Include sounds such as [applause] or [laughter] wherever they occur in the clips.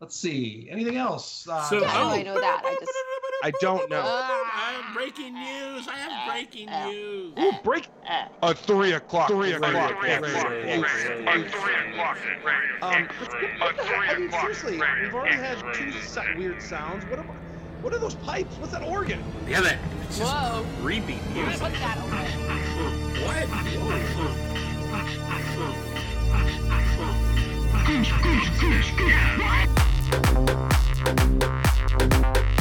Let's see. Anything else? Uh, So- Yeah, I know, Oh. I know that. I just I don't know. I have breaking news. I have breaking news. Ooh, break a three o'clock. Three o'clock. Three o'clock. parade. On three o'clock. Um, On three I mean, o'clock. seriously, we've already had two so- weird sounds. What am I? What are those pipes? What's that organ? Damn it. It's just whoa. creepy music. Put that away. What? I'm Thank you.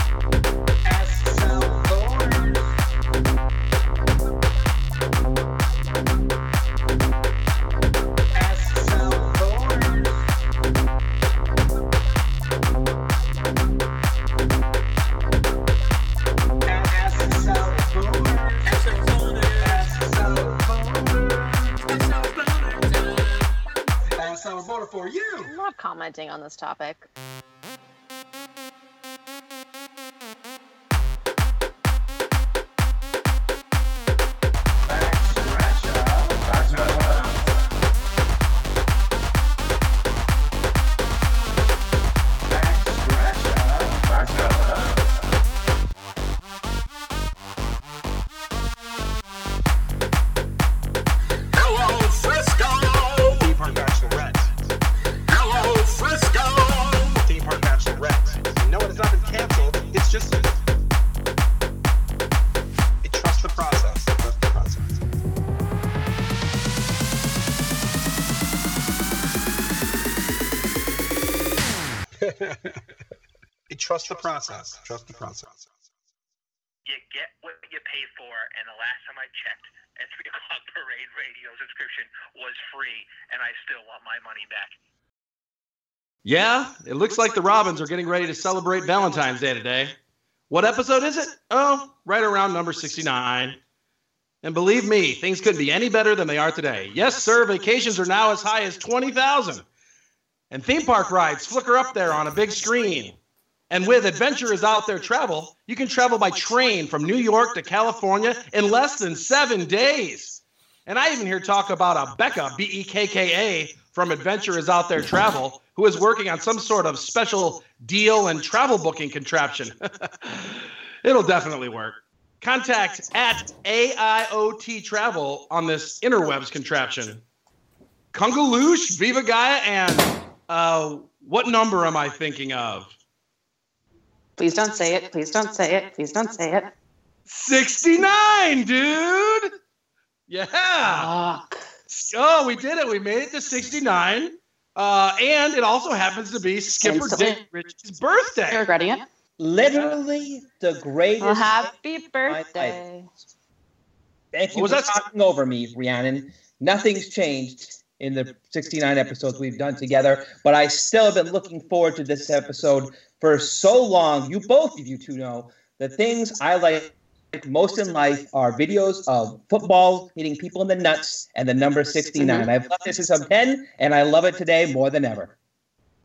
Commenting on this topic. Process. Trust the process. you get what you pay for. And the last time I checked, a [laughs] three o'clock parade radio subscription was free, and I still want my money back. Yeah, it looks like the Robins are getting ready to celebrate Valentine's Day today. What episode is it? Oh, right around number 69. And believe me, things couldn't be any better than they are today. Yes, sir, vacations are now as high as 20,000. And theme park rides flicker up there on a big screen. And with Adventure is Out There Travel, you can travel by train from New York to California in less than seven days. And I even hear talk about a Becca, B E K K A, from Adventure is Out There Travel, who is working on some sort of special deal and travel booking contraption. [laughs] It'll definitely work. Contact at AIOT Travel on this interwebs contraption. Kungaloosh, Viva Gaia, and uh, what number am I thinking of? Please don't say it. Please don't say it. Please don't say it. 69, dude! Yeah! Fuck. Oh, we did it. We made it to 69. Uh, and it also happens to be Skipper Instantly. Dick Rich's You're birthday. regretting it. Literally the greatest. Well, happy birthday. Thank you What was for that? talking over me, Rhiannon. Nothing's changed in the 69 episodes we've done together, but I still have been looking forward to this episode for so long. You both of you two know the things I like most in life are videos of football hitting people in the nuts and the number 69. Mhm. I've loved this since I'm 10, and I love it today more than ever.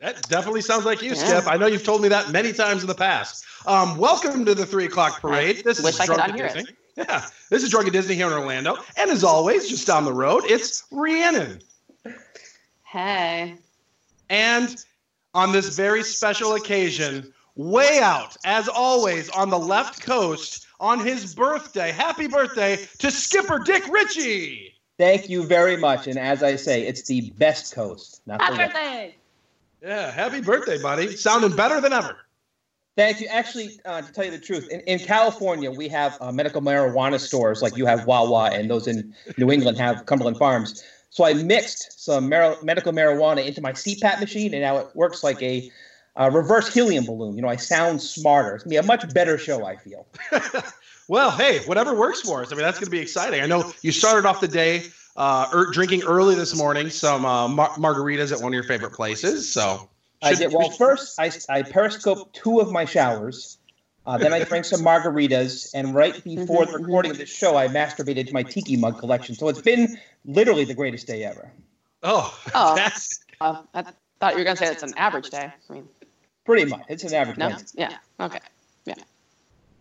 That definitely sounds like you, Yeah. Skip. I know you've told me that many times in the past. Um, welcome to the three o'clock parade. This wish is I could Drunken unhear it. Disney. Yeah, this is Drunken Disney here in Orlando, and as always, just down the road, it's Rhiannon. Hey. And on this very special occasion, way out, as always, on the left coast, on his birthday, happy birthday to Skipper Dick Ritchie. Thank you very much. And as I say, it's the best coast. Not Happy west. birthday. Yeah, happy birthday, buddy. Sounding better than ever. Thank you. Actually, uh, to tell you the truth, in, in California, we have uh, medical marijuana stores like you have Wawa, and those in New England have Cumberland Farms. So I mixed some mar- medical marijuana into my CPAP machine, and now it works like a uh, reverse helium balloon. You know, I sound smarter. It's gonna be a much better show. I feel. [laughs] Well, hey, whatever works for us. I mean, that's going to be exciting. I know you started off the day uh, er, drinking early this morning, some uh, mar- margaritas at one of your favorite places. So, I should- did well. First, I I periscoped two of my showers. Uh, then I drank some margaritas, and right before the recording of this show, I masturbated to my tiki mug collection. So it's been literally the greatest day ever. Oh, Oh. that's Uh, I thought you were going to say it's an average day. I mean, Pretty much, it's an average. no? day. Yeah. Okay. Yeah.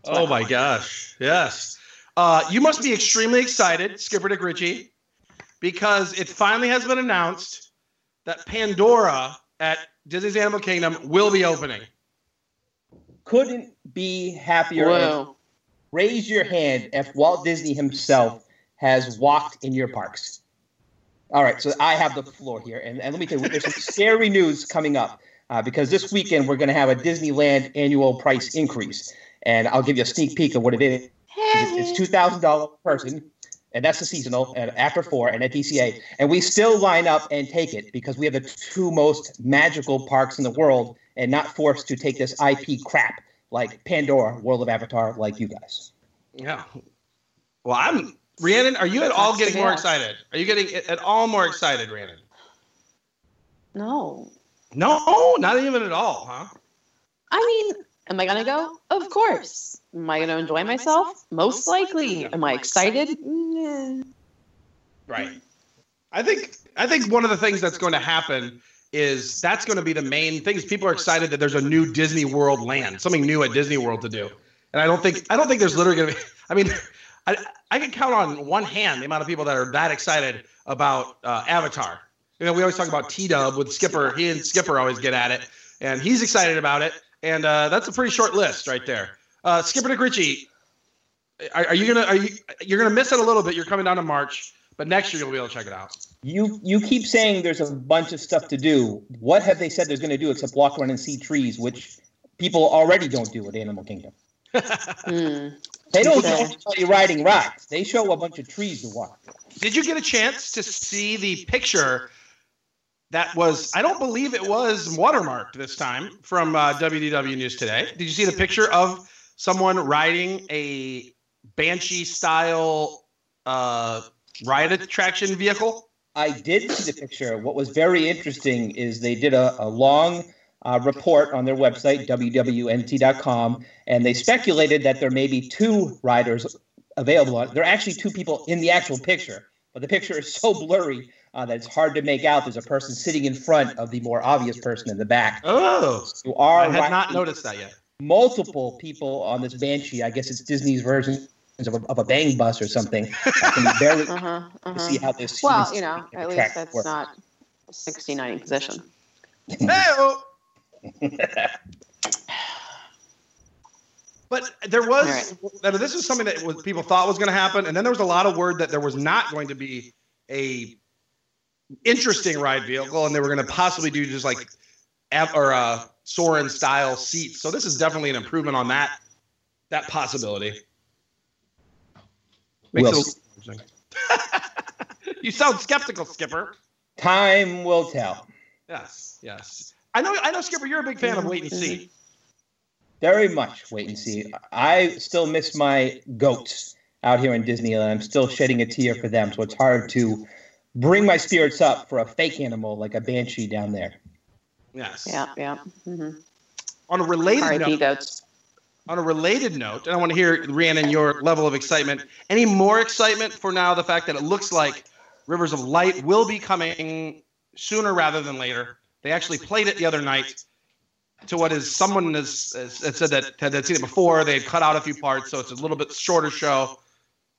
Oh my gosh, yes. Uh, you must be extremely excited, Skipper Dick Ritchie, because it finally has been announced that Pandora at Disney's Animal Kingdom will be opening. Couldn't be happier. Whoa. Raise your hand if Walt Disney himself has walked in your parks. All right, so I have the floor here, and, and let me tell you, there's some [laughs] scary news coming up uh, because this weekend we're going to have a Disneyland annual price increase, and I'll give you a sneak peek of what it is. It's, it's two thousand dollars per person, and that's the seasonal, and after four, and at DCA, and we still line up and take it because we have the two most magical parks in the world, and not forced to take this IP crap like Pandora, World of Avatar, like you guys. Yeah. Well, I'm Rhiannon. Are you at all getting more excited? Are you getting at all more excited, Rhiannon? No. No, not even at all, huh? I mean, am I gonna go? Of course. Am I gonna enjoy myself? Most likely. Am I excited? Right. I think I think one of the things that's going to happen is that's going to be the main things. People are excited that there's a new Disney World land, something new at Disney World to do. And I don't think I don't think there's literally going to be. I mean, I I can count on one hand the amount of people that are that excited about uh, Avatar. You know, we always talk about T Dub with Skipper. He and Skipper always get at it, and he's excited about it. And uh, that's a pretty short list right there. Uh, Skipper Dick Ritchie, are, are you gonna are you you're gonna miss it a little bit? You're coming down to March, but next year you'll be able to check it out. You you keep saying there's a bunch of stuff to do. What have they said they're going to do except walk around and see trees, which people already don't do at Animal Kingdom? [laughs] Hmm. They don't Okay. show anybody riding rides. They show a bunch of trees to walk. Did you get a chance to see the picture that was, I don't believe it was watermarked this time from uh, WDW News Today? Did you see the picture of someone riding a Banshee style uh, ride attraction vehicle? I did see the picture. What was very interesting is they did a, a long uh, report on their website, wdwnt.com, and they speculated that there may be two riders available. on- There are actually two people in the actual picture, but the picture is so blurry uh, that it's hard to make out. There's a person sitting in front of the more obvious person in the back. Oh, You are I had not noticed that yet. multiple people on this Banshee. I guess it's Disney's version of a, of a bang bus or something. I can [laughs] barely Uh-huh. uh-huh. see how this. Well, you know, at least that's works. not 69 position. Hey-o. [laughs] But there was now, this is something that was, people thought was going to happen, and then there was a lot of word that there was not going to be a interesting ride vehicle, and they were going to possibly do just like or uh, Soarin' style seats. So this is definitely an improvement on that that possibility. Makes We'll it a [laughs] you sound skeptical, Skipper. Time will tell. Yes, yes. I know, I know, Skipper. You're a big fan of wait and see. Very much wait and see. I still miss my goats out here in Disneyland. I'm still shedding a tear for them, so it's hard to bring my spirits up for a fake animal like a banshee down there. Yes. Yeah, yeah. Mm-hmm. On a related R.I.P. note, goats. on a related note, and I want to hear Rhiannon your level of excitement. Any more excitement for now? The fact that it looks like Rivers of Light will be coming sooner rather than later. They actually played it the other night. To what is someone has, has has said that had seen it before. They had cut out a few parts, so it's a little bit shorter show.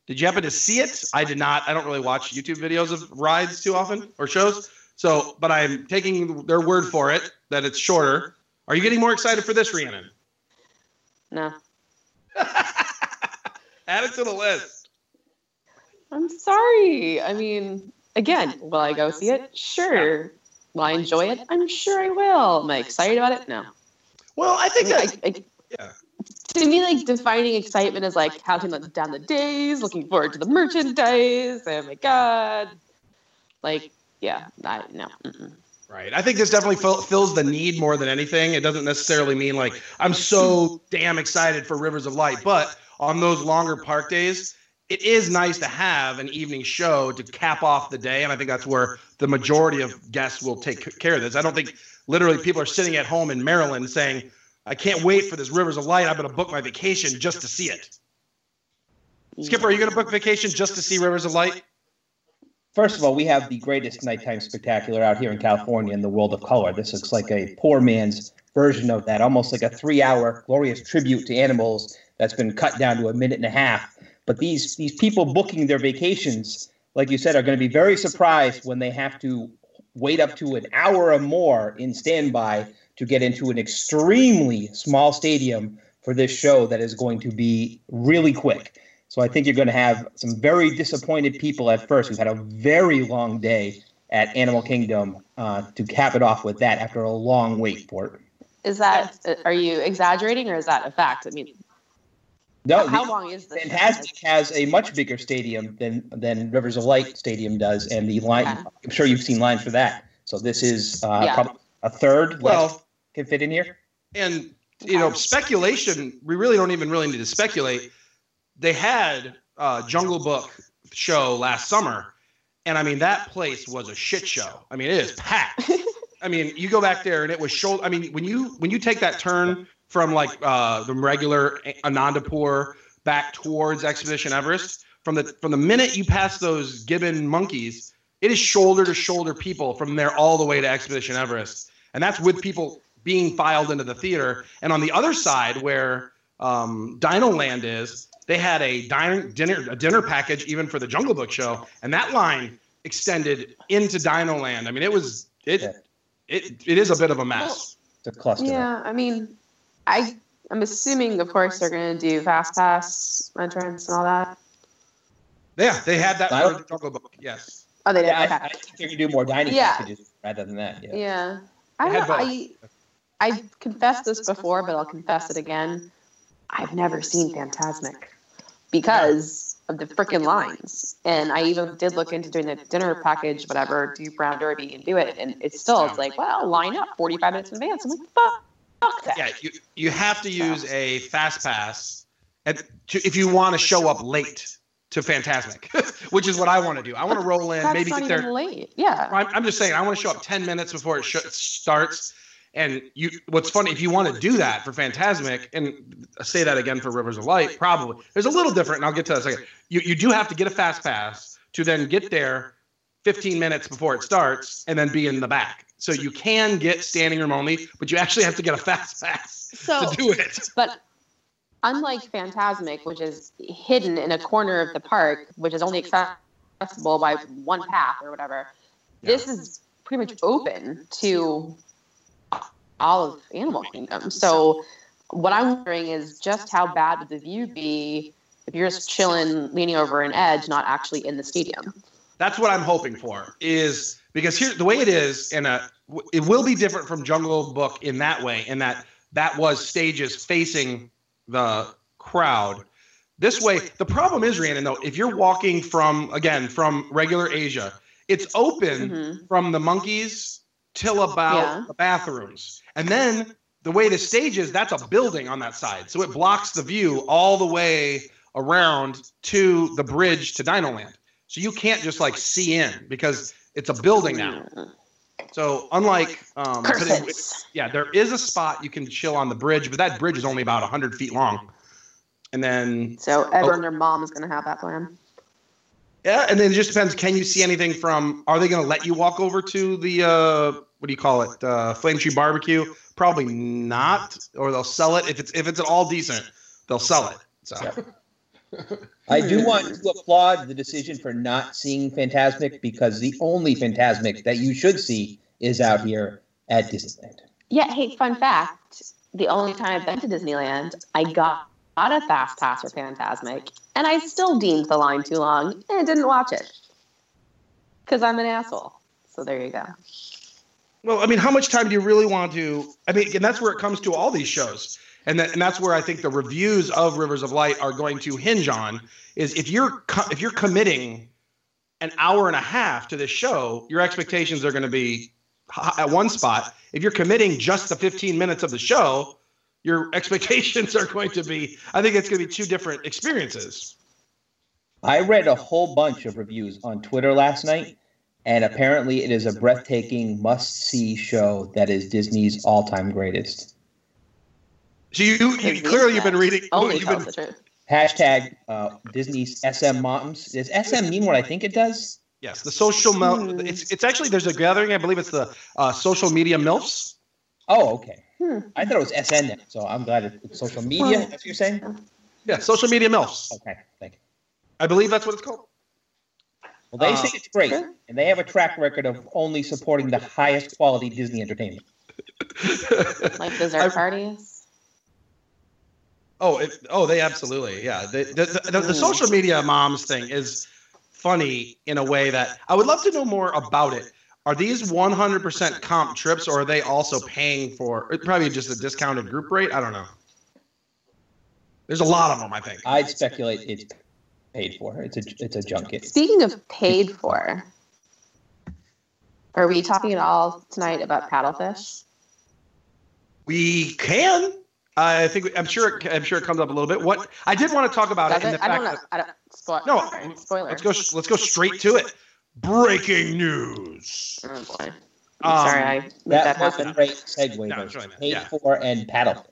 Did you happen to see it? I did not. I don't really watch YouTube videos of rides too often or shows. So, but I'm taking their word for it that it's shorter. Are you getting more excited for this, Rhiannon? No. [laughs] Add it to the list. I'm sorry. I mean, again, will I go see it? Sure. Will I enjoy it? I'm sure I will. Am I excited about it? No. Well, I I think mean, that I, I, yeah. To me, like defining excitement is like counting down the days, looking forward to the merchandise. Oh my god! Like, yeah, I no. Mm-mm. Right. I think this definitely fill, fills the need more than anything. It doesn't necessarily mean like I'm so damn excited for Rivers of Light, but on those longer park days, it is nice to have an evening show to cap off the day, and I think that's where the majority of guests will take care of this. I don't think literally people are sitting at home in Maryland saying, "I can't wait for this Rivers of Light. I'm going to book my vacation just to see it." Skipper, are you going to book vacation just to see Rivers of Light? First of all, we have the greatest nighttime spectacular out here in California in the world of color. This looks like a poor man's version of that, almost like a three-hour glorious tribute to animals that's been cut down to a minute and a half. But these these people booking their vacations, like you said, are going to be very surprised when they have to wait up to an hour or more in standby to get into an extremely small stadium for this show that is going to be really quick. So I think you're going to have some very disappointed people at first who've had a very long day at Animal Kingdom uh, to cap it off with that after a long wait for it. Is that are you exaggerating or is that a fact? I mean, No, how long is this? Fantasmic has a much bigger stadium than than Rivers of Light Stadium does, and the line. Yeah. I'm sure you've seen lines for that. So this is uh, Yeah. probably a third. Well, can fit in here. and you know, speculation. We really don't even really need to speculate. They had uh, Jungle Book show last summer, and I mean that place was a shit show. I mean it is packed. [laughs] I mean you go back there and it was shoulder. I mean when you when you take that turn from like uh, the regular Anandapur back towards Expedition Everest, from the from the minute you pass those gibbon monkeys, it is shoulder to shoulder people from there all the way to Expedition Everest, and that's with people being filed into the theater. And on the other side, where um, Dino Land is, they had a diner, dinner a dinner package even for the Jungle Book show, and that line extended into Dino Land. I mean, it was it Yeah. it, it is a bit of a mess. It's a cluster. Yeah, I mean, I I'm assuming, of course, they're going to do fast pass entrance and all that. Yeah, they had that for the Jungle Book. Yes. Oh, they did. Yeah, I, okay. I think they can do more dining Yeah. packages rather than that. Yeah. Yeah. I They don't know. I I've confessed this before, but I'll confess it again. I've never seen Fantasmic because of the freaking lines. And I even did look into doing the dinner package, whatever, um, do Brown Derby and do it. And it's still, it's like, well, line up 45 minutes in advance. I'm like, fuck, fuck that. Yeah, you you have to use a fast pass, and to, if you want to show up late to Fantasmic, [laughs] which is what I want to do. I want to roll in, That's maybe get there. late. Yeah. I'm, I'm just saying, I want to show up 10 minutes before it sh- starts. And you, what's funny, if you want to do that for Fantasmic, and I say that again for Rivers of Light, probably there's a little different, and I'll get to that in a second. You, you do have to get a fast pass to then get there 15 minutes before it starts and then be in the back. So you can get standing room only, but you actually have to get a fast pass So, to do it. but unlike Fantasmic, which is hidden in a corner of the park, which is only accessible by one path or whatever, this is pretty much open to all of Animal Kingdom. So, what I'm wondering is just how bad would the view be if you're just chilling, leaning over an edge, not actually in the stadium? That's what I'm hoping for. Is because here the way it is, and uh, w- it will be different from Jungle Book in that way, in that that was stages facing the crowd. This way, the problem is, Rhiannon, though, if you're walking from again from regular Asia, it's open Mhm. from the monkeys till about Yeah. the bathrooms, and then the way the stage is, that's a building on that side, so it blocks the view all the way around to the bridge to Dino Land. So you can't just like see in because it's a building now. So unlike, um, but it- yeah, there is a spot you can chill on the bridge, but that bridge is only about 100 feet long. And then, So, everyone and their mom is going to have that plan. yeah, and then it just depends. Can you see anything from, are they going to let you walk over to the, uh, what do you call it? Uh, Flame Tree Barbecue? Probably not, or they'll sell it. If it's, if it's at all decent, they'll sell it. So, I do want to applaud the decision for not seeing Fantasmic because the only Fantasmic that you should see is out here at Disneyland. Yeah, hey, fun fact. The only time I've been to Disneyland, I got, got a fast pass for Fantasmic, and I still deemed the line too long and didn't watch it. Because I'm an asshole. So there you go. Well, I mean, how much time do you really want to? I mean, and that's where it comes to all these shows, and that, and that's where I think the reviews of Rivers of Light are going to hinge on is if you're co- if you're committing an hour and a half to this show, your expectations are going to be h- at one spot. If you're committing just the 15 minutes of the show, your [laughs] expectations are going to be. I think it's going to be two different experiences. I read a whole bunch of reviews on Twitter last night, and apparently it is a breathtaking must-see show that is Disney's all-time greatest. So you, you, you clearly you've been reading. Only You've been, the truth. Hashtag uh, Disney's SM Moms. Does SM mean what I think it does? Yes, the social mel- Hmm. it's it's actually there's a gathering. I believe it's the uh, social media milfs. Oh, okay. Hmm. I thought it was SN so I'm glad it's social media. That's what you're saying? Yeah, social media milfs. Okay, thank you. I believe that's what it's called. Well, they Uh, say it's great, and they have a track record of only supporting the highest quality Disney entertainment. [laughs] Like dessert I've- parties. Oh, it, oh, they absolutely, yeah. The, the, the, the social media moms thing is funny in a way that I would love to know more about it. Are these 100% comp trips, or are they also paying for probably just a discounted group rate? I don't know. There's a lot of them, I think. I'd speculate it's paid for. It's a it's a junket. Speaking of paid for, are we talking at all tonight about paddlefish? We can. I think I'm sure. It, I'm sure it comes up a little bit. What I did want to talk about Does it. in it? the I fact don't know. that- I don't spoil. No, spoiler. let's go. Let's go straight to it. Breaking news. Oh boy. Um, sorry, I that, That was a happen. great segue. No, though. it's really not. paid Yeah. for and paddlefish.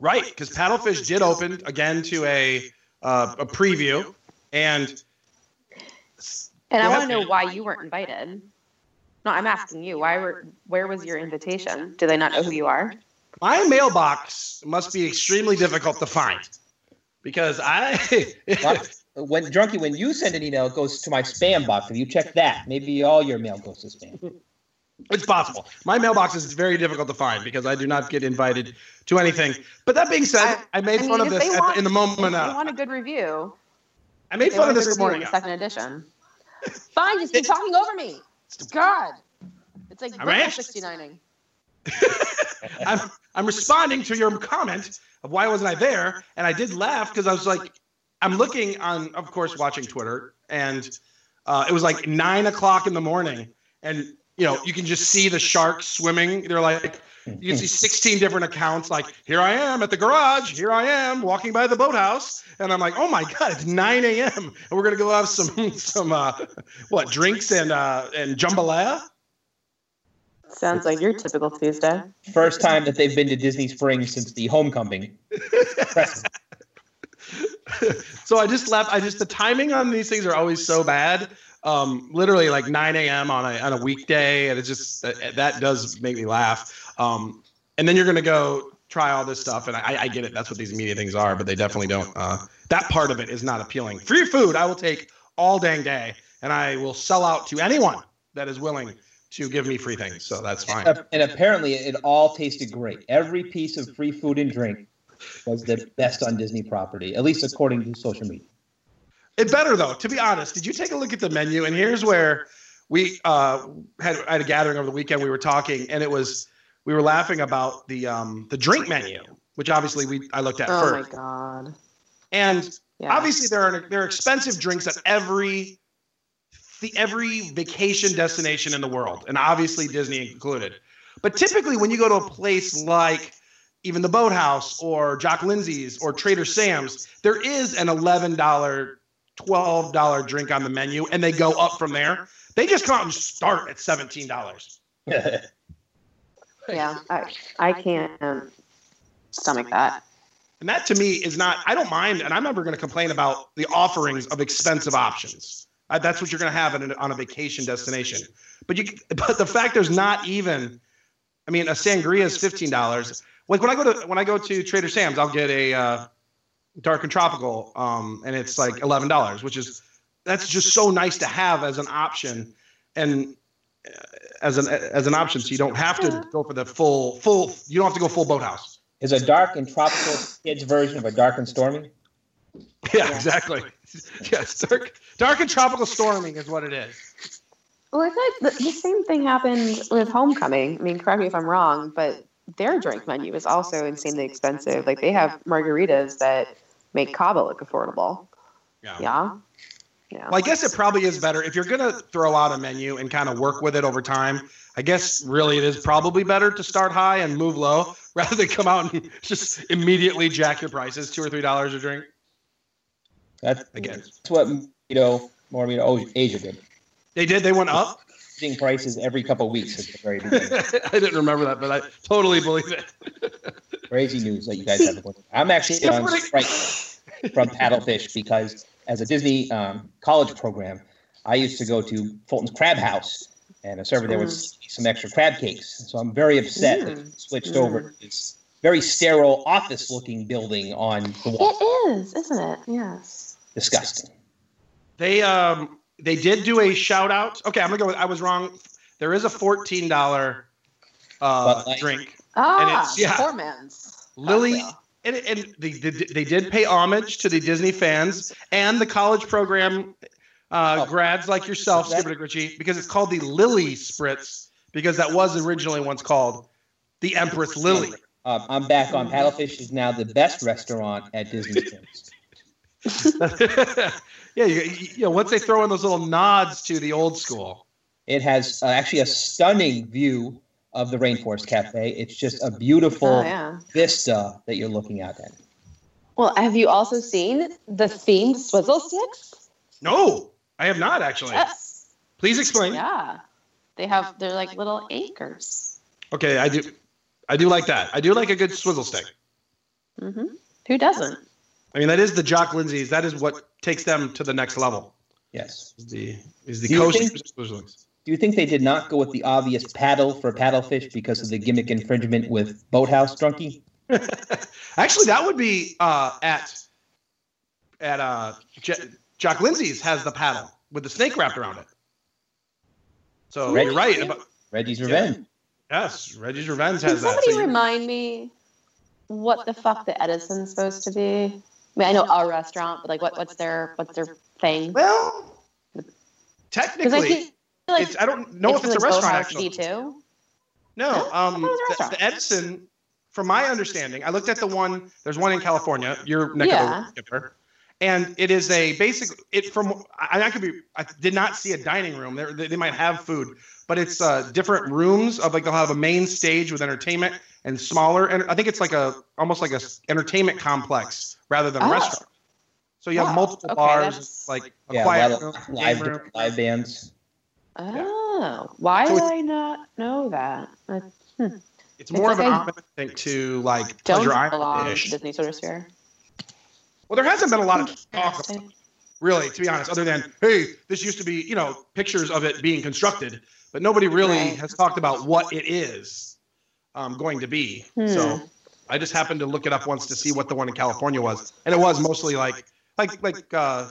Right, because Paddlefish did open again to a uh, a preview, and And I Go want to know why you weren't invited. No, I'm asking you. Why were? Where was your invitation? Do they not know who you are? My mailbox must be extremely difficult to find because I. When Drunky, when you send an email, it goes to my spam box. If you check that, maybe all your mail goes to spam. It's possible. My mailbox is very difficult to find because I do not get invited to anything. But that being said, I, made I mean, fun of this they at want- in the moment. If Uh, want a good review. I made fun of this good this review in morning. the second edition. Fine, just keep talking over me. God, it's like I'm Brooklyn anxious. 69ing. [laughs] I'm, I'm responding to your comment of why wasn't I there, and I did laugh because I was like, I'm looking on, of course, watching Twitter, and uh, it was like nine o'clock in the morning, and you know you can just see the sharks swimming. They're like, you can see 16 different accounts. Like, here I am at the garage. Here I am walking by the boathouse, and I'm like, oh my god, it's 9 a.m. and we're gonna go have some [laughs] some uh, what drinks and uh, and jambalaya. Sounds like your typical Tuesday. First time that they've been to Disney Springs since the homecoming. [laughs] So I just left. I just the timing on these things are always so bad. Um, literally like 9 a.m. on a on a weekday, and it's just that, that does make me laugh. Um, and then you're gonna go try all this stuff, and I, I get it. That's what these media things are, but they definitely don't. Uh, that part of it is not appealing. Free food, I will take all dang day, and I will sell out to anyone that is willing to give me free things. So that's fine. And apparently, it all tasted great. Every piece of free food and drink was the best on Disney property, at least according to social media. It better though. To be honest, did you take a look at the menu? And here's where we uh, had had a gathering over the weekend. We were talking, and it was we were laughing about the um, the drink menu, which obviously we I looked at Oh my first. god. And Yeah. obviously there are there are expensive drinks at every the every vacation destination in the world, and obviously Disney included. But typically, when you go to a place like even the Boathouse or Jock Lindsay's or Trader Sam's, there is an eleven dollar, twelve dollar drink on the menu, and they go up from there. They just come out and start at seventeen dollars. [laughs] Yeah, I, I can't stomach that. And that to me is not, I don't mind, and I'm never going to complain about the offerings of expensive options. Uh, that's what you're going to have on a vacation destination. But you, but the fact there's not even, I mean, a sangria is fifteen dollars. Like when I go to when I go to Trader Sam's, I'll get a uh, dark and tropical, um, and it's like eleven dollars, which is that's just so nice to have as an option, and uh, as an as an option, so you don't have to go for the full full. You don't have to go full boathouse. Is a dark and tropical kids version of a dark and stormy? Yeah, exactly. [laughs] Yes, dark, dark and tropical storming is what it is. Well, I feel like the, the same thing happened with Homecoming. I mean, correct me if I'm wrong, but their drink menu is also insanely expensive. Like they have margaritas that make Cabo look affordable. Yeah. Yeah. Well, I guess it probably is better if you're gonna throw out a menu and kind of work with it over time. I guess really it is probably better to start high and move low [laughs] rather than come out and [laughs] just immediately jack your prices two or three dollars a drink. That's, Again. that's what you know. More you know, Asia did. They did. They went up. Raising prices every couple of weeks at the very beginning. [laughs] I didn't remember that, but I totally believe it. [laughs] Crazy news that you guys have. I'm actually on strike from Paddlefish because as a Disney um, college program, I used to go to Fulton's Crab House, and a server there would send me some extra crab cakes. So I'm very upset that we switched over to this very sterile office-looking building on the wall. It is, isn't it? Yes. Disgusting. They um they did do a shout out. Okay, I'm gonna go with. I was wrong. There is a fourteen dollar uh, Bud Light. drink. Ah, it's- yeah. poor man's. Lily, cocktail. and, and they, did they did pay homage to the Disney fans and the college program uh, Oh. grads like yourself, That- Skipper Ritchie, because it's called the Lily Spritz because that was originally once called the Empress Lily. Um, I'm back on Paddlefish is now the best restaurant at Disney. Springs. [laughs] yeah, you, you know, once they throw in those little nods to the old school. It has uh, actually a stunning view of the Rainforest Cafe. It's just a beautiful Oh yeah. vista that you're looking out at. Well, have you also seen the themed swizzle sticks? No, I have not actually. Yes. Please explain. Yeah. They have they're like little anchors. Okay, I do. I do like that. I do like a good swizzle stick. Mm-hmm. Who doesn't? I mean, that is the Jock Lindsay's. That is what takes them to the next level. Yes. Is the is the Do you coast think- Do you think they did not go with the obvious paddle for paddlefish because of the gimmick infringement with Boathouse Drunkie? [laughs] Actually, that would be uh, at at uh, J- Jock Lindsay's has the paddle with the snake wrapped around it. So Reggie- you're right. About, Reggie's Revenge. yes, Reggie's Revenge Can has that. somebody So remind me what the fuck the Edison's supposed to be? I mean, I know a restaurant, but like, what what's their what's their thing? well, Because I technically, like it's I don't know if it's a restaurant actually. too. No, No? Um, thought it was a the, the Edison, from my understanding, I looked at the one. There's one in California. Your neck Yeah. of the Skipper. and it is a basic. It from I, I could be. I did not see a dining room. There, they, they might have food, but it's uh, different rooms of like they'll have a main stage with entertainment and smaller. And I think it's like a almost like a entertainment complex rather than a Oh. restaurant. So you have Wow. multiple Okay, bars, like a Yeah, quiet lot room, live, room. live bands. Oh, why So did I not know that? I hmm. It's more of an like I I think, to like don't Pleasure belong Island to ish. Disney Soda Sphere. Well, there hasn't been a lot of talk, about really, to be honest, other than hey, this used to be, you know, pictures of it being constructed, but nobody really Right. has talked about what it is um, going to be. So Hmm. I just happened to look it up once to see what the one in California was, and it was mostly like, like, like uh,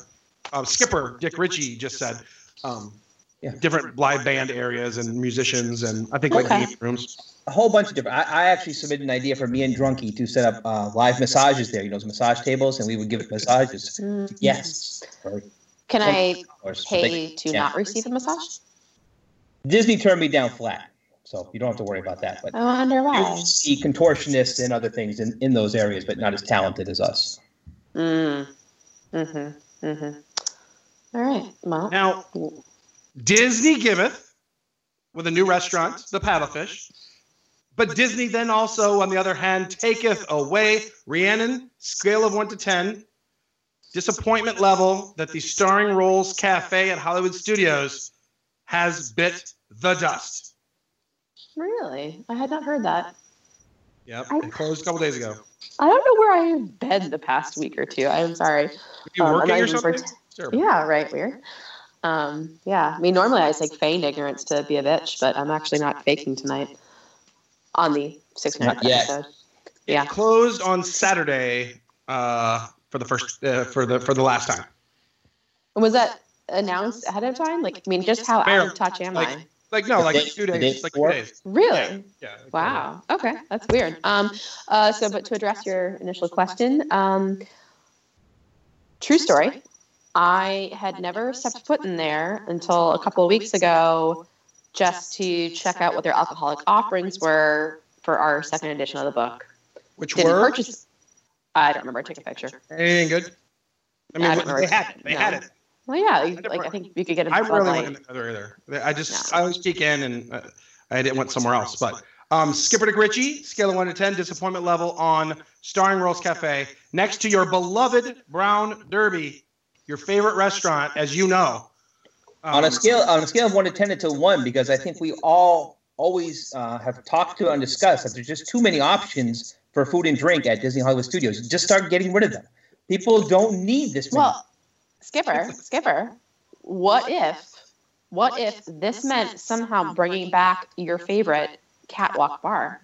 uh, Skipper Dick Ritchie just said, um, Yeah. different live band areas and musicians, and I think like Okay. game rooms. A whole bunch of different. I, I actually submitted an idea for me and Drunkie to set up uh, live massages there. You know, those massage tables, and we would give it massages. Mm. Yes. For Can I hours. pay to Yeah. not receive a massage? Disney turned me down flat, so you don't have to worry about that. But I wonder why. you see contortionists and other things in, in those areas, but not as talented as us. Mm. Mm-hmm. Mm-hmm. All right. Well, Now, Disney giveth with a new restaurant, the Paddlefish. But Disney then also, on the other hand, taketh away Rhiannon, scale of one to ten, disappointment level that the Starring Rolls Cafe at Hollywood Studios has bit the dust. Really, I had not heard that. Yep, it closed a couple days ago. I don't know where I have been the past week or two. I'm sorry. Are you Um, working not or something? pret- It's. Yeah, right. Weird. Um, yeah. I mean, normally I like feigned ignorance to be a bitch, but I'm actually not faking tonight on the 600th Not yet. episode. It Yeah. closed on Saturday uh, for the first uh, for the for the last time. And was that announced ahead of time? Like, I mean, just how out Barely. of touch am Like, I? Like no, like The day- two the days, day like two days. Really? Yeah. Wow. Okay, that's weird. Um, uh, so, but to address your initial question, um, true story. I had never stepped foot in there until a couple of weeks ago, just to check out what their alcoholic offerings were for our second edition of the book. Which Didn't were purchase. I don't remember. I took a picture. anything good? I mean, I don't they had it. They No. had it. Well, yeah. you- never- Like I think you could get a I Bud rarely Light. went in there either. I just No. I always peek in and uh, I didn't went somewhere else. But um, Skipper Dick Ritchie, scale of one to ten, disappointment level on Starring Rolls Cafe, next to your beloved Brown Derby, your favorite restaurant, as you know. on a Um, scale on a scale of one to ten to one, because I think we all always uh, have talked to and discussed that there's just too many options for food and drink at Disney Hollywood Studios. Just start getting rid of them. People don't need this many. Well, Skipper, Skipper, what if, what if this meant somehow bringing back your favorite catwalk bar,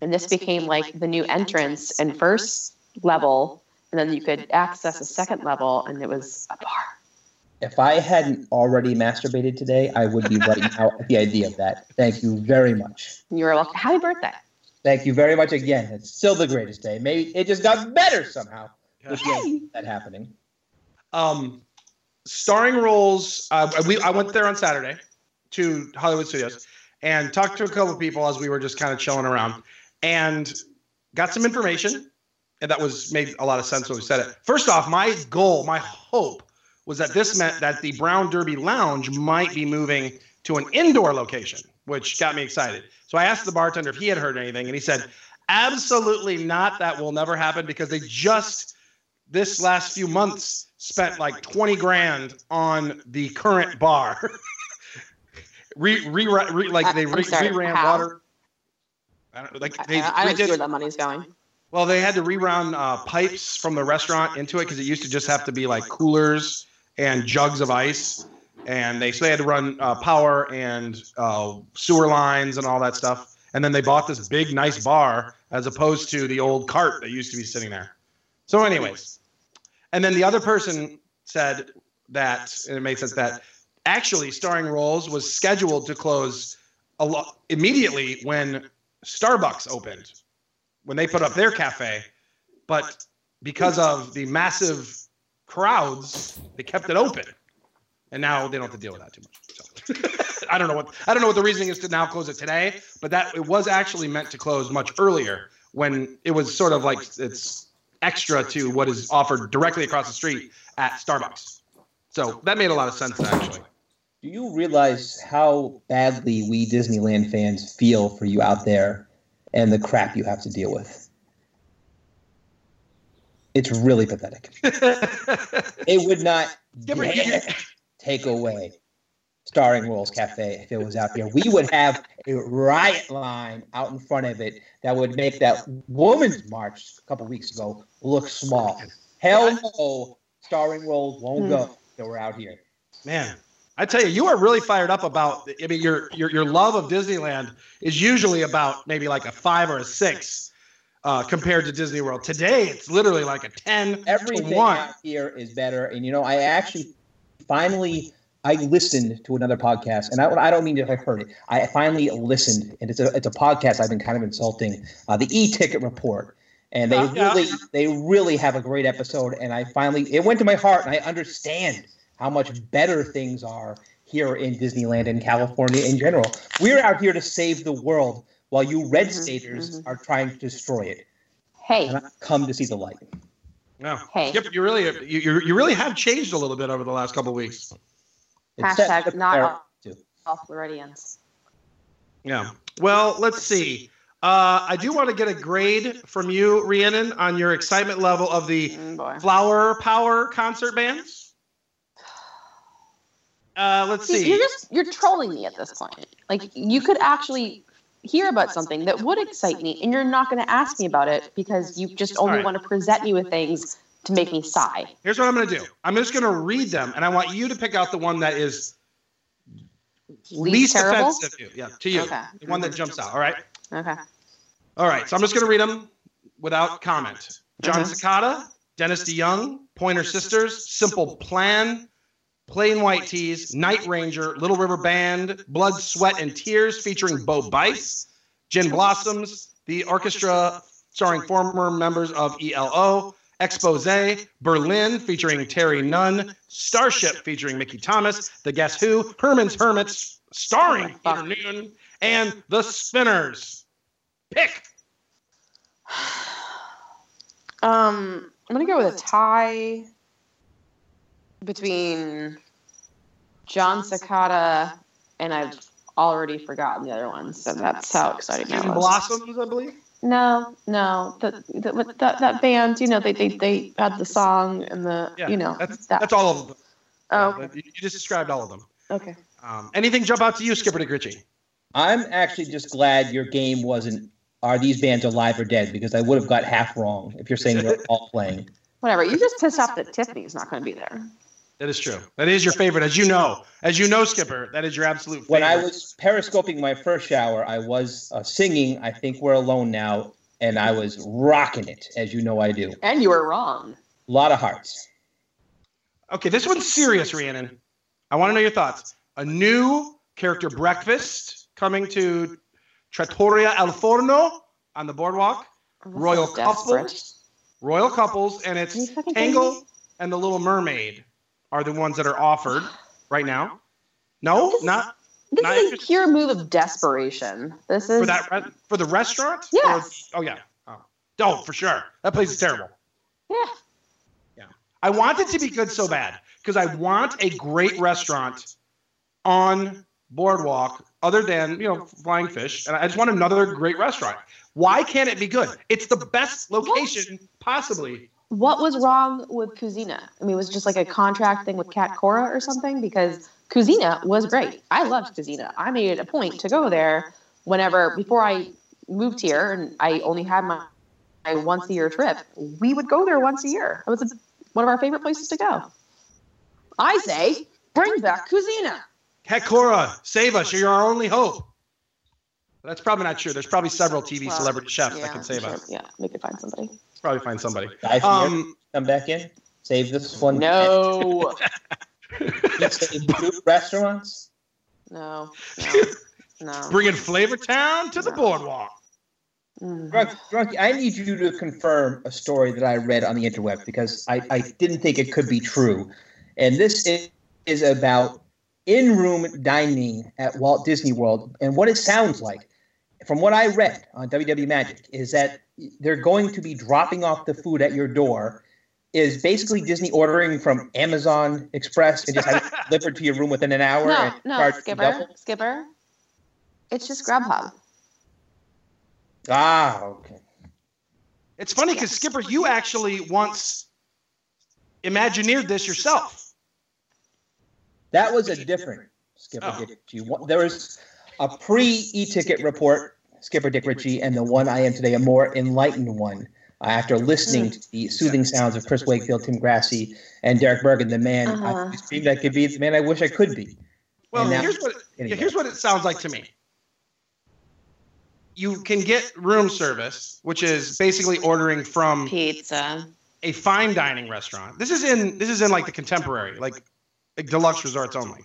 and this became like the new entrance and first level, and then you could access a second level, and it was a bar. If I hadn't already masturbated today, I would be right now at the idea of that. Thank you very much. You're welcome. Happy birthday. Thank you very much again. It's still the greatest day. Maybe it just got better somehow with the idea of that happening. Um, starring rolls. Uh, we I went there on Saturday to Hollywood Studios and talked to a couple of people as we were just kind of chilling around, and got some information, and that was made a lot of sense when we said it. First off, my goal, my hope was that this meant that the Brown Derby Lounge might be moving to an indoor location, which got me excited. So I asked the bartender if he had heard anything, and he said, "Absolutely not. That will never happen because they just this last few months spent like 20 grand on the current bar. [laughs] re, re, re, like they I'm re, sorry, reran how? water. I don't like I, they, I, I don't see where that money's going. well, they had to rerun uh, pipes from the restaurant into it because it used to just have to be like coolers and jugs of ice, and they so they had to run uh, power and uh, sewer lines and all that stuff. And then they bought this big, nice bar as opposed to the old cart that used to be sitting there. So, anyways, and then the other person said that, and it makes sense that actually starring rolls was scheduled to close a lot immediately when Starbucks opened when they put up their cafe, but because of the massive crowds, they kept it open, and now they don't have to deal with that too much. So [laughs] I don't know what I don't know what the reasoning is to now close it today, but that it was actually meant to close much earlier when it was sort of like it's extra to what is offered directly across the street at Starbucks. So that made a lot of sense actually. Do you realize how badly we Disneyland fans feel for you out there and the crap you have to deal with? It's really pathetic. [laughs] It would not Skipper, you- dare take away Starring Royals Cafe if it was out here. We would have a riot line out in front of it that would make that woman's march a couple weeks ago look small. Hell no, Starring Rolls won't go till we're out here. Man, I tell you, you are really fired up about. I mean, your your your love of Disneyland is usually about maybe like a five or a six uh, compared to Disney World. Today, it's literally like a ten everything to one. out here is better. And you know, I actually finally I listened to another podcast, and I, I don't mean if I heard it. I finally listened, and it's a it's a podcast I've been kind of insulting. Uh, the E Ticket Report, and they yeah. really they really have a great episode. And I finally it went to my heart, and I understand how much better things are here in Disneyland and California in general. We're out here to save the world, while you red Mhm, staters mhm. are trying to destroy it. Hey, And I come to see the light. No, Hey. Skip, you really you, you you really have changed a little bit over the last couple of weeks. It's set hashtag to not prepare all, all Floridians. Yeah. Well, let's see. Uh, I do want to get a grade from you, Rhiannon, on your excitement level of the boy. Flower Power concert bands. Uh, let's See, see. You're just you're trolling me at this point. Like you could actually hear about something that would excite me, and you're not going to ask me about it because you just only Alright. want to present me with things to make me sigh. Here's what I'm going to do. I'm just going to read them, and I want you to pick out the one that is least, terrible. offensive to you. Yeah, to you. Okay. The one that jumps out. All right. Okay. All right. So I'm just going to read them without comment. Jon. Secada, Dennis DeYoung, Pointer Sisters, Simple Plan, Plain White T's, Night Ranger, Little River Band, Blood, Sweat, and Tears featuring Bo Bice, Gin Blossoms, the orchestra starring former members of ELO, Expose, Berlin featuring Terry Nunn, Starship featuring Mickey Thomas, The Guess Who, Herman's Hermits starring Peter Noone, and The Spinners. Pick. [sighs] Um, I'm gonna go with a tie between Jon Secada and I've already forgotten the other ones. So that's how exciting that was. Blossoms, I believe. No, no, that that that, that band. You know, they, they they had the song and the Yeah, you know that's that. that's all of them. oh, Yeah, You you just described all of them. okay. Um, anything jump out to you, Skipper DeGritchie? I'm actually just glad your game wasn't are these bands alive or dead because I would have got half wrong if you're saying they're all playing. Whatever. You just pissed off that Tiffany's not going to be there. That is true. That is your favorite, as you know. As you know, Skipper, that is your absolute favorite. When I was periscoping my first shower, I was uh, singing I Think We're Alone Now, and I was rocking it, as you know I do. And you were wrong. A lot of hearts. Okay, this one's serious, Rhiannon. I want to know your thoughts. A new character breakfast coming to Trattoria Al Forno on the boardwalk. Royal couples. Royal couples, and it's fucking kidding me? Tangle and the Little Mermaid are the ones that are offered right now. No, This is- not This Not is a pure move of desperation. This is for that re- for the restaurant. Yes. Or- oh yeah. Oh. oh, for sure. That place is terrible. Yeah. yeah. I want it to be good so bad because I want a great restaurant on Boardwalk other than, you know, Flying Fish. And I just want another great restaurant. Why can't it be good? It's the best location possibly. What was wrong with Kuzina? I mean, it was just like a contract thing with Cat Cora or something because Kuzina was great. I loved Kuzina. I made it a point to go there whenever before I moved here and I only had my, my once a year trip. We would go there once a year. It was one of our favorite places to go. I say, bring back Kuzina. Hecora, save us. You're our only hope. That's probably not true. There's probably several TV Well, celebrity chefs yeah, that can save sure. us. Yeah, we could find somebody. Probably find somebody. Guy from Europe, Um, come back in. Save this one. No, [laughs] two restaurants. no, no, no. [laughs] bringing Flavor Town to the boardwalk. Mm. Drunk, Drunky, I need you to confirm a story that I read on the interweb because I, I didn't think it could be true. And this is, is about in room dining at Walt Disney World. And what it sounds like, from what I read on WW Magic, is that they're going to be dropping off the food at your door. Is basically Disney ordering from Amazon Express and just having it delivered to your room within an hour No, and no, Skipper, double? Skipper. It's just Grubhub. Ah, okay. It's funny because Skipper, you actually once imagineered this yourself. That was a different Skipper Oh. Dick Ritchie. There was a pre e-ticket report, Skipper Dick Ritchie, and the one I am today, a more enlightened one. Uh, after listening to the soothing sounds of Chris Wakefield, Tim Grassi, and Derek Bergen, the man Uh-huh. I dreamed I could be, the man I wish I could be. Well, now- here's what yeah, Anyway. here's what it sounds like to me. You can get room service, which is basically ordering from Pizza. a fine dining restaurant. This is in this is in like the contemporary, like, like deluxe resorts only,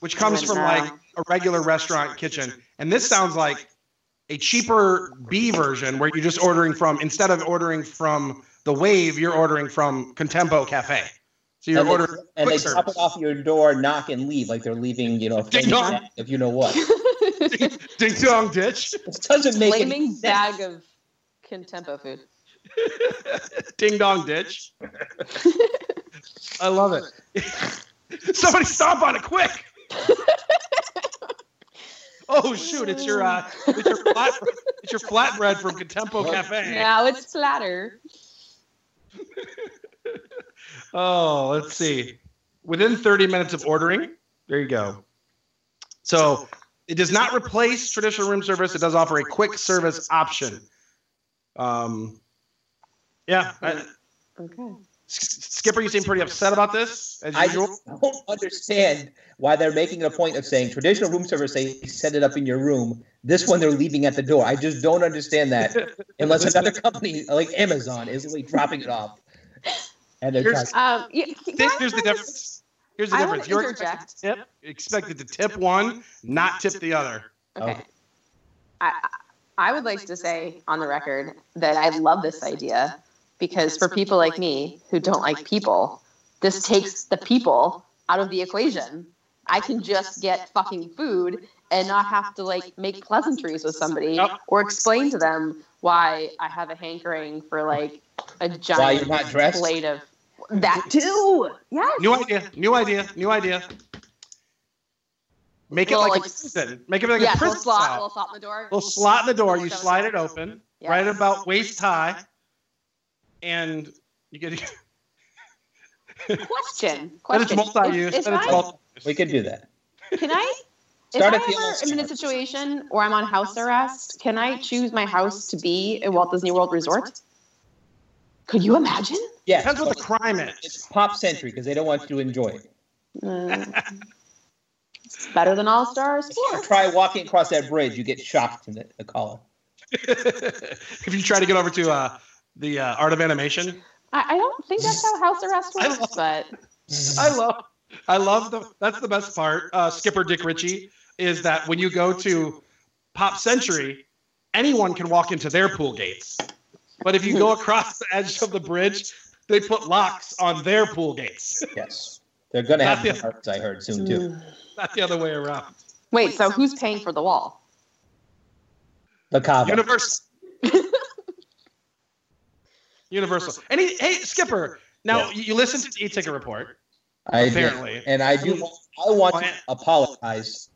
which comes from like a regular restaurant kitchen. And this sounds like a cheaper B version where you're just ordering from instead of ordering from the Wave, you're ordering from Contempo Cafe. So you're and they, ordering and they quick drop it off your door, knock and leave, like they're leaving, you know, a Ding dong. bag of you know what. [laughs] Ding dong ditch. This doesn't make any Flaming sense. bag of Contempo food. [laughs] Ding dong ditch. [laughs] I love it. [laughs] Somebody stomp on it quick. [laughs] oh shoot! It's your uh, it's your flat, it's your flatbread from Contempo Cafe. Now it's flatter. [laughs] Oh, let's see. Within 30 minutes of ordering, there you go. So it does not replace traditional room service. It does offer a quick service option. Um, yeah. I- Okay. S- Skipper, you seem pretty upset about this, as I usual. just don't understand why they're making a point of saying traditional room service, they set it up in your room. This one they're leaving at the door. I just don't understand that [laughs] unless another company like Amazon is really dropping it off. And they're Here's- Um, yeah, Think can I there's the difference. Here's the I difference. wanna You're expected to tip, expected to tip one, not tip the other. Okay. Okay. I, I would like to say on the record that I love this idea because for people like me who don't like people, this takes the people out of the equation. I can just get fucking food and not have to like make pleasantries with somebody or explain to them why I have a hankering for like a giant you're not dressed. plate of that too. Yes. New idea, new idea, new idea. Make it Well, like, like- a prison. Make it like yeah, a little slot, style. little slot in the door. little slot in the door. You slide it open, Yeah. right about waist high, and you get. [laughs] Question. That it's Question. multi-use. If- if it's I- multi. we could do that. Can I? If Start I ever am in a situation where I'm on house arrest, can I choose my house to be a Walt Disney World resort? Could you imagine? Yeah, Depends what the but crime it's is. pop century because they don't want you to enjoy it. Mm. it's [laughs] better than All Stars. Try walking across that bridge, you get shocked in the, the column. [laughs] if you try to get over to uh, the uh, art of animation, I, I don't think that's how house arrest I works, love- but I love, I love the. That's the best part. Uh, Skipper Dick Ritchie is that when you go to Pop Century, anyone can walk into their pool gates, but if you go [laughs] across the edge of the bridge, they put locks on their pool gates, Yes. They're going to have the- cards, I heard, soon, too. [sighs] not the other way around. wait. So who's paying for the wall? The Cava. [laughs] Universal. Universal. And he, hey, Skipper. Now Yeah. you you listen to the e-ticket report. I did. apparently. And I do. I want to apologize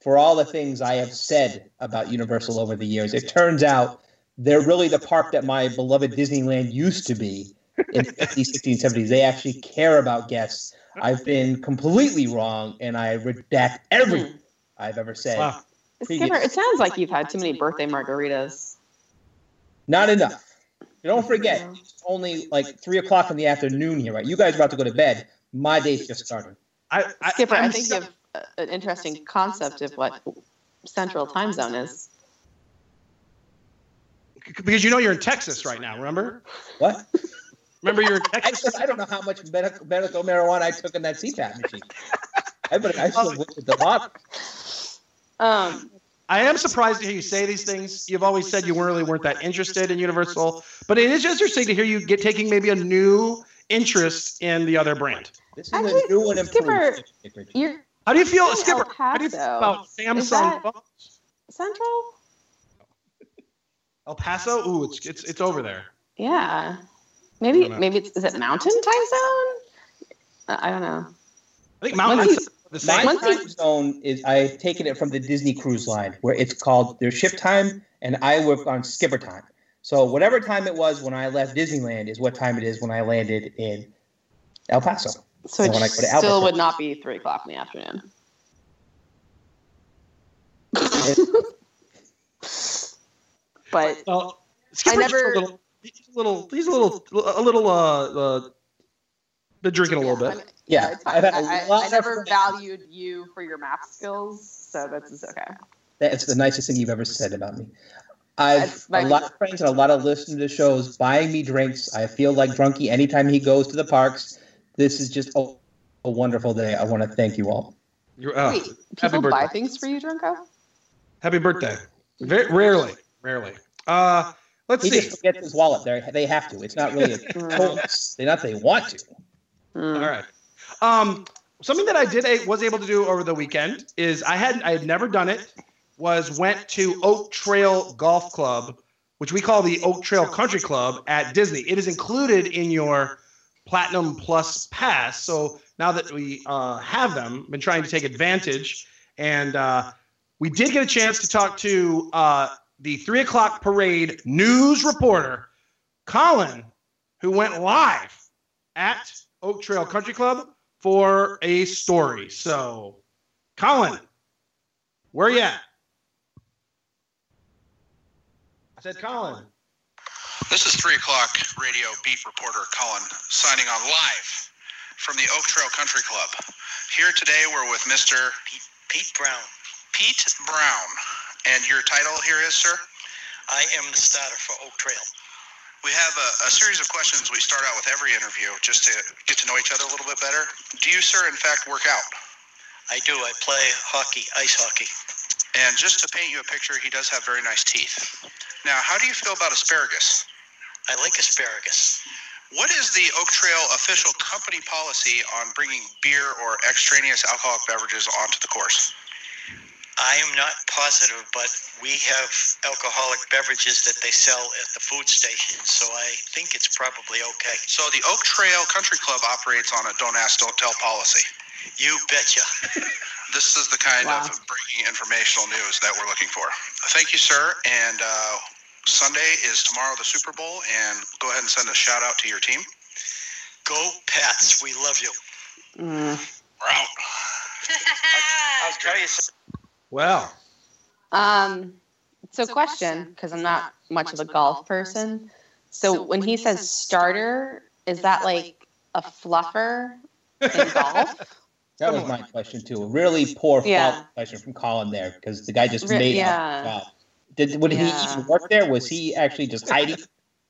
for all the things I have said about Universal over the years. It turns out they're really the park that my beloved Disneyland used to be in the 50s, 60s, 70s. They actually care about guests. I've been completely wrong, and I redact everything hmm. I've ever said. Wow. Skipper, it sounds like you've had too many birthday margaritas. Not enough. Don't forget, it's only like three o'clock in the afternoon here, right? You guys are about to go to bed. My day's just starting. I, I, Skipper, i I'm think so- you have an interesting concept of what Central Time Zone is. because you know you're in Texas right now. Remember? What? Remember you're in [laughs] I, Texas. said, I don't know how much medical, medical marijuana I took in that CPAP machine. I, but I still went with the bottle. Um, I am surprised to hear you say these things. You've always said you really weren't that interested in Universal, but it is interesting to hear you get taking maybe a new interest in the other brand. This is Actually, a new and Skipper, you're How do you feel, Skipper? El How do you feel about Samsung phones? Central? El Paso? Ooh, it's it's it's over there. Yeah. Maybe maybe it's is it Mountain Time Zone? I I don't know. I think Mountain the My same. Once you- time zone is I've taken it from the Disney Cruise Line, where it's called their ship time, and I work on skipper time. So whatever time it was when I left Disneyland is what time it is when I landed in El Paso. So it when I go to still Albuquerque. would not be three o'clock in the afternoon. [laughs] but Well, Skipper's just never- a little, he's a little, he's a little, a little, uh, uh been drinking a little bit. I mean, Yeah, it's I've had a I, I, lot I of never valued you for your math skills, so that's it's okay. That's the nicest thing you've ever said about me. I've a lot of friends and a lot of listeners to shows buying me drinks. I feel like drunky anytime he goes to the parks. This is just a, a wonderful day. I want to thank you all. You're, uh, Wait, happy people buy things for you, Drunko? Happy birthday. Very rarely, rarely. Uh, let's He see. just forgets his wallet. They they have to. It's not really a [laughs] choice. They not they want to. Mm. All right. Um, something that I did a, was able to do over the weekend is I had I had never done it. Was went to Oak Trail Golf Club, which we call the Oak Trail Country Club at Disney. It is included in your Platinum Plus pass. So now that we uh, have them, been trying to take advantage, and uh, we did get a chance to talk to uh, the three o'clock parade news reporter, Colin, who went live at Oak Trail Country Club for a story. So, Colin, where are you at? I said, Colin. This is 3 o'clock radio beat reporter Colin signing on live from the Oak Trail Country Club. Here today we're with Mr. Pete Brown. Pete Brown. And your title here is, sir? I am the starter for Oak Trail. We have a, a series of questions we start out with every interview just to get to know each other a little bit better. Do you, sir, in fact, work out? I do. I play hockey, ice hockey. And just to paint you a picture, he does have very nice teeth. Now, how do you feel about asparagus? I like asparagus. What is the Oak Trail official company policy on bringing beer or extraneous alcoholic beverages onto the course? I am not positive, but we have alcoholic beverages that they sell at the food station, so I think it's probably okay. So the Oak Trail Country Club operates on a don't ask, don't tell policy. You betcha. [laughs] This is the kind Wow. of breaking informational news that we're looking for. Thank you, sir. And uh, Sunday is tomorrow the Super Bowl, and go ahead and send a shout out to your team. Go Pats. We love you. Mm. We're out. I'll tell you something. Well, Um, so question, because I'm not much of a golf person. So when he says starter, is that like a fluffer in golf? [laughs] That was my question too. A really poor Yeah. question from Colin there because the guy just Re- made yeah. up. Wow. Did would he even work there? Was he actually just hiding?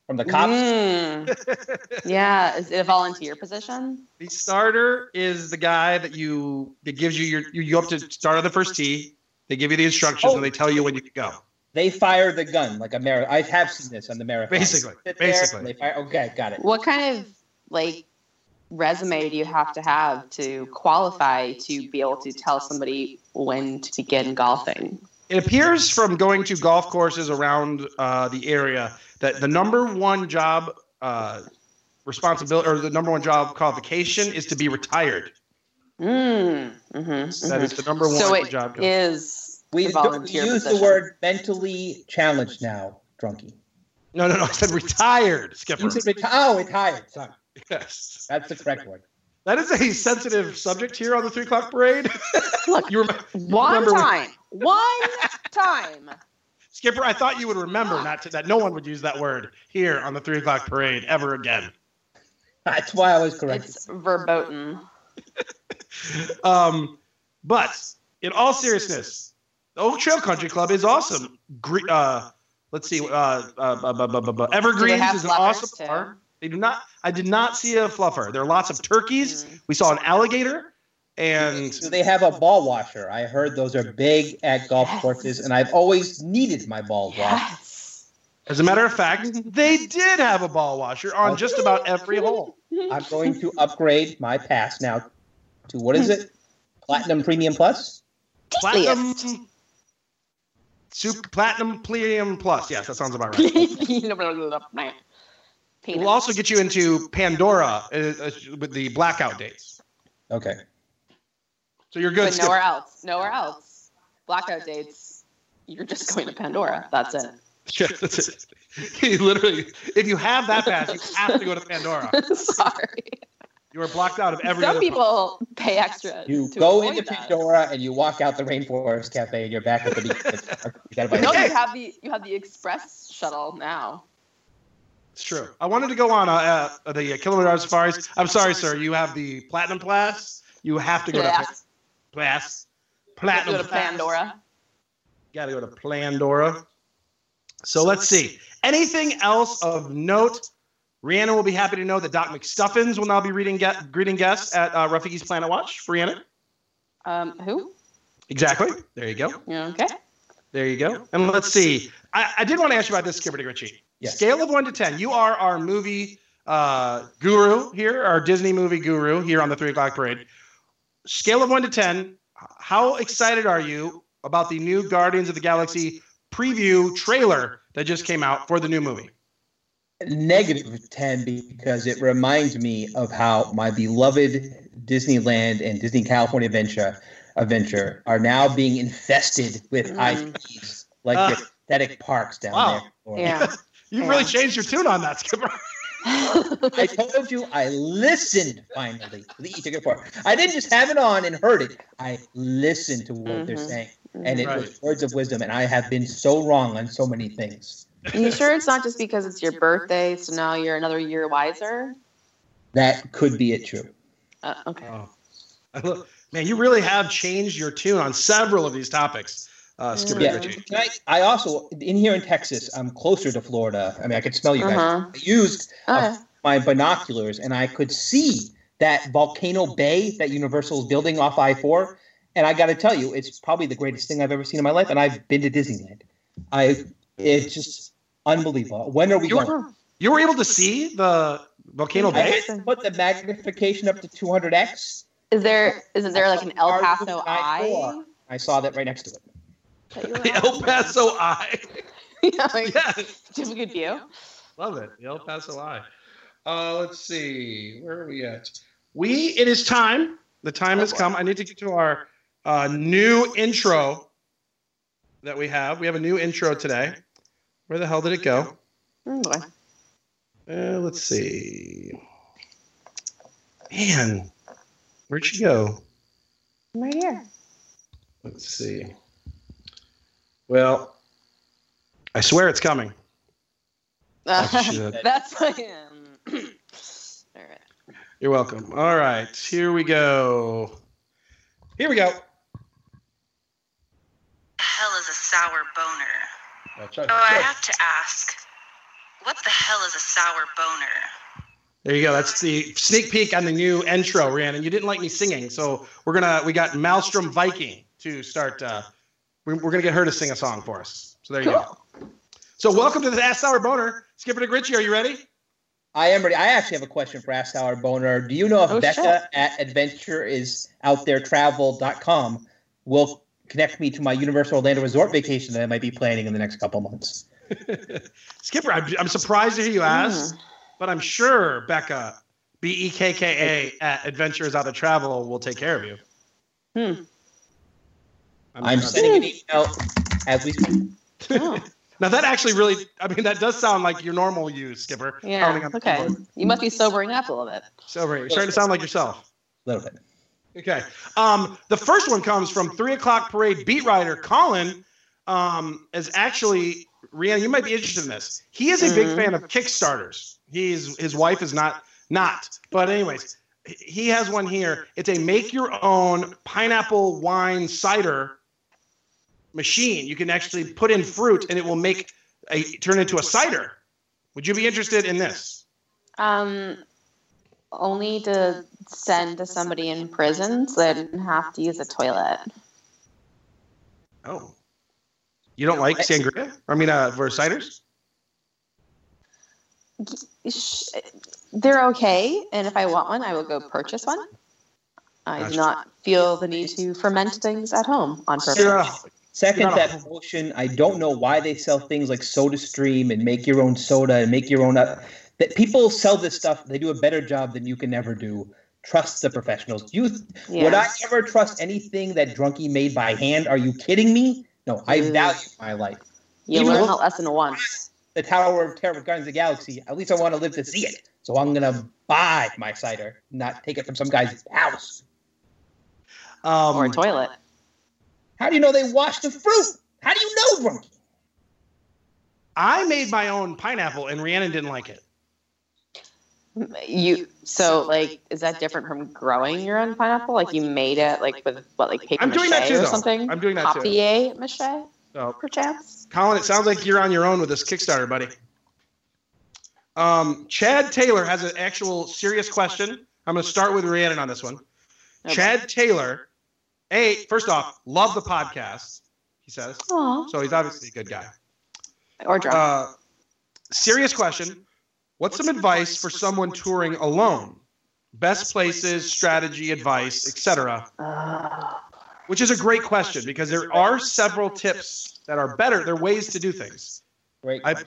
from the cops. Mm. [laughs] yeah, is it a volunteer position? The starter is the guy that you that gives you your you, you have to start on the first tee. They give you the instructions Oh. and they tell you when you can go. They fire the gun like a marathon. I have seen this on the marathon. Basically, Sit there, basically. they fire- okay, got it. What kind of like resume do you have to have to qualify to be able to tell somebody when to begin golfing? It appears from going to golf courses around uh, the area that the number one job uh, responsibility or the number one job qualification is to be retired. Mm. Mm-hmm, That is the number one so it job. is We, don't- volunteer use the word mentally challenged now, drunkie. No, no, no. I said retired, Skipper. You said reti- oh, retired. Sorry, Yes. that's the correct word. That is a sensitive subject here on the three o'clock parade. [laughs] Look, you remember, one remember when- time, one time. Skipper, I thought you would remember not to, that no one would use that word here on the three o'clock parade ever again. That's why I was correct. It's verboten. [laughs] [laughs] Um, but in all seriousness, the Oak Trail Country Club is awesome. Gre- uh, let's see, uh, uh, Evergreens is an awesome too? bar. They do not. I did not see a fluffer. There are lots of turkeys. Mm. We saw an alligator, and Do they have a ball washer? I heard those are big at golf Yes. courses, and I've always needed my balls washed. Yes. as a matter of fact, they did have a ball washer on just about every hole. I'm going to upgrade my pass now to what is it? Platinum Premium Plus? Platinum, super platinum premium plus. Yes, that sounds about right. Penis. [laughs] We'll also get you into Pandora uh, uh, with the blackout dates. Okay. So you're good. but nowhere else. Nowhere else. Blackout dates. You're just going to Pandora. That's it. [laughs] Yeah, that's it. [laughs] You literally, if you have that pass, you have to go to Pandora. Sorry. You are blocked out of every Some other. people pay extra. You to go avoid into that. Pandora and you walk out the Rainforest Cafe and you're back at the beach. [laughs] You No, Okay. you have the you have the express shuttle now. It's true. I wanted to go on uh, uh, the uh, Kilimanjaro safaris. I'm sorry, sir. You have the platinum pass. You have to go Yeah. to pa- pass. You Platinum go to. Pandora. Got to go to Pandora. So let's see. Anything else of note? Rhiannon will be happy to know that Doc McStuffins will now be reading get, greeting guests at uh, Rafiki's Planet Watch for Rhiannon. Um, who? Exactly. There you go. Okay. There you go. And let's see. I, I did want to ask you about this, Skipper Dick Ritchie. Yes. Scale of one to ten. You are our movie uh, guru here, our Disney movie guru here on the three o'clock parade. Scale of one to ten. How excited are you about the new Guardians of the Galaxy preview trailer that just came out for the new movie? Negative 10 because it reminds me of how my beloved Disneyland and Disney California Adventure adventure are now being infested with Mm. IPs like Ah. the pathetic parks down Wow. there. [laughs] Yeah. [laughs] You've Yeah. really changed your tune on that, Skipper. [laughs] I told you I listened finally to the e-ticket report. I didn't just have it on and heard it. I listened to what they're Mhm. saying. And it Right. was words of wisdom. And I have been so wrong on so many things. You sure it's not just because it's your birthday, so now you're another year wiser? That could be it true. Uh, okay. Oh. Man, you really have changed your tune on several of these topics, uh, Skipper Yeah. I, I also, in here in Texas, I'm closer to Florida. I mean, I could smell you guys. Uh-huh. I used Okay. my binoculars and I could see that volcano bay that Universal is building off I 4. And I got to tell you, it's probably the greatest thing I've ever seen in my life. And I've been to Disneyland. I, it's just unbelievable. When are we You were- going? You were able to see the volcano I bay. put the magnification up to 200x. Is there isn't there like an El Paso eye? I saw that right next to it. that you were The? El Paso Eye. [laughs] yeah, like, yeah, do you have a good view? love it. The El Paso Eye. Uh, let's see. Where are we at? We. It is time. The time has come. I need to get to our uh, new intro that we have. We have a new intro today. Where the hell did it go? Oh, boy. Uh, let's see. Man, where'd she go? I'm right here. Let's see. Well, I swear it's coming. [laughs] Uh, shit. [laughs] that's like, um, [clears throat] all right. You're welcome. All right, here we go. Here we go. hell is a sour boner? That's right. Oh, I have to ask. What the hell is a sour boner? There you go. That's the sneak peek on the new intro, Rhiannon. You didn't like me singing, so we're gonna we got Maelstrom Viking to start. Uh, we're, we're gonna get her to sing a song for us. So there you go. So welcome to the Ask Sour Boner. Skipper Dick Ritchie, are you ready? I am ready. I actually have a question for Ask Sour Boner. Do you know if Oh, Bekka shit. at adventureisouttheretravel.com will connect me to my Universal Orlando Resort vacation that I might be planning in the next couple months? [laughs] Skipper, I'm, I'm surprised to hear you ask, but I'm sure Bekka, B E K K A at Adventures Out of Travel will take care of you. Hmm. I'm sending an email as we speak. Oh, [laughs] Now that actually really, I mean, that does sound like your normal you, Skipper. yeah. Pounding on the Okay. You must be sobering up a little bit. So you're starting to sound like yourself. A little bit. Okay. Um, the first one comes from three o'clock parade beat writer Colin. Um, is actually Rhiannon. You might be interested in this. He is a big Mhm. fan of Kickstarters. He's his wife is not not. But anyways, he has one here. It's a make your own pineapple wine cider machine. You can actually put in fruit and it will make a turn into a cider. Would you be interested in this? Um, only to send to somebody in prison so they didn't have to use a toilet. Oh. You don't like sangria? I mean, uh, for ciders? They're okay, and if I want one, I will go purchase one. I Gotcha. do not feel the need to ferment things at home on purpose. Yeah. Second, You're not a- that motion. I don't know why they sell things like Soda Stream and make your own soda and make your own. Uh, that people sell this stuff. They do a better job than you can ever do. Trust the professionals. You would I ever trust anything that Drunky made by hand? Are you kidding me? No, I Mm. value my life. You Even learn though- that lesson once. The Tower of Terror with Guardians of the Galaxy. At least I want to live to see it. So I'm gonna buy my cider, not take it from some guy's house. Um, Or a toilet. How do you know they wash the fruit? How do you know, Drunky? I made my own pineapple and Rhiannon didn't like it. You so like is that different from growing your own pineapple? Like you made it like with what like paper I'm doing that too, or though. something? I'm doing that too. Papier mache, So, perchance. Colin, it sounds like you're on your own with this Kickstarter, buddy. Um, Chad Taylor has an actual serious question. I'm going to start with Rhiannon on this one. Okay. Chad Taylor, hey, first off, love the podcast, he says. Aw. So he's obviously a good guy. Or drunk. Uh, serious question. What's some advice for someone touring alone? Best places, strategy, advice, etc. Ugh. Which is a great question because there are several tips that are better. There are ways to do things. Great. I, it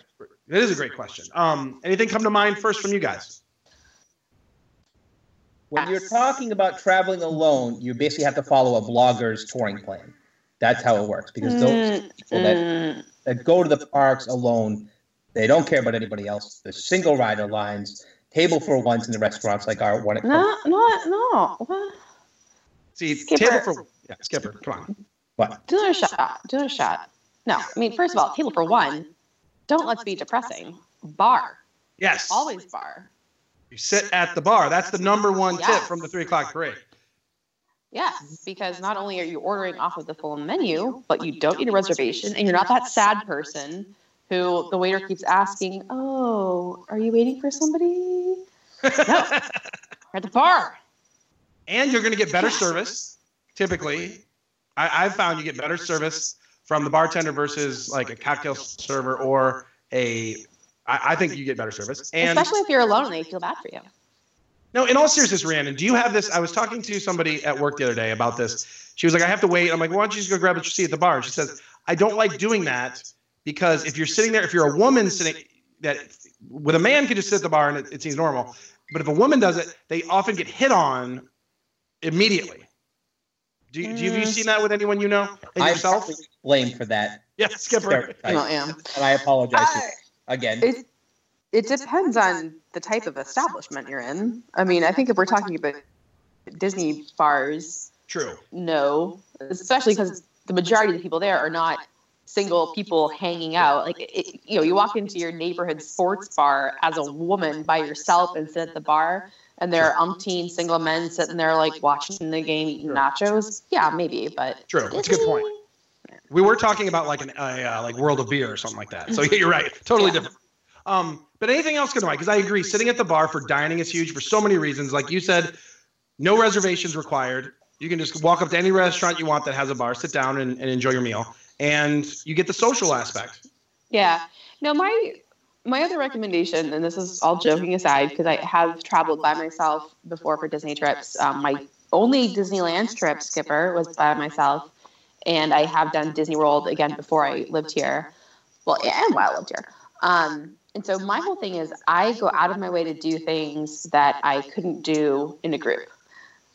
is a great question. Um, anything come to mind first from you guys? When you're talking about traveling alone, you basically have to follow a blogger's touring plan. That's how it works because those Mm, people that, mm. that go to the parks alone, they don't care about anybody else. The single rider lines, table for ones in the restaurants like our one. At No, no, no. What? See, Skipper. table for yeah, Skipper. Come on. What? Do another shot. Do another shot. No, I mean, first of all, table for one. Don't let's be depressing. Bar. Yes. Always bar. You sit at the bar. That's the number one tip from the three o'clock parade. Yes, because not only are you ordering off of the full menu, but you don't need a reservation, and you're not that sad person who the waiter keeps asking, "Oh, are you waiting for somebody?" No, we're [laughs] at the bar. and you're going to get better service. Typically, I, I've found you get better service from the bartender versus like a cocktail server or a. I, I think you get better service. And Especially if you're alone and they feel bad for you. no, in all seriousness, Rhiannon, do you have this? I was talking to somebody at work the other day about this. She was like, "I have to wait." I'm like, "Why don't you just go grab a seat at the bar?" She says, "I don't like doing that because if you're sitting there, if you're a woman sitting that with a man can just sit at the bar and it, it seems normal, but if a woman does it, they often get hit on immediately." Do you, do you, have you Mm. seen that with anyone you know and I'm yourself? probably blamed for that. Yeah, Skipper. stereotype, Well, yeah. and I apologize Uh, again. It it depends on the type of establishment you're in. I mean, I think if we're talking about Disney bars, True. no, especially because the majority of the people there are not single people hanging out. Like, it, you know, you walk into your neighborhood sports bar as a woman by yourself and sit at the bar, and there are umpteen single men sitting there like watching the game, eating nachos. Yeah, maybe, but True. That's a good point. We were talking about like an uh, uh, like World of Beer or something like that. So yeah, [laughs] you're right. Totally Yeah. different. Um, but anything else going to Because I agree, sitting at the bar for dining is huge for so many reasons. Like you said, no reservations required. You can just walk up to any restaurant you want that has a bar, sit down and, and enjoy your meal, and you get the social aspect. Yeah. No, my my other recommendation, and this is all joking aside, because I have traveled by myself before for Disney trips. Um, my only Disneyland trip, Skipper, was by myself, and I have done Disney World again before I lived here. Well, and while I lived here. Um, and so my whole thing is I go out of my way to do things that I couldn't do in a group.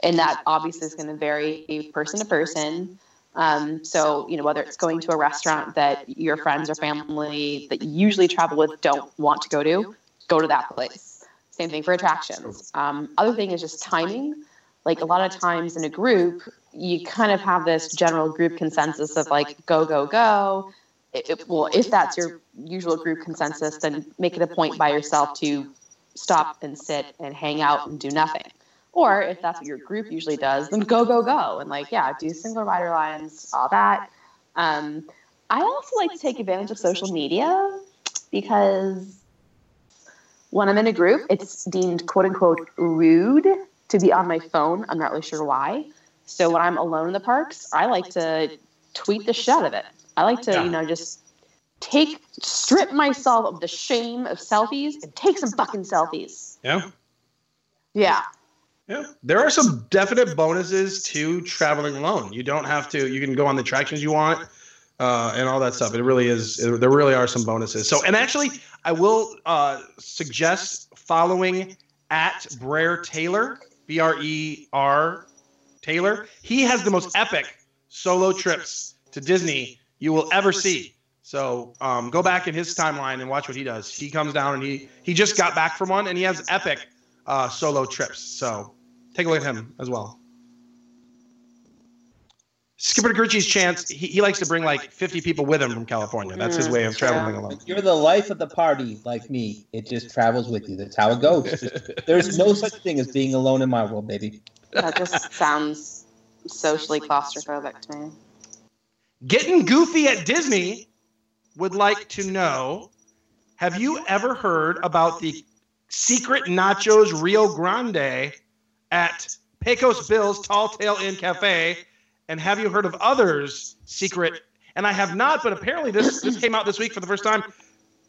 And that obviously is going to vary person to person. Um, so, you know, whether it's going to a restaurant that your friends or family that you usually travel with don't want to go to, go to that place. Same thing for attractions. Um, other thing is just timing. Like a lot of times in a group, you kind of have this general group consensus of like, go, go, go it, well, if that's your usual group consensus, then make it a point by yourself to stop and sit and hang out and do nothing. Or if that's what your group usually does, then go, go, go. And like, yeah, do single rider lines, all that. Um, I also like to take advantage of social media because when I'm in a group, it's deemed quote unquote rude to be on my phone. I'm not really sure why. So when I'm alone in the parks, I like to tweet the shit out of it. I like to, you know, just take strip myself of the shame of selfies and take some fucking selfies. Yeah. Yeah. Yeah. There are some definite bonuses to traveling alone. You don't have to, you can go on the attractions you want uh, and all that stuff. It really is, it, there really are some bonuses. So, and actually, I will uh, suggest following at Brer Taylor, B R E R Taylor. He has the most epic solo trips to Disney you will ever see. So um, go back in his timeline and watch what he does. He comes down and he he just got back from one and he has epic uh, solo trips. So take a look at him as well. Skipper Grucci's chance, he, he likes to bring like 50 people with him from California. That's his way of mm. traveling yeah. alone. You're the life of the party, like me. It just travels with you. That's how it goes. There's no such thing as being alone in my world, baby. That just sounds socially claustrophobic to me. Getting goofy at Disney would like to know Have you ever heard about the secret nachos Rio Grande at Pecos Bill's Tall Tale Inn Cafe? And have you heard of others secret? And I have not, but apparently this this came out this week for the first time.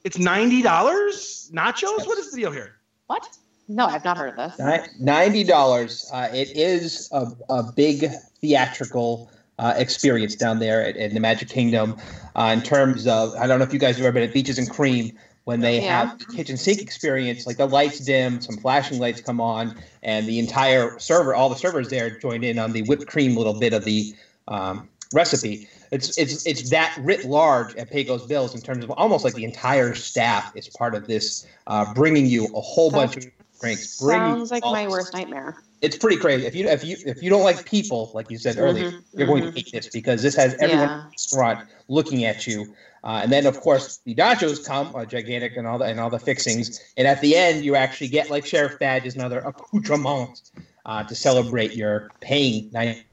It's ninety dollars nachos. What is the deal here? What? No, I've not heard of this. Ninety dollars. Uh, it is a, a big theatrical uh, experience down there at, at the Magic Kingdom uh, in terms of I don't know if you guys have ever been at Beaches and Cream when they yeah. have the kitchen sink experience, like the lights dim, some flashing lights come on, and the entire server, all the servers there join in on the whipped cream little bit of the um, recipe. It's it's it's that writ large at Pecos Bills in terms of almost like the entire staff is part of this, uh, bringing you a whole bunch of drinks. Sounds like my worst nightmare it's pretty crazy. If you if you if you don't like people, like you said mm-hmm, earlier, you're mm-hmm. going to hate this because this has everyone yeah. in the restaurant looking at you. Uh, and then of course the nachos come, are gigantic and all the and all the fixings. And at the end, you actually get like sheriff badges and other accoutrements uh, to celebrate your paying ninety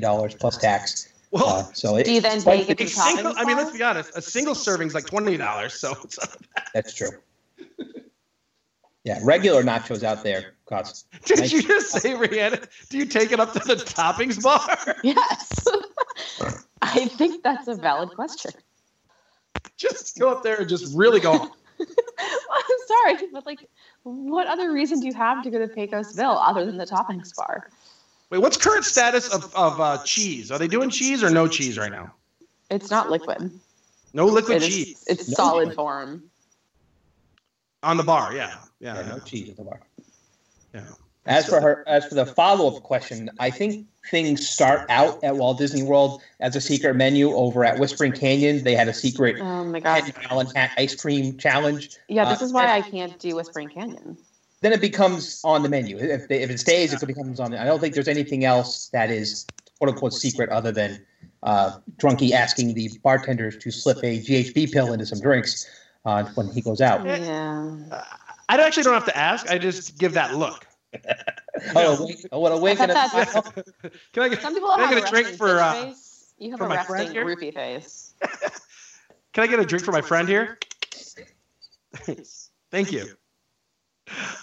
dollars plus tax. Well, uh, so it, do you then take it to single, I mean, let's be honest. A single serving is like twenty dollars, so that's true. Yeah, regular nachos out there cost. [laughs] Did nice. you just say, Rhiannon? Do you take it up to the toppings bar? [laughs] Yes. [laughs] I think that's a valid question. [laughs] Just go up there and just really go. well, [laughs] I'm sorry, but like, what other reason do you have to go to Pecos Bill other than the toppings bar? Wait, what's current status of, of uh, cheese? Are they doing cheese or no cheese right now? It's not liquid. No liquid it cheese. Is, it's no solid liquid. form. On the bar, yeah. Yeah, yeah no cheese at the bar. Yeah. As for her, as for the follow-up question, I think things start out at Walt Disney World as a secret menu. Over at Whispering Canyon, they had a secret oh my god ice cream challenge. Yeah, this uh, is why I can't do Whispering Canyon. Then it becomes on the menu. If, they, if it stays, it becomes on. The, I don't think there's anything else that is quote unquote secret other than uh, Drunky asking the bartenders to slip a GHB pill into some drinks uh, when he goes out. Yeah. I actually don't have to ask. I just give that look. [laughs] oh, oh, what a wink and a [laughs] smile. Can I get, Some people can I get a drink for uh, You have a resting roofie face. [laughs] can I get a drink for my friend here? [laughs] Thank you.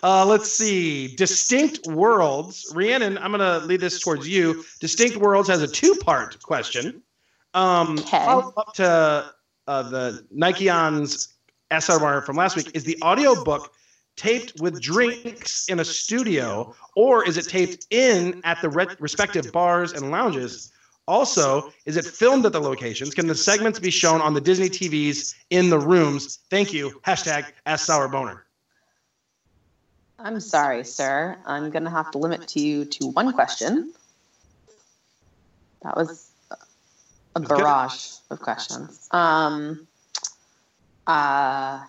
Uh, let's see. Distinct Worlds. Rhiannon, I'm going to lead this towards you. Distinct Worlds has a two part question. Um, Okay. follow up to uh, the Nikeon's SR from last week. Is the audiobook taped with drinks in a studio, or is it taped in at the re- respective bars and lounges? Also, is it filmed at the locations? Can the segments be shown on the Disney TVs in the rooms? Thank you. Hashtag Ask Sour Boner. I'm sorry, sir. I'm going to have to limit to you to one question. That was a barrage of questions. Um, uh,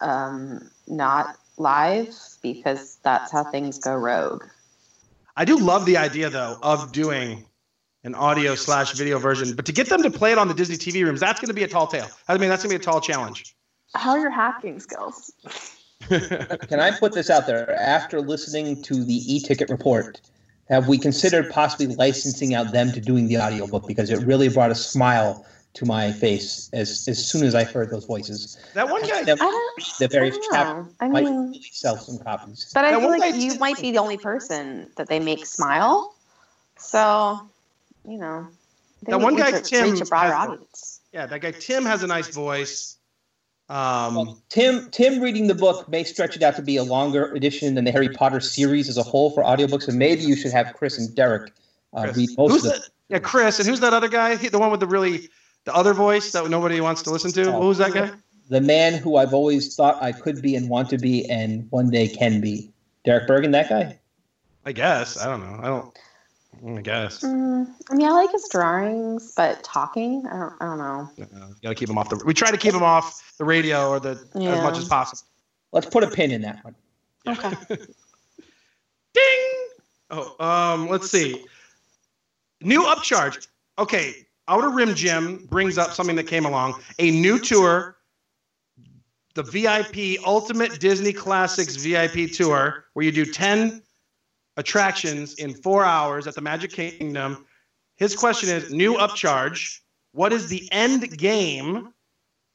um, not live because that's how things go rogue. I do love the idea though of doing an audio slash video version, but to get them to play it on the Disney TV rooms, that's going to be a tall tale. I mean, that's going to be a tall challenge. How are your hacking skills? [laughs] Can I put this out there? After listening to the e-ticket report, have we considered possibly licensing out them to doing the audiobook because it really brought a smile to my face as as soon as I heard those voices. That one guy, I don't, The very I chap. I might mean, really sell some copies. but I That feel like you did- might be the only person that they make smile. So, you know, they That one guy, reach a- Tim, reach a broader has audience. yeah, that guy Tim has a nice voice. Um, Tim Tim reading the book may stretch it out to be a longer edition than the Harry Potter series as a whole for audiobooks, and maybe you should have Chris and Derek uh, Chris. read most Who's of the, it. yeah, Chris, and who's that other guy? He, the one with the really, the other voice that nobody wants to listen to. Who's that guy? The man who I've always thought I could be and want to be, and one day can be. Derek Bergen, that guy. I guess. I don't know. I don't. I guess. Mm, I mean, I like his drawings, but talking, I don't, I don't know. Uh, Got to keep him off the. We try to keep him off the radio or the as much as possible. Let's put a pin in that one. Okay. [laughs] Ding. Oh, um, let's see. New upcharge. Okay, Outer Rim Gym brings up something that came along. A new tour, the VIP Ultimate Disney Classics VIP tour, where you do 10 attractions in four hours at the Magic Kingdom. His question is new upcharge. What is the end game?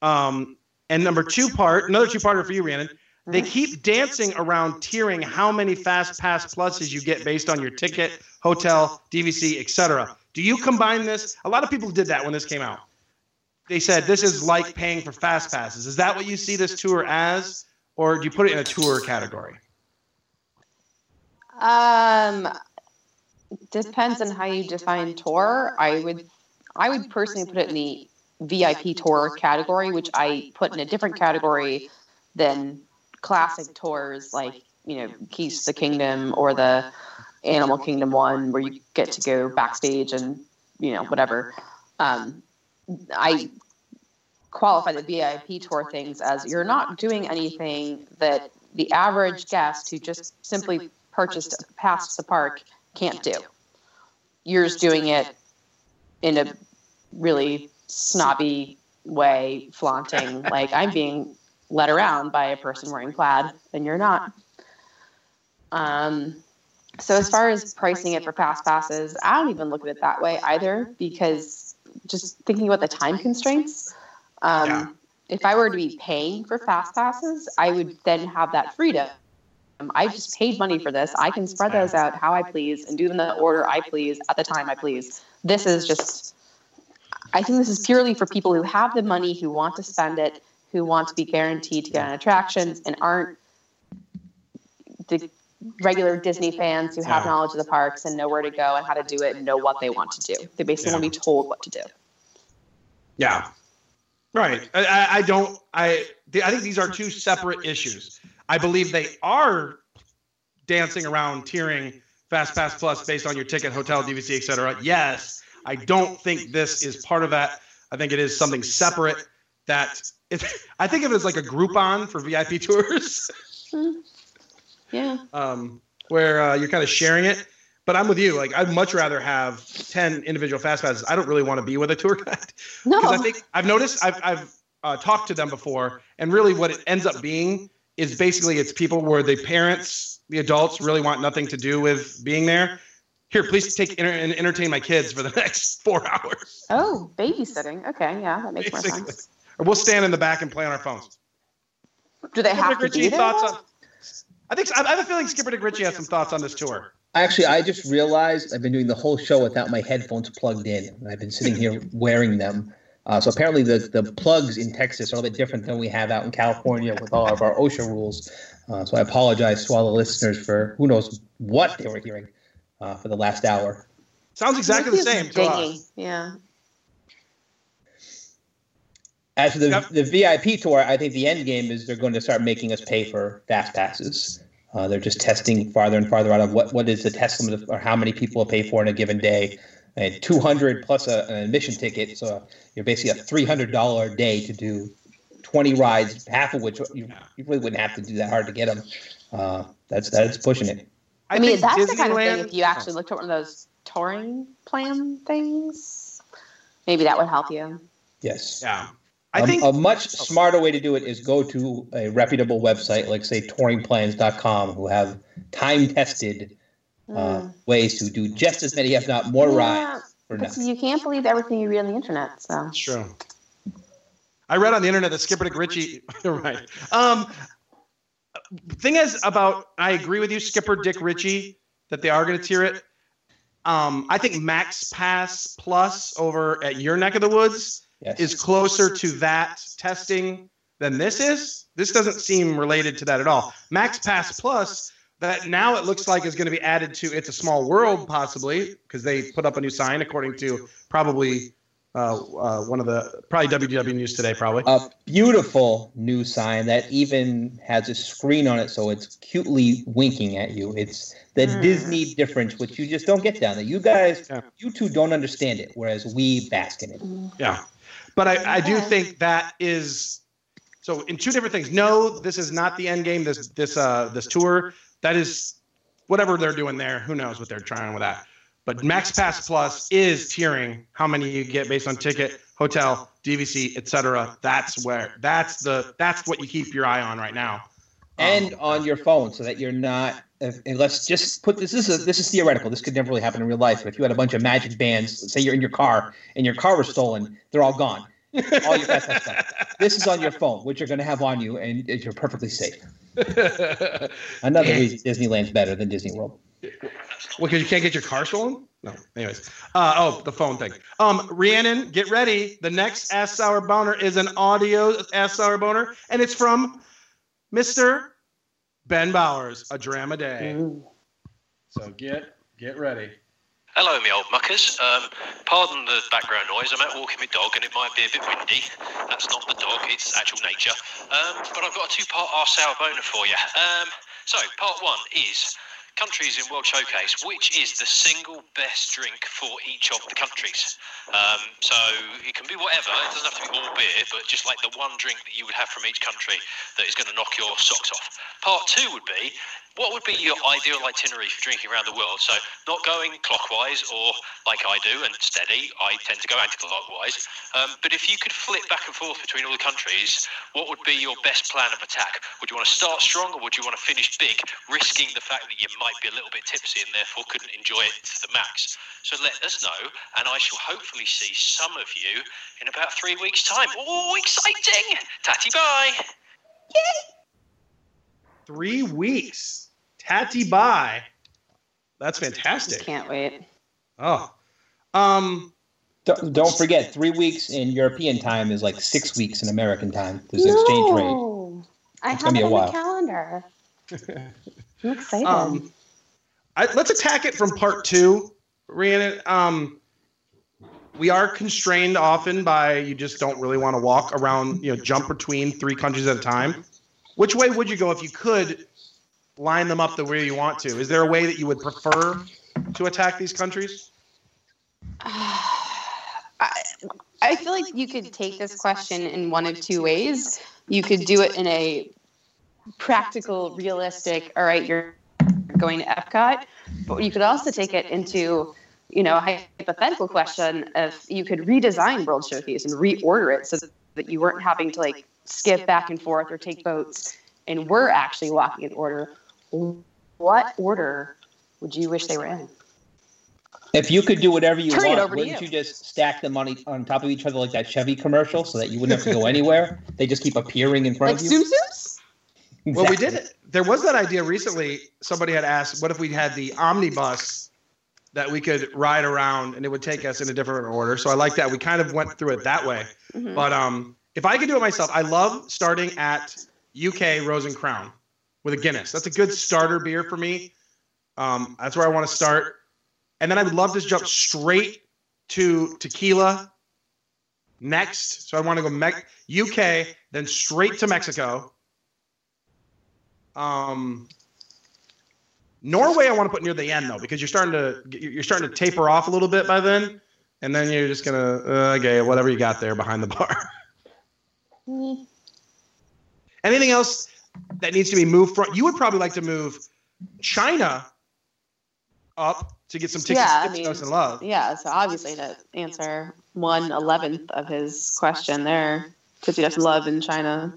Um, and number two part, another two parter for you, Rhiannon. They keep dancing around tiering how many fast pass pluses you get based on your ticket, hotel, DVC, etc. Do you combine this? A lot of people did that when this came out. They said this is like paying for fast passes. Is that what you see this tour as, or do you put it in a tour category? Um, depends on how you define tour. I would, I would personally put it in the VIP tour category, which I put in a different category than classic tours like you know Keys to the Kingdom or the Animal Kingdom one, where you get to go backstage and you know whatever. Um, I qualify the VIP tour things as you're not doing anything that the average guest who just simply purchased a pass to the park can't do. You're just doing it in a really snobby way, flaunting like I'm being led around by a person wearing plaid, and you're not. Um, so as far as pricing it for fast passes, I don't even look at it that way either because just thinking about the time constraints. Um, Yeah. If I were to be paying for fast passes, I would then have that freedom. I just paid money for this. I can spread those out how I please and do them in the order I please at the time I please. This is just, I think this is purely for people who have the money, who want to spend it, who want to be guaranteed to get on attractions and aren't the regular Disney fans who have Yeah. knowledge of the parks and know where to go and how to do it and know what they want to do. They basically Yeah. want to be told what to do. Yeah. Right. I, I, I don't. I. I think these are two separate issues. I believe they are dancing around tiering Fast Pass Plus based on your ticket, hotel, DVC, etc. Yes. I don't think this is part of that. I think it is something separate. That it, I think of it as like a Groupon for VIP [laughs] tours, hmm. Yeah. um, where uh, you're kind of sharing it. But I'm with you. Like I'd much rather have ten individual fast passes. I don't really want to be with a tour guide. No. because I think I've noticed I've I've uh, talked to them before, and really what it ends up being is basically it's people where the parents, the adults, really want nothing to do with being there. Here, please take enter- and entertain my kids for the [laughs] next four hours. Oh, babysitting. Okay, yeah, that makes more sense. Or we'll stand in the back and play on our phones. Do they Skipper have to Dick be Ritchie, there? thoughts on? I think I have a feeling Skipper Dick Ritchie has some thoughts on this tour. Actually, I just realized I've been doing the whole show without my headphones plugged in. and I've been sitting here [laughs] wearing them. Uh, so apparently, the, the plugs in Texas are a little bit different than we have out in California with all of our OSHA rules. Uh, so I apologize to all the listeners for who knows what they were hearing uh, for the last hour. Sounds exactly the same to dingy. us. Yeah. As for the, Yep. the VIP tour, I think the end game is they're going to start making us pay for fast passes. Uh, they're just testing farther and farther out of what, what is the test limit of, or how many people will pay for in a given day. And 200 plus a, an admission ticket. So you're basically a $300 a day to do 20 rides, half of which you, you really wouldn't have to do that hard to get them. Uh, that's that's pushing it. I, mean, think that's the kind of thing. If you actually looked at one of those touring plan things, maybe that would help you. Yes. Yeah. I think a much smarter way to do it is go to a reputable website like say touringplans.com who have time tested uh, ways to do just as many if not more Yeah, rides for But nothing. you can't believe everything you read on the internet. So It's true. I read on the internet that Skipper Dick Ritchie. [laughs] right. Um, thing is about I agree with you, Skipper Dick Ritchie, that they are going to tier it. Um, I think Max Pass Plus over at your neck of the woods Yes. is closer to that testing than this is. This doesn't seem related to that at all. Max Pass Plus, that now it looks like is going to be added to It's a Small World, possibly, because they put up a new sign, according to probably uh, uh, one of the, probably WDW News today, probably. a beautiful new sign that even has a screen on it so it's cutely winking at you. It's the Mm. Disney difference, which you just don't get down there. You guys, Yeah. you two don't understand it, whereas we bask in it. Yeah. But I, I do think that is so in two different things. No, this is not the end game, this this uh this tour. That is whatever they're doing there. Who knows what they're trying with that. But Max Pass Plus is tiering how many you get based on ticket, hotel, DVC, etc. That's where that's the that's what you keep your eye on right now. Um, and on your phone so that you're not and let's just put this this is this is theoretical this could never really happen in real life but if you had a bunch of magic bands say you're in your car and your car was stolen they're all gone all your fast pass stuff this is on your phone which you're going to have on you and you're perfectly safe [laughs] another reason disneyland's better than disney world Well, because you can't get your car stolen? No. Anyways. Uh, oh, the phone thing. Um, Rhiannon, get ready. The next Ask Sour Boner is an audio Ask Sour Boner, and it's from Mr. Ben Bowers, A Drama Day. So get get ready. Hello, me old muckers. Um, pardon the background noise. I'm out walking my dog, and it might be a bit windy. That's not the dog; it's actual nature. Um, but I've got a two-part R sour boner for you. Um, so, part one is countries in World Showcase. Which is the single best drink for each of the countries? Um, so it can be whatever. It doesn't have to be all beer, but just like the one drink that you would have from each country that is going to knock your socks off. Part two would be what would be your ideal itinerary for drinking around the world? So not going clockwise or like I do and steady. I tend to go anti-clockwise. Um, but if you could flip back and forth between all the countries, what would be your best plan of attack? Would you want to start strong or would you want to finish big, risking the fact that you might be a little bit tipsy and therefore couldn't enjoy it to the max? So let us know, and I shall hopefully see some of you in about three weeks' time. Oh, exciting! Tatty bye. Three weeks. Tatty bye. That's fantastic. can't wait. Oh. Um don't, don't forget three weeks in european time is like six weeks in american time there's an exchange rate No. I It's have gonna it on the calendar. [laughs] I'm excited. Um, I, let's attack it from part two, Rhiannon. Um, we are constrained often by you just don't really want to walk around, you know, jump between three countries at a time. Which way would you go if you could line them up the way you want to? Is there a way that you would prefer to attack these countries? [sighs] I, I feel like you could take this question in one of two ways. You could do it in a practical, realistic, all right, you're going to Epcot, but you could also take it into, you know, a hypothetical question if you could redesign World Showcase and reorder it so that you weren't having to like skip back and forth or take boats and we're actually walking in order. What order would you wish they were in? If you could do whatever you Turn want, wouldn't you. you. just stack the money on top of each other like that Chevy commercial so that you wouldn't have to go anywhere? They just keep appearing in front Like of you. Tsum Tsums? Well, we Exactly. did. There was that idea recently. Somebody had asked, "What if we had the omnibus that we could ride around and it would take us in a different order?" So I like that. We kind of went through it that way. Mhm. But um, if I could do it myself, I love starting at UK Rose and Crown with a Guinness. That's a good starter beer for me. Um, that's where I want to start, and then I would love to jump straight to tequila next. So I want to go Me- UK, then straight to Mexico. Um, Norway, I want to put near the end though, because you're starting to you're starting to taper off a little bit by then, and then you're just gonna uh, okay, whatever you got there behind the bar. [laughs] Anything else that needs to be moved from? You would probably like to move China up to get some tickets Yeah, I mean- and Love. Yeah, so obviously to answer one eleventh of his question there, because have love in China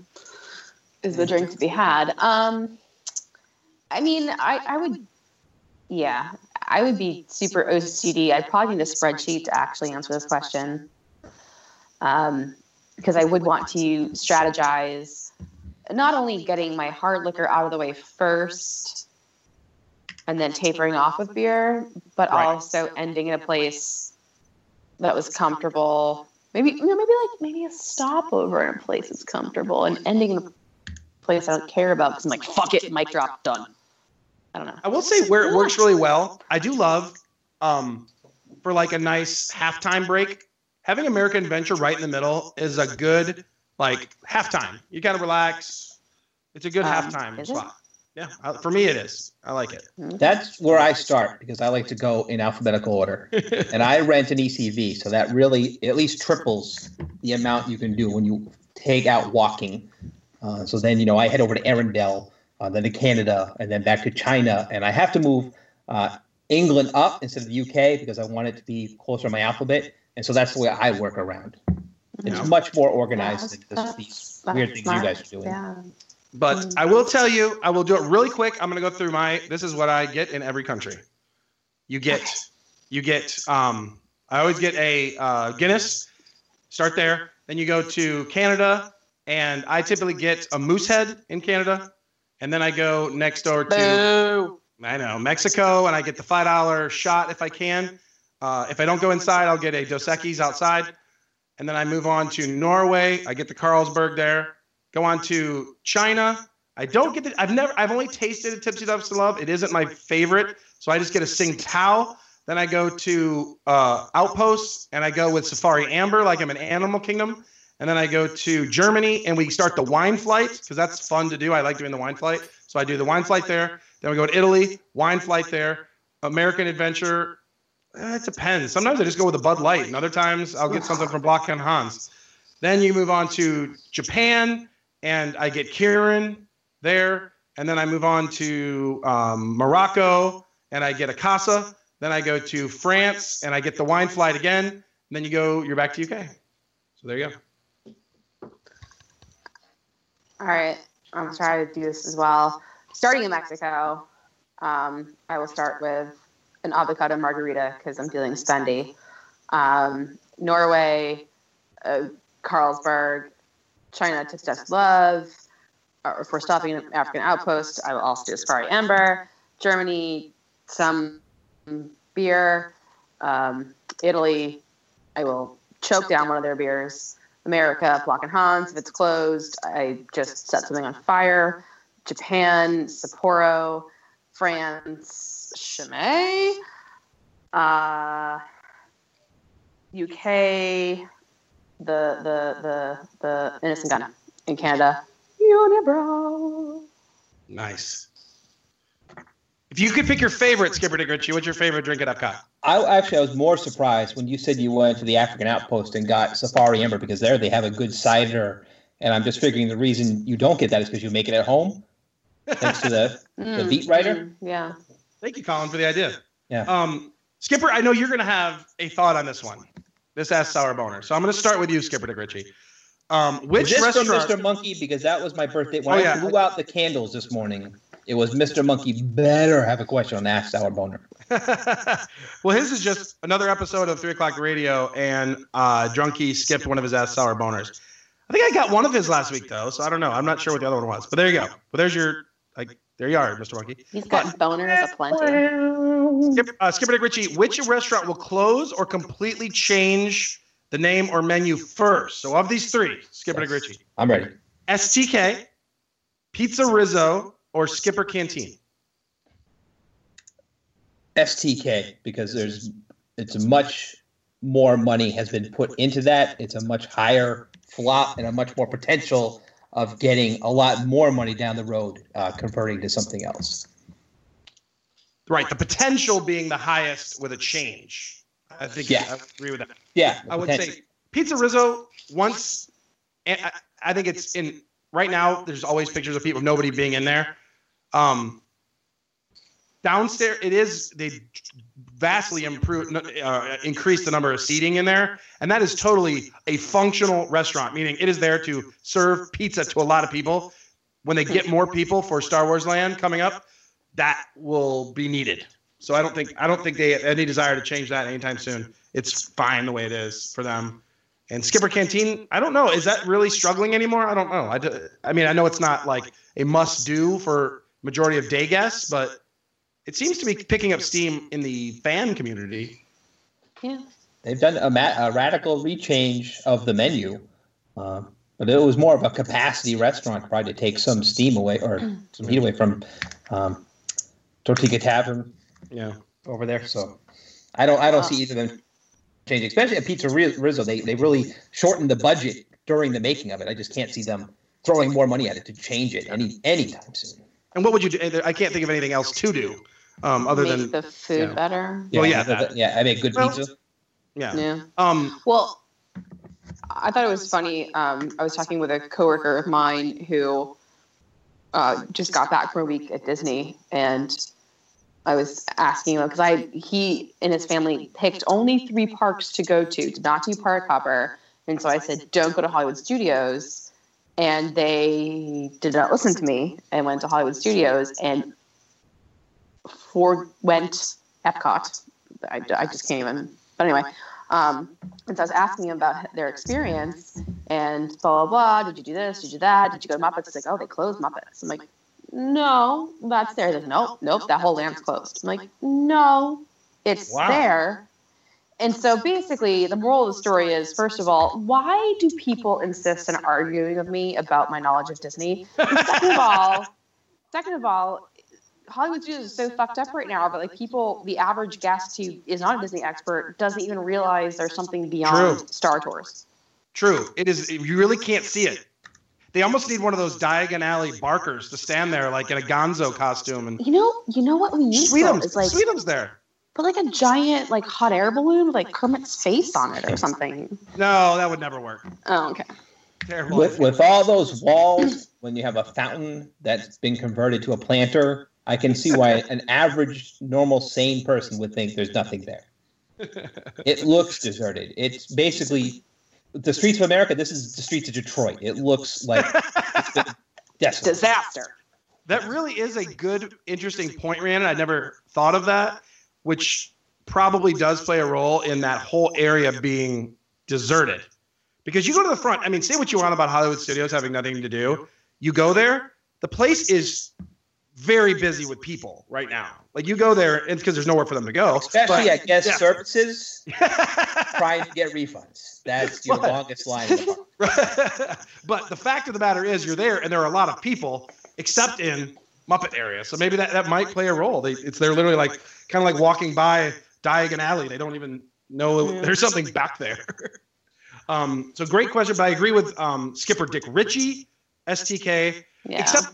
is the drink to be had. Um, I mean, I, I would, yeah, I would be super OCD. I'd probably need a spreadsheet to actually answer this question, um, because I would want to strategize, not only getting my hard liquor out of the way first, and then tapering off with beer, but Right. also ending in a place that was comfortable. Maybe you know, maybe like maybe a stopover in a place that's comfortable, and ending in a place I don't care about because I'm like, fuck it, mic drop, done. I don't know. I will say where it works really well. I do love um, for like a nice halftime break. Having American Adventure right in the middle is a good like halftime. You gotta relax. It's a good Um, halftime is it? spot. Yeah, I- for me it is. I like it. That's where I start because I like to go in alphabetical order. [laughs] and I rent an ECV, so that really at least triples the amount you can do when you take out walking. Uh, so then, you know, I head over to Arendelle, uh, then to Canada, and then back to China. And I have to move uh, England up instead of the UK because I want it to be closer to my alphabet. And so that's the way I work around. It's Yeah. much more organized Yeah, than just these weird things smart. you guys are doing. Yeah. But I will tell you, I will do it really quick. I'm gonna go through my. This is what I get in every country. You get, you get. Um, I always get a uh, Guinness. Start there. Then you go to Canada, and I typically get a Moosehead in Canada, and then I go next door to. Boo. I know Mexico, and I get the five dollar shot if I can. Uh, if I don't go inside, I'll get a Dos Equis outside, and then I move on to Norway. I get the Carlsberg there. Go on to China. I don't get the. I've never. I've only tasted a Tipsy Ducks to Love. It isn't my favorite, so I just get a Tsingtao. Then I go to uh, Outposts, and I go with Safari Amber, like I'm in Animal Kingdom. And then I go to Germany, and we start the wine flight because that's fun to do. I like doing the wine flight, so I do the wine flight there. Then we go to Italy, wine flight there. American Adventure. Eh, it depends. Sometimes I just go with a Bud Light, and other times I'll get something from Block and Hans. Then you move on to Japan, and I get Kirin there. And then I move on to um, Morocco, and I get a Casa. Then I go to France, and I get the wine flight again. And then you go, you're back to UK. So there you go. All right, I'm gonna to do this as well. Starting in Mexico, um, I will start with an avocado margarita because I'm feeling spendy. Um, Norway, uh, Carlsberg, China, Tips Test Love. Or if we're stopping an African Outpost, I will also do Safari Amber. Germany, some beer. Um, Italy, I will choke down one of their beers. America, Block and Hans. If it's closed, I just set something on fire. Japan, Sapporo, France, Chimay, uh, UK, the the the the Innocent Gun in Canada, Unibroue. Nice. If you could pick your favorite, Skipper Dick Ritchie, what's your favorite drink at Epcot? I actually I was more surprised when you said you went to the African Outpost and got Safari Amber because there they have a good cider, and I'm just figuring the reason you don't get that is because you make it at home, thanks to the the Mm, beat writer. mm, yeah. Thank you, Colin, for the idea. Yeah. Um, Skipper, I know you're going to have a thought on this one. This ass Sour Boner. So I'm going to start with you, Skipper Dick Ritchie. Um, which Is this restaurant? from Mr. Monkey? Because that was my birthday. When Oh, I yeah. blew out the candles this morning, it was Mr. Monkey better have a question on Ask Sour Boner. [laughs] well, his is just another episode of Three O'clock Radio, and uh, Drunky skipped one of his ass Sour Boners. I think I got one of his last week though, so I don't know. I'm not sure what the other one was. But there you go. But there's your like there you are, Mr. Monkey. He's got boners aplenty. Skip, uh, Skipper Dick Ritchie, which restaurant will close or completely change the name or menu first? So of these three, Skipper Dick Ritchie, I'm ready. STK, Pizza Rizzo, or Skipper Canteen. STK because there's it's much more money has been put into that. It's a much higher flop and a much more potential of getting a lot more money down the road, uh, converting to something else. Right, the potential being the highest with a change. I think Yeah. I agree with that. Yeah, I would potential. say Pizza Rizzo once, and I, I think it's in right now. There's always pictures of people, nobody being in there. Um, downstairs, it is they vastly improve, uh, increase the number of seating in there, and that is totally a functional restaurant. Meaning, it is there to serve pizza to a lot of people. When they get more people for Star Wars Land coming up, that will be needed. So I don't think I don't think they have any desire to change that anytime soon. It's fine the way it is for them. And Skipper Canteen, I don't know, is that really struggling anymore? I don't know. I, do, I mean, I know it's not like a must do for majority of day guests, but it seems to be picking up steam in the fan community. Yeah. They've done a, ma- a radical rechange of the menu, um, but it was more of a capacity restaurant, probably to take some steam away or [clears throat] some heat away from um, Tortuga Tavern Yeah. over there. So I don't I don't see either of them changing, especially at Pizza Ri- Rizzo. They they really shortened the budget during the making of it. I just can't see them throwing more money at it to change it any anytime soon. And what would you do? I can't think of anything else to do um, other Make than the food yeah. better. Well, yeah, that- that. yeah. I make good Well, pizza. yeah. Yeah. Um, Well, I thought it was funny. Um, I was talking with a coworker of mine who uh, just got back from a week at Disney, and I was asking him because I he and his family picked only three parks to go to, did not do Park Hopper, and so I said, "Don't go to Hollywood Studios," and they did not listen to me and went to Hollywood Studios and for went Epcot. I, I just can't even. But anyway, um, and so I was asking him about their experience and blah blah blah. Did you do this? Did you do that? Did you go to Muppets? He's like, oh, they closed Muppets. I'm like, no, that's there. Like, nope, nope, that whole land's closed. I'm like, no, it's Wow. there. And so basically, the moral of the story is first of all, why do people insist on arguing with me about my knowledge of Disney? And second of all, second of all, Hollywood Studios is so fucked up right now but like people, the average guest who is not a Disney expert doesn't even realize there's something beyond True. Star Tours. True. It is. You really can't see it. They almost need one of those Diagon Alley barkers to stand there like in a Gonzo costume and You know, you know what we need though, Sweetums. is like Sweetums there. put like a giant like hot air balloon with like Kermit's face on it or something. No, that would never work. Oh, okay. Terrible. With, with all those walls, when you have a fountain that's been converted to a planter, I can see why an average, normal, sane person would think there's nothing there. [laughs] It looks deserted. It's basically the streets of America. This is the streets of Detroit. It looks like it's been. [laughs] Disaster. That really is a good, interesting point, Rhiannon. I never thought of that, which probably does play a role in that whole area being deserted. Because you go to the front, I mean, say what you want about Hollywood Studios having nothing to do. You go there, the place is very busy with people right now. Like you go there, it's because there's nowhere for them to go. Especially but- at guest yeah. services, [laughs] trying to get refunds. That's your What? longest line the [laughs] but the fact of the matter is, you're there, and there are a lot of people, except in Muppet area. So maybe that, that might play a role. They, it's they're literally like kind of like walking by Diagon Alley. They don't even know Yeah. there's something back there. [laughs] um, so great question, but I agree with um, Skipper Dick Ritchie, STK. Yeah. Except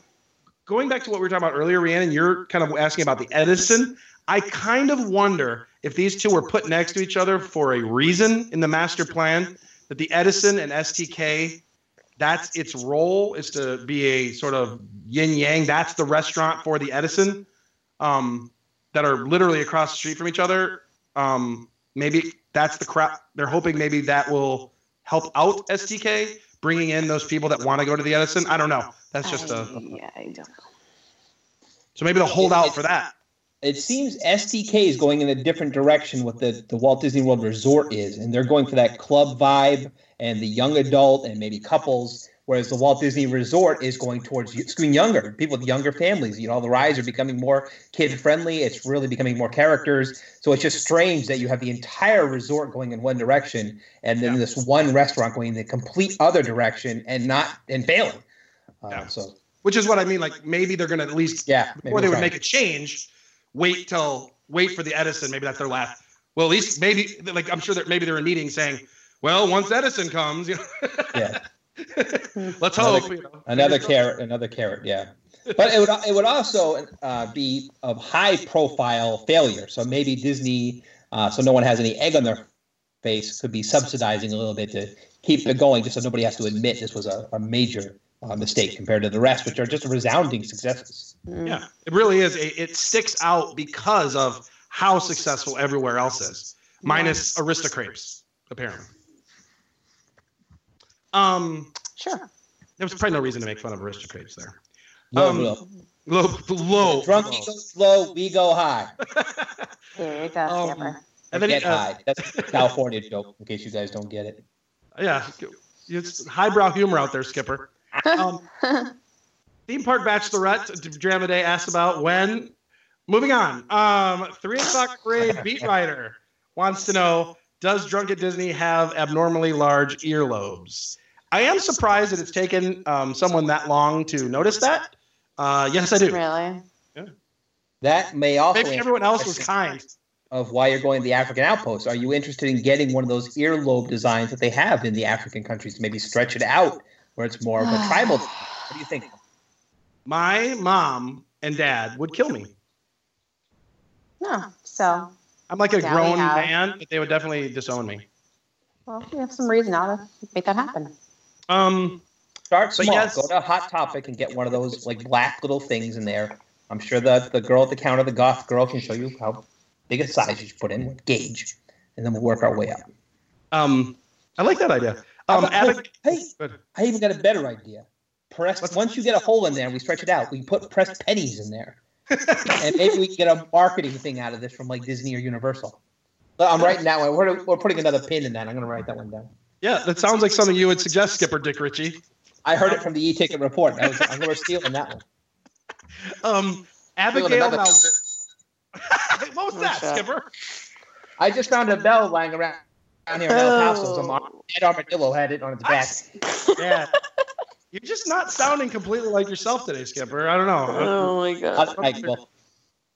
going back to what we were talking about earlier, Rhiannon, you're kind of asking about the Edison. I kind of wonder if these two were put next to each other for a reason in the master plan. That the Edison and STK, that's its role is to be a sort of yin yang. That's the restaurant for the Edison, um, that are literally across the street from each other. Um, maybe that's the crap. They're hoping maybe that will help out STK, bringing in those people that want to go to the Edison. I don't know. That's just a. Yeah, I don't know. so maybe they'll hold out for that. it seems STK is going in a different direction what the, the Walt Disney World Resort is, and they're going for that club vibe and the young adult and maybe couples, whereas the Walt Disney Resort is going towards screen younger people with younger families. You know, the rides are becoming more kid friendly. It's really becoming more characters. So it's just strange that you have the entire resort going in one direction, and then this one restaurant going in the complete other direction and not and failing. Uh, So Which is what I mean. Like maybe they're gonna at least yeah, before they would make a change, wait till wait for the Edison. Maybe that's their last. Well, at least maybe like I'm sure that maybe they're in meetings saying, well, once Edison comes, you know, yeah. [laughs] [laughs] let's Another- hope. You know. Another carrot, another carrot, yeah. [laughs] But it would it would also uh, be a high profile failure. So maybe Disney, uh, so no one has any egg on their face, could be subsidizing a little bit to keep it going, just so nobody has to admit this was a, a major uh, mistake compared to the rest, which are just resounding successes. Yeah, it really is. It, it sticks out because of how successful everywhere else is, minus Aristocrepes, apparently. Um, sure. There was probably no reason to make fun of aristocrats there. Low, Um, low. Low, low. Drunk low. goes low, we go high. There you go, Um, Skipper. And then get uh, high. That's a California joke, in case you guys don't get it. Yeah, it's highbrow humor out there, Skipper. Um, [laughs] theme park bachelorette drama day asked about when. Moving on. Um, three o'clock parade beat writer wants to know: Does Drunk at Disney have abnormally large earlobes? I am surprised that it's taken um, someone that long to notice that. Uh, yes, I do. Really? Yeah. That may also Maybe everyone else was kind. Of why you're going to the African outpost. Are you interested in getting one of those earlobe designs that they have in the African countries? to Maybe stretch it out where it's more of a tribal. design? What do you think? My mom and dad would kill me. No. So, I'm like a Now grown have- man, but they would definitely disown me. well, we have some reason now to make that happen. Um, Start But small. yes- Go to Hot Topic and get one of those like black little things in there. I'm sure the the girl at the counter, the goth girl, can show you how big a size you should put in, gauge, and then we'll work our way up. um, I like that idea. Um, How about- Abig- hey, I even got a better idea. Press once you get a hole in there, and we stretch it out. We can put pressed pennies in there, and maybe we can get a marketing thing out of this from like Disney or Universal. But I'm writing that one. We're, we're putting another pin in that. I'm going to write that one down. Yeah, that sounds like something you would suggest, Skipper Dick Ritchie. I heard it from the e-ticket report. I was, I'm going to stealing that one. Um, Abigail. another- Now, [laughs] what was that, shit. Skipper? I just found a bell lying around down here in El Paso. Some Oh. dead armadillo had it on its back. [laughs] Yeah. You're just not sounding completely like yourself today, Skipper. I don't know. Oh my god. All right, well,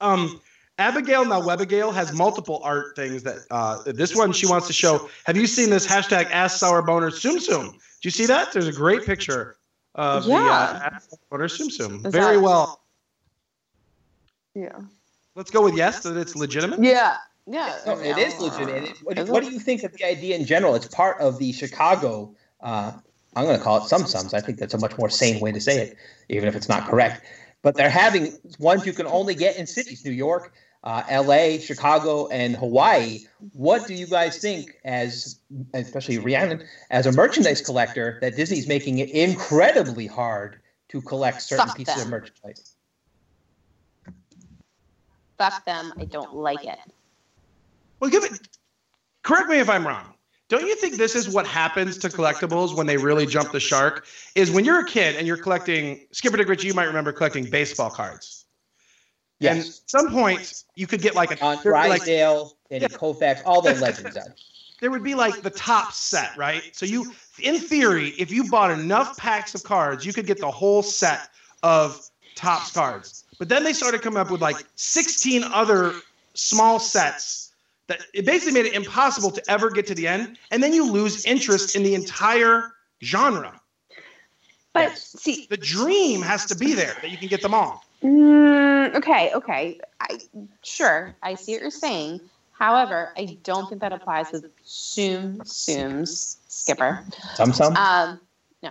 Um, Abigail now Webigail has multiple art things that uh, this one she wants to show. Have you seen this hashtag Ask Sour Boner Tsum Tsum? Do you see that? There's a great picture of the uh, Yeah. Ask Sour Boner Tsum Tsum. Is Very that- well. Yeah. Let's go with yes that it's legitimate. Yeah. Yeah. no, it is legitimate. What, do- what do you think of the idea in general? It's part of the Chicago. Uh, I'm going to call it some sums. I think that's a much more sane way to say it, even if it's not correct. But they're having ones you can only get in cities: New York, uh, L.A., Chicago, and Hawaii. What do you guys think, as especially Rhiannon, as a merchandise collector, that Disney's making it incredibly hard to collect certain Fuck pieces of them. merchandise? Fuck them. I don't like it. Well, give it. Correct me if I'm wrong. Don't you think this is what happens to collectibles when they really jump the shark? Is when you're a kid and you're collecting Skipper Dick Ritchie, you might remember collecting baseball cards. And Yes. at some point, you could get like a On be like Drysdale, Danny Koufax, all the legends out. there would be like the top set, right? So you, in theory, if you bought enough packs of cards, you could get the whole set of Topps cards. But then they started coming up with like 16 other small sets that it basically made it impossible to ever get to the end, and then you lose interest in the entire genre. But see, The dream has to be there that you can get them all. Mm, okay, okay. I, sure, I see what you're saying. However, I don't think that applies with Zoom Zooms Skipper. Some some. Um, no,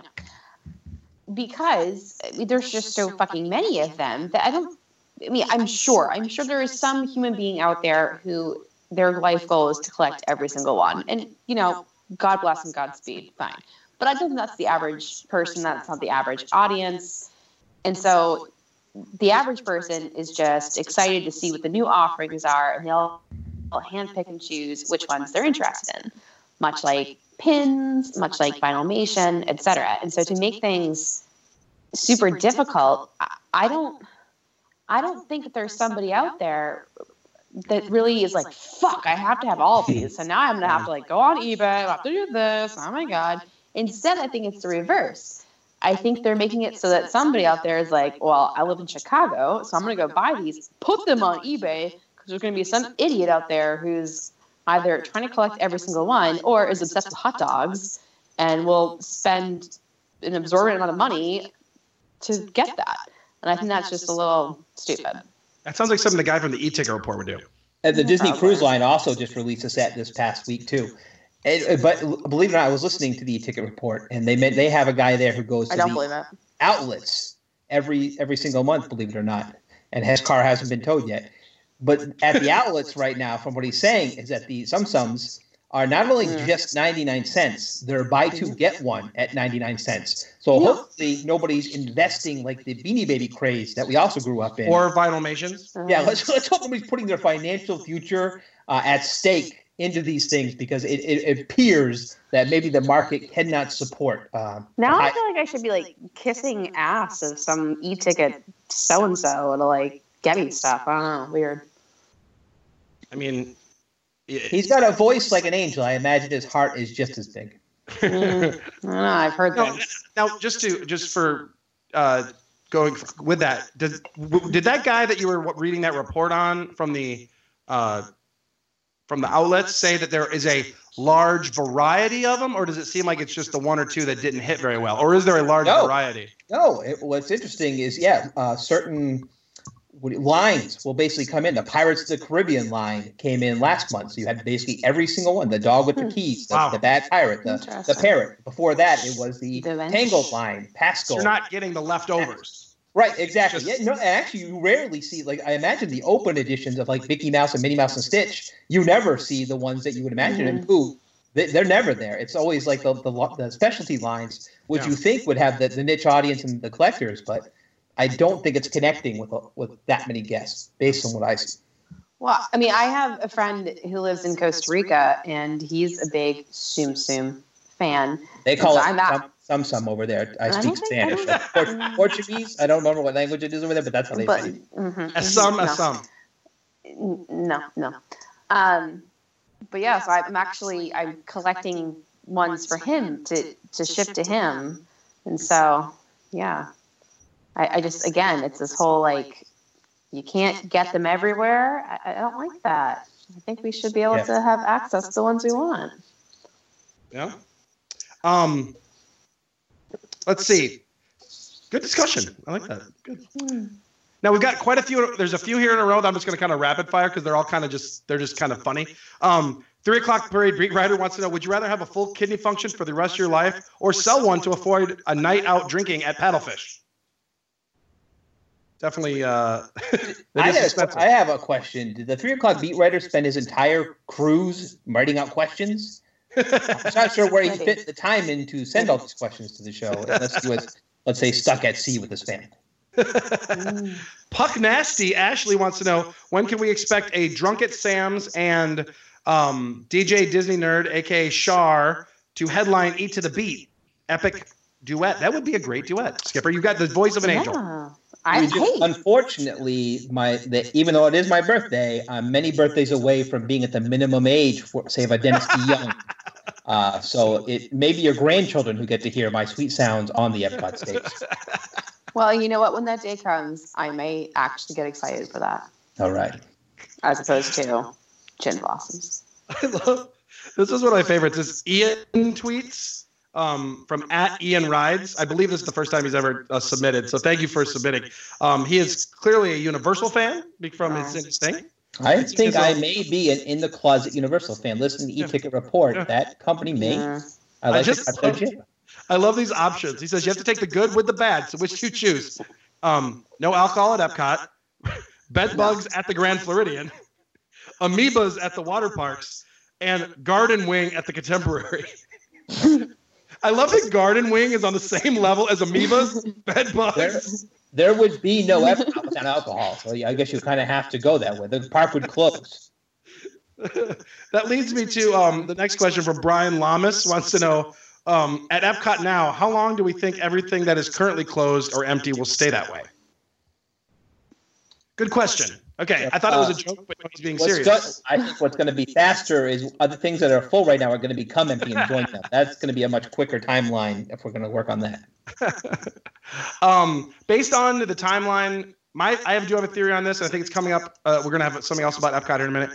because I mean, there's just so fucking many of them that I don't. I mean, I'm sure. I'm sure there is some human being out there who their life goal is to collect every single one, and you know, God bless and Godspeed, fine. But I think that's the average person. That's not the average audience, and so the average person is just excited to see what the new offerings are, and they'll, handpick and choose which ones they're interested in, much like pins, much like Vinylmation, etc. And so to make things super difficult, I don't, I don't think that there's somebody out there that really is like, fuck, I have to have all of these. So now I'm gonna have to like go on eBay, I have to do this. Oh my god. Instead, I think it's the reverse. I think they're making it so that somebody out there is like, well, I live in Chicago, so I'm gonna go buy these, put them on eBay, because there's gonna be some idiot out there who's either trying to collect every single one or is obsessed with hot dogs and will spend an absorbent amount of money to get that. And I think that's just a little stupid. That sounds like something the guy from the e-ticket report would do. And the Disney Cruise Line also just released a set this past week too. And, uh, but believe it or not, I was listening to the e ticket report, and they they have a guy there who goes to I don't the believe outlets every every single month. Believe it or not, and his car hasn't been towed yet. But at the [laughs] outlets right now, from what he's saying, is that the Sum Sums are not only Mm. just ninety nine cents; they're buy two get one at ninety nine cents. So Yeah. hopefully nobody's investing like the Beanie Baby craze that we also grew up in. Or Vinylmations. Yeah, let's let's hope nobody's putting their financial future uh, at stake into these things because it, it, it appears that maybe the market cannot support. Uh, Now I high- feel like I should be like kissing ass of some e-ticket so and so to like get me stuff. I don't know. Weird. I mean, he's got a voice like an angel. I imagine his heart is just as big. Mm, no, I've heard No, things. now just to just for uh, going with that, did did that guy that you were reading that report on from the uh, from the outlets say that there is a large variety of them, or does it seem like it's just the one or two that didn't hit very well, or is there a large No. variety? No, it, what's interesting is yeah, uh, certain what do you- lines will basically come in. The Pirates of the Caribbean line came in last month, so you had basically every single one: the dog with the hmm. keys, the, Wow. the bad pirate, the, the Interesting. parrot. Before that, it was the The Tangled line, Pascal. You're not getting the leftovers. Right, exactly. Just- yeah, no, actually, you rarely see like I imagine the open editions of like Mickey Mouse and Minnie Mouse and Stitch. You never see the ones that you would imagine mm-hmm. in Pooh. They, they're never there. It's always like the the, the specialty lines, which Yeah. you think would have the, the niche audience and the collectors, but I don't think it's connecting with with that many guests based on what I see. Well, I mean, I have a friend who lives in Costa Rica, and he's a big Sum Sum fan. They call So it I'm not- some, some some over there. I I speak don't I Spanish, don't- Port- [laughs] Portuguese. I don't remember what language it is over there, but that's how they But say. it. mhm, A mhm, sum, a no. sum. No, no. Um, but yeah, so I'm actually I'm collecting ones for him to to ship to him, and so yeah, I, I just again it's this whole like you can't get them everywhere. I, I don't like that. I think we should be able Yeah. to have access to the ones we want. Yeah. Um. Let's see. Good discussion. I like that. Good. Now we've got quite a few. There's a few here in a row that I'm just going to kind of rapid fire because they're all kind of just they're just kind of funny. Um, three o'clock parade beat writer wants to know: Would you rather have a full kidney function for the rest of your life, or sell one to avoid a night out drinking at Paddlefish? Definitely. Uh, it [laughs] I, have. I have a question. Did the three o'clock beat writer spend his entire cruise writing out questions? I'm not sure where he [laughs] fit the time in to send all these questions to the show. Unless he was, let's say, stuck at sea with his [laughs] family. Puck Nasty Ashley wants to know when can we expect a Drunk at Sam's and um, DJ Disney Nerd, aka Shar, to headline Eat to the Beat epic duet? That would be a great duet. Skipper, you've got the voice of an angel. Yeah. I We just- hey, unfortunately, my the, even though it is my birthday, I'm many birthdays away from being at the minimum age for say of a Dennis DeYoung. [laughs] Uh, so it may be your grandchildren who get to hear my sweet sounds on the Epcot stage. [laughs] well, you know what? When that day comes, I may actually get excited for that, All right. as opposed to gin blossoms. [laughs] I love this is one of my favorites. This Ian tweets um, from at Ian Rides. I believe this is the first time he's ever uh, submitted. So thank you for submitting. Um, he is clearly a Universal fan from his instinct. I think I may be an in the closet Universal fan. Listen to e-ticket report. That company may. Yeah. I like I just it. love, I love these options. He says you have to take the good with the bad. So which do you choose? Um, no alcohol at Epcot, [laughs] bed bugs at the Grand Floridian, amoebas at the water parks, and garden wing at the Contemporary. [laughs] [laughs] I love that Garden Wing is on the same level as amoebas, [laughs] bed bugs. There would be no Epcot without alcohol, so I guess you kind of have to go that way. The park would close. [laughs] that leads me to um, the next question from Brian Lamas wants to know um, at Epcot now, how long do we think everything that is currently closed or empty will stay that way? Good question. Okay, I thought it was a joke, but he's being What's serious. go- I think what's going to be faster is other things that are full right now are going to become empty and join them. That's going to be a much quicker timeline if we're going to work on that. [laughs] um, based on the timeline, my I have do have a theory on this. And I think it's coming up. Uh, we're gonna have something else about Epcot here in a minute.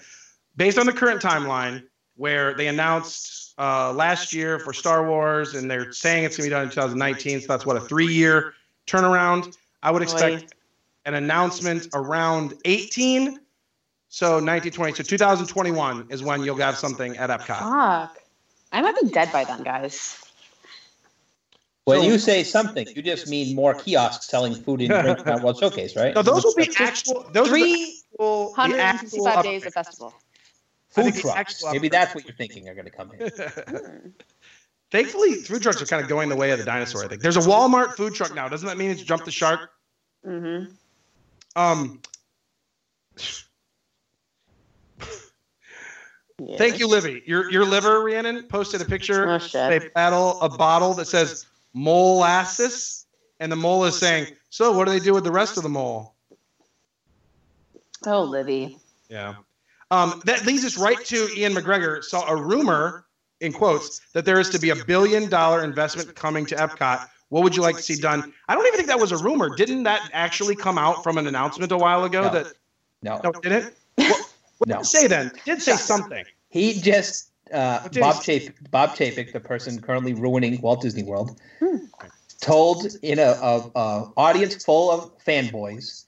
Based on the current timeline, where they announced uh, last year for Star Wars, and they're saying it's gonna be done in 2019. So that's what a three-year turnaround. I would expect an announcement around 18. So 1920. So 2021 is when you'll have something at Epcot. Fuck. I might be dead by then, guys. When you say something, you just mean more kiosks selling food and drink around World Showcase, right? No, those will be actual. Those are the Three actual- the 165 actual days of festival. Food trucks. actual Maybe that's what you're thinking are going to come in. [laughs] Thankfully, food trucks are kind of going the way of the dinosaur. I think there's a Walmart food truck now. Doesn't that mean it's jumped the shark? Mm-hmm. Um, thank you, Livy. Your your liver, Rhiannon, posted a picture. Oh, shit. a a bottle that says molasses, and the mole is saying, "So, what do they do with the rest of the mole?" Oh, Livy. Yeah. Um, that leads us right to Ian McGregor saw a rumor, in quotes, that there is to be a billion dollar investment coming to Epcot. What would you like to see done? I don't even think that was a rumor. Didn't that actually come out from an announcement a while ago? No. That No. no, did it? What, what No. did it say then? It did say something. He just uh, Bob he- Chapek, Bob Chapek, the person currently ruining Walt Disney World, told in a, a, a audience full of fanboys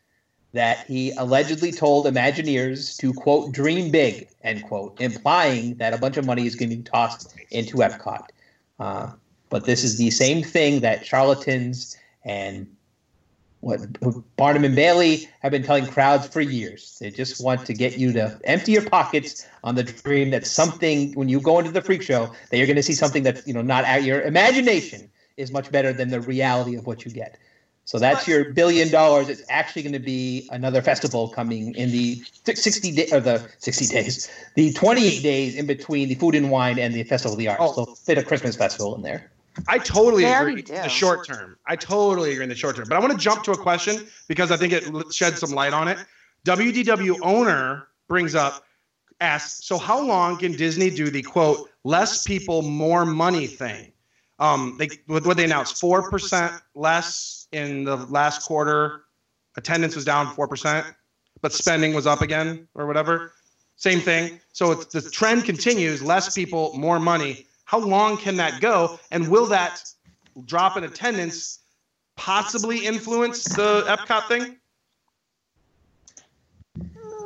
that he allegedly told Imagineers to quote dream big end quote, implying that a bunch of money is going to be tossed into Epcot. Uh, but this is the same thing that charlatans and what Barnum and Bailey have been telling crowds for years. They just want to get you to empty your pockets on the dream that something when you go into the freak show that you're going to see something that's you know not at your imagination is much better than the reality of what you get. So that's your billion dollars. It's actually going to be another festival coming in the 60 day, or the 60 days, the 28 days in between the Food and Wine and the Festival of the Arts. Oh. So fit a Christmas festival in there. I totally agree already in the short term. I totally agree in the short term. But I want to jump to a question because I think it sheds some light on it. WDW owner brings up, asks, so how long can Disney do the quote, less people, more money thing? Um, they what what they announced, four percent less in the last quarter. Attendance was down four percent, but spending was up again or whatever. Same thing. So it's, the trend continues: less people, more money. How long can that go? And will that drop in attendance possibly influence the Epcot thing?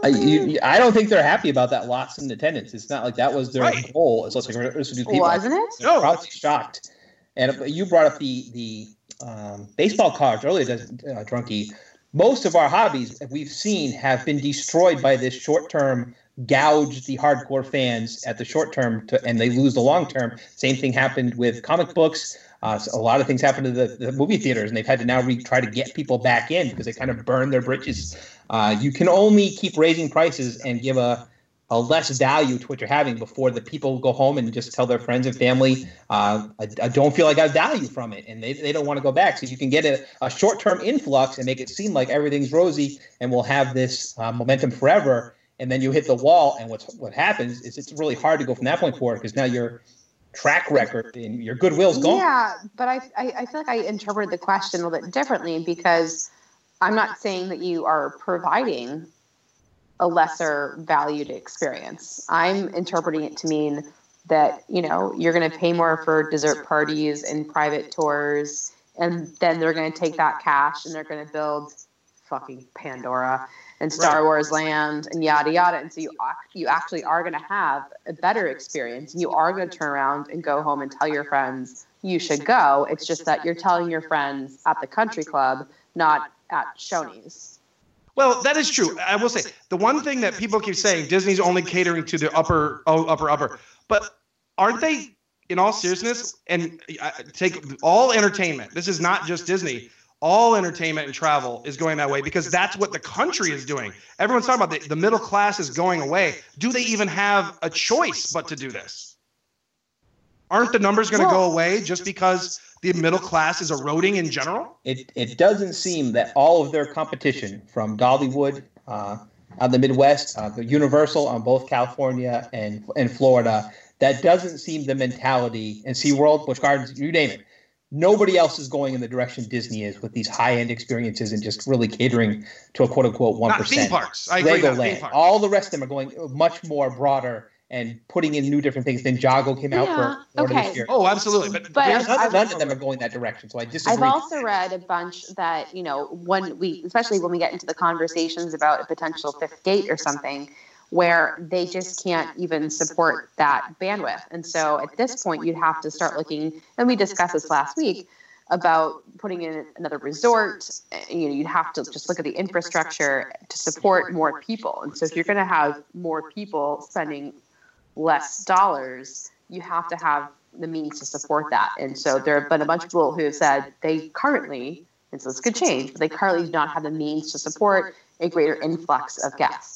I, you, I don't think they're happy about that loss in attendance. It's not like that was their Right. goal. It's like this would do people. Wasn't it? No. Probably shocked. And you brought up the the um, baseball cards earlier, uh, Drunky. Most of our hobbies that we've seen have been destroyed by this short term gouge the hardcore fans at the short term to, and they lose the long term. Same thing happened with comic books. Uh, so a lot of things happened to the, the movie theaters, and they've had to now re- try to get people back in because they kind of burned their bridges. Uh, you can only keep raising prices and give a a less value to what you're having before the people go home and just tell their friends and family, uh, I, I don't feel like I value from it, and they, they don't want to go back. So you can get a, a short term influx and make it seem like everything's rosy and we'll have this uh, momentum forever. And then you hit the wall, and what's what happens is it's really hard to go from that point forward because now your track record and your goodwill's gone. Yeah, but I, I, I feel like I interpreted the question a little bit differently because I'm not saying that you are providing a lesser valued experience. I'm interpreting it to mean that, you know, you're going to pay more for dessert parties and private tours, and then they're going to take that cash and they're going to build fucking Pandora and Star Right. Wars Land and yada yada. And so you you actually are going to have a better experience, you are going to turn around and go home and tell your friends you should go. It's just that you're telling your friends at the country club, not at Shoney's. Well, that is true. I will say the one thing that people keep saying Disney's only catering to the upper, oh, upper, upper. But aren't they in all seriousness, and uh, take all entertainment. This is not just Disney. All entertainment and travel is going that way because that's what the country is doing. Everyone's talking about the, the middle class is going away. Do they even have a choice but to do this? Aren't the numbers going to go away just because the middle class is eroding in general? It it doesn't seem that all of their competition from Dollywood, uh, on the Midwest, uh, the Universal on both California and and Florida, that doesn't seem the mentality. And SeaWorld, Busch Gardens, you name it. Nobody else is going in the direction Disney is with these high end experiences and just really catering to a quote unquote one Not theme parks. I agree. Not theme parks. All the rest of them are going much more broader and putting in new different things. Then Jago came out Yeah, for okay. this year. Oh, absolutely. But, But None, none of them are going that direction. So I disagree. I've also read a bunch that, you know, when we, especially when we get into the conversations about a potential fifth gate or something, where they just can't even support that bandwidth. And so at this point, you'd have to start looking, and we discussed this last week, about putting in another resort. You know, you'd have to just look at the infrastructure to support more people. And so if you're going to have more people spending less dollars, you have to have the means to support that. And so there have been a bunch of people who have said they currently, and so this could change, but they currently do not have the means to support a greater influx of guests.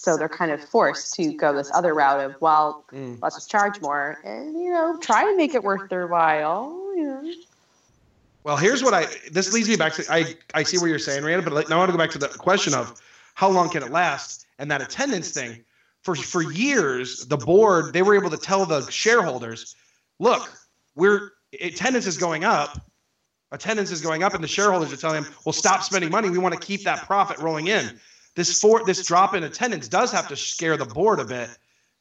So they're kind of forced to go this other route of, well, Mm. let's just charge more and, you know, try and make it worth their while. You know. Well, here's what I. This leads me back to. I I see what you're saying, Randa, but now I want to go back to the question of how long can it last and that attendance thing. For for years, the board they were able to tell the shareholders, look, we're attendance is going up, attendance is going up, and the shareholders are telling them, well, stop spending money. We want to keep that profit rolling in. This for this drop in attendance does have to scare the board a bit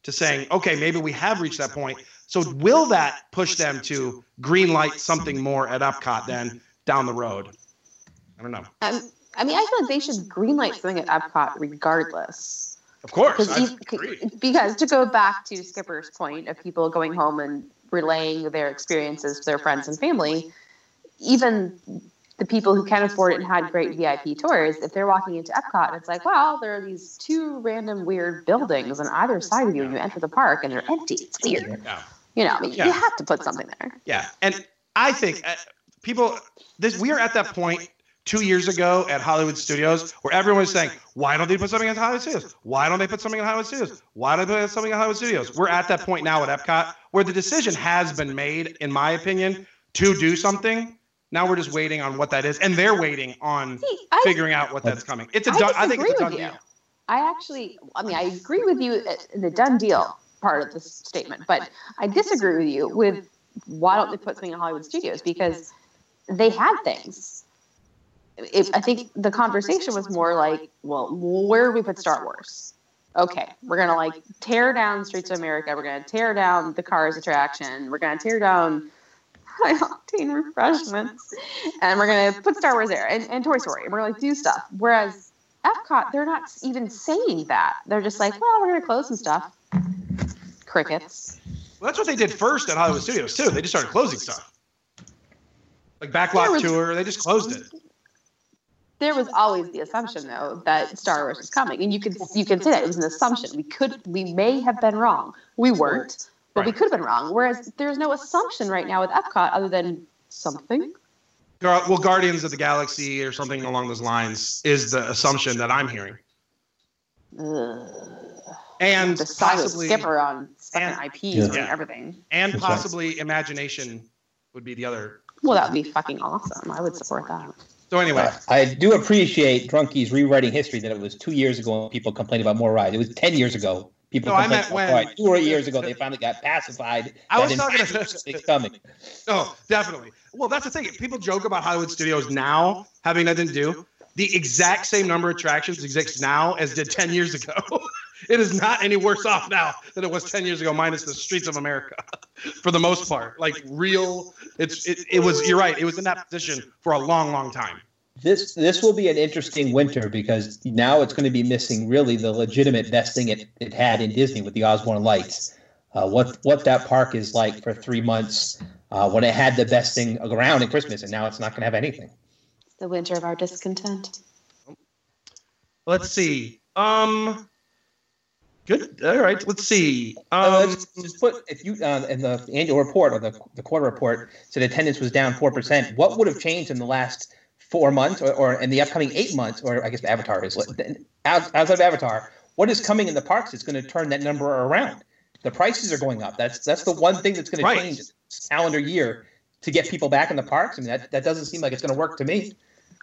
to saying, okay, maybe we have reached that point. So will that push them to green light something more at Epcot then down the road? I don't know. Um, I mean, I feel like they should green light something at Epcot regardless. Of course, I you- agree. because to go back to Skipper's point of people going home and relaying their experiences to their friends and family, even the people who can afford it and had great VIP tours, if they're walking into Epcot and it's like, wow, there are these two random weird buildings on either side of you when you enter the park and they're empty. It's weird. Yeah. You know, I mean, Yeah. you have to put something there. Yeah, and I think uh, people, this we are at that point two years ago at Hollywood Studios where everyone was saying, why don't they put something in Hollywood Studios? Why don't they put something in Hollywood Studios? Why don't they put something in Hollywood Studios? We're at that point now at Epcot where the decision has been made, in my opinion, to do something. Now we're just waiting on what that is, and they're waiting on See, I, figuring out what that's coming. It's a I done. I think it's a done deal. I actually, I mean, I agree with you in the done deal part of this statement, but I disagree with you with why don't they put something in Hollywood Studios because they had things. It, I think the conversation was more like, well, where do we put Star Wars? Okay, we're gonna like tear down Streets of America. We're gonna tear down the Cars attraction. We're gonna tear down [laughs] high octane refreshments, and we're gonna put Star Wars there and, and Toy Story. And we're gonna like do stuff. Whereas Epcot, they're not even saying that. They're just like, well, we're gonna close some stuff. Crickets. Well, that's what they did first at Hollywood Studios too. They just started closing stuff, like Backlot was- Tour. They just closed it. There was always the assumption, though, that Star Wars was coming, and you could you could say that it was an assumption. We could we may have been wrong. We weren't, but we could have been wrong. Whereas there's no assumption right now with Epcot other than something. Well, Guardians of the Galaxy or something along those lines is the assumption that I'm hearing, Ugh. and The side with possibly Skipper on fucking and- IPs Yeah. and everything. and That's right. possibly imagination would be the other. Well, that would be fucking awesome. I would support that. So anyway, Uh, I do appreciate Drunkies rewriting history that it was two years ago when people complained about more rides. It was 10 years ago. People No, I meant when- rides. Two or eight years ago, they finally got pacified. I was talking about- is coming. oh, definitely. Well, that's the thing. People joke about Hollywood Studios now having nothing to do. The exact same number of attractions exists now as did 10 years ago. [laughs] it is not any worse off now than it was 10 years ago, minus the streets of America, [laughs] for the most part. Like real, it's it, it was. You're right. It was in that position for a long, long time. This this will be an interesting winter because now it's going to be missing really the legitimate best thing it, it had in Disney with the Osborne Lights. Uh, what what that park is like for three months uh, when it had the best thing around in Christmas, and now it's not going to have anything. The winter of our discontent. Let's see. Um, Good. All right. Let's see. Uh, Um, just, just put if you uh, in the annual report or the, the quarter report said attendance was down four percent. What would have changed in the last four months, or, or in the upcoming eight months, or I guess Avatar is out- outside of Avatar? What is coming in the parks that's going to turn that number around? The prices are going up. That's that's the one thing that's going Right. to change this calendar year to get people back in the parks. I mean, that, that doesn't seem like it's going to work to me.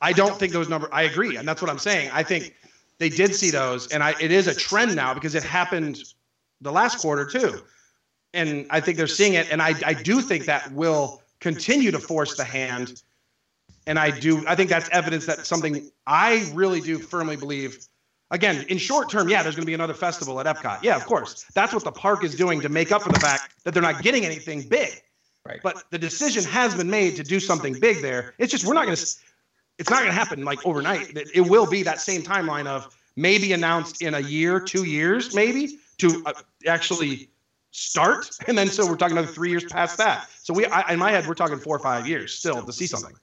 I don't think those numbers. I agree, and that's what I'm saying. I think they did see those, and I it is a trend now because it happened the last quarter too, and I think they're seeing it, and I I do think that will continue to force the hand, and I do I think that's evidence that something I really do firmly believe. Again, in short term, yeah, there's going to be another festival at Epcot. Yeah, of course. That's what the park is doing to make up for the fact that they're not getting anything big. Right. But the decision has been made to do something big there. It's just we're not going to it's not going to happen like overnight. It, it will be that same timeline of maybe announced in a year, two years, maybe to uh, actually start, and then so we're talking another three years past that. So we, I, in my head, we're talking four or five years still to see something.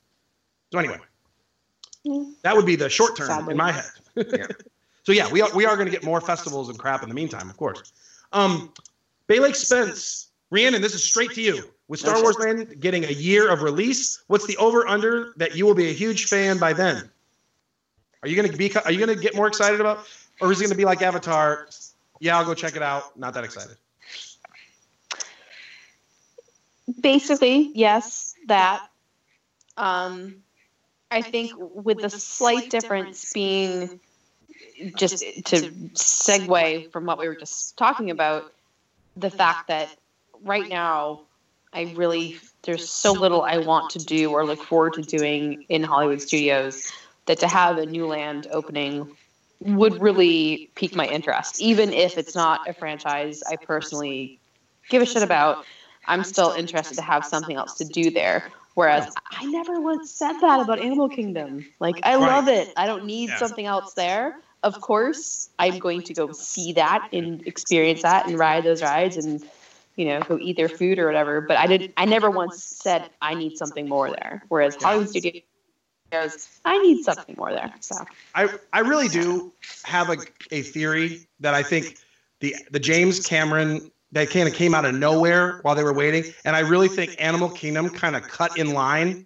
So anyway, that would be the short term in my head. [laughs] so yeah, we are we are going to get more festivals and crap in the meantime, of course. Um, Bay Lake Spence, Rhiannon, this is straight to you. With Star Wars Land getting a year of release, what's the over under that you will be a huge fan by then? Are you going to be? Are you going to get more excited about, or is it going to be like Avatar? Yeah, I'll go check it out. Not that excited. Basically, yes, that. Um, I think with the slight difference being just to segue from what we were just talking about, the fact that right now I really there's so little I want to do or look forward to doing in Hollywood studios that to have a new land opening would really pique my interest, even if it's not a franchise I personally give a shit about. I'm still interested to have something else to do there. Whereas I never once said that about Animal Kingdom. Like I love it. I don't need Yeah. something else there. Of course, I'm going to go see that and experience that and ride those rides and you know go eat their food or whatever. But I didn't. I never once said I need something more there. Whereas Hollywood Studios, I need something more there. So I I really do have a, a theory that I think the the James Cameron that kind of came out of nowhere while they were waiting, and I really think Animal Kingdom kind of cut in line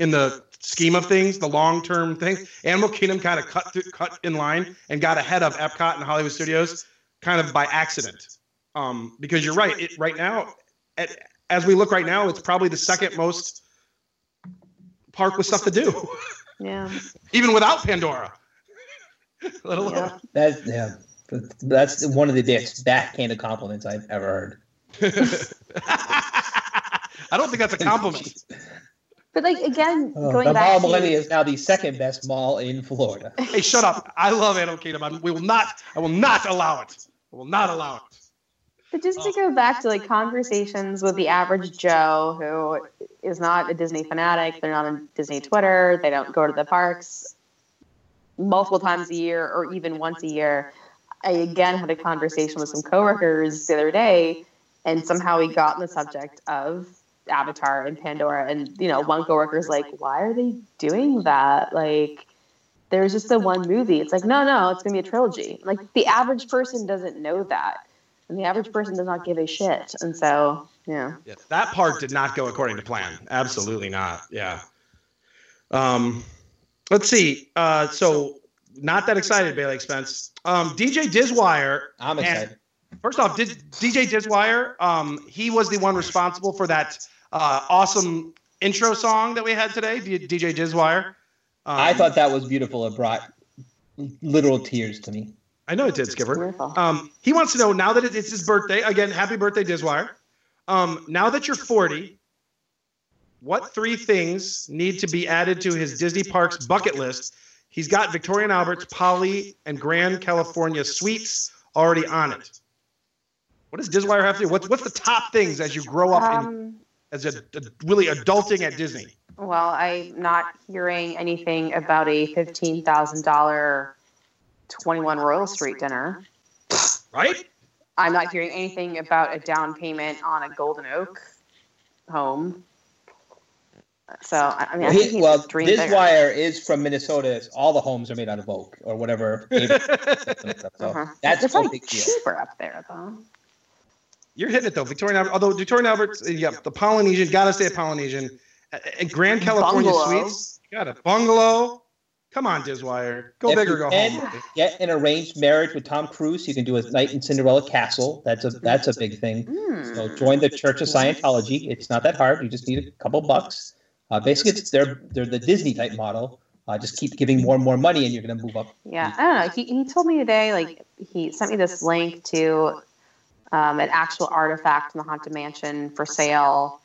in the scheme of things, the long term thing. Animal Kingdom kind of cut through, cut in line and got ahead of Epcot and Hollywood Studios, kind of by accident. Um, because you're right, it, right now, at, as we look right now, it's probably the second most park with stuff to do, yeah, [laughs] even without Pandora. [laughs] Let alone. yeah. That's yeah. That's one of the best backhanded compliments I've ever heard. [laughs] I don't think that's a compliment. But like again, Oh, going the back Mall to Millenia is now the second best mall in Florida. Hey, shut up! I love Animal Kingdom. I, we will not. I will not allow it. I will not allow it. But just to go back to like conversations with the average Joe who is not a Disney fanatic, they're not on Disney Twitter, they don't go to the parks multiple times a year or even once a year. I again had a conversation with some coworkers the other day, and somehow we got on the subject of Avatar and Pandora, and you know, one coworker's like, "Why are they doing that? Like, there's just the one movie." It's like, no, no, it's gonna be a trilogy. Like, the average person doesn't know that and the average person does not give a shit. And so, yeah. Yeah, that part did not go according to plan. Absolutely not. Yeah. Um, let's see. Uh, so not that excited, Bailey Expense. Um, DJ Dizwire. I'm and- excited. First off, did DJ Dizwire? Um, he was the one responsible for that uh, awesome intro song that we had today. D- DJ Dizwire. Um, I thought that was beautiful. It brought literal tears to me. I know it did, Skipper. Um, he wants to know now that it's his birthday. Again, happy birthday, Dizwire. Um, now that you're 40, what three things need to be added to his Disney Parks bucket list? He's got Victoria and Albert's, Polly, and Grand California suites already on it. What does Dizwire have to do? What's what's the top things as you grow up in, Um, as a, a really adulting at Disney? well, I'm not hearing anything about a $15,000 21 Royal Street dinner. Right? I'm not hearing anything about a down payment on a Golden Oak home. So I I mean, I think he's well, just dream this bigger. wire is from Minnesota. All the homes are made out of oak or whatever. [laughs] so Uh-huh. that's it's no big deal. cheaper up there though. You're hitting it though, Victorian Albert. Although Victorian Albert, uh, yeah, the Polynesian, gotta stay at Polynesian. Uh, And Grand California Bungalow. Suites, got a bungalow. Come on, Dizwire, go If big or go can home. baby. Get an arranged marriage with Tom Cruise. You can do a night in Cinderella Castle. That's a that's a big thing. Hmm. So join the Church of Scientology. It's not that hard. You just need a couple bucks. Uh, basically, it's they're they're the Disney type model. Uh, just keep giving more and more money, and you're going to move up. Yeah, I don't know. He, he told me today, like, he sent me this link to um, an actual artifact in the Haunted Mansion for sale.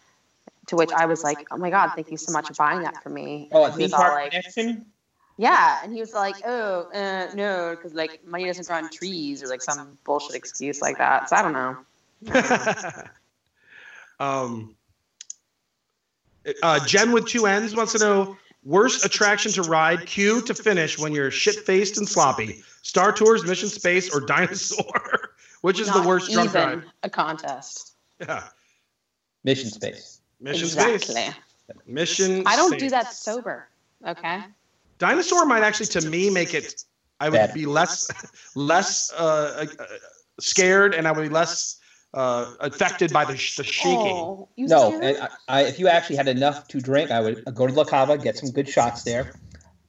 To which I was like, oh my God, thank you so much for buying that for me. Oh, a And he theme park like, connection. yeah. And he was like, oh, uh, no, because like money doesn't grow on trees or like some bullshit excuse like that. So I don't know. [laughs] um, uh, Jen with two N's wants to know worst attraction to ride, queue to finish when you're shit faced and sloppy. Star Tours, Mission Space, or [laughs] Dinosaur? Which is Not the worst drunk even ride? a contest. Yeah, Mission Space. Mission exactly. Space. Mission. I don't Space. do that sober. Okay. Dinosaur might actually, to me, make it. I would Bad. be less, [laughs] less uh, uh, scared, and I would be less uh, affected by the, the shaking. Oh, you No, and I, I, if you actually had enough to drink, I would go to La Cava, get some good shots there,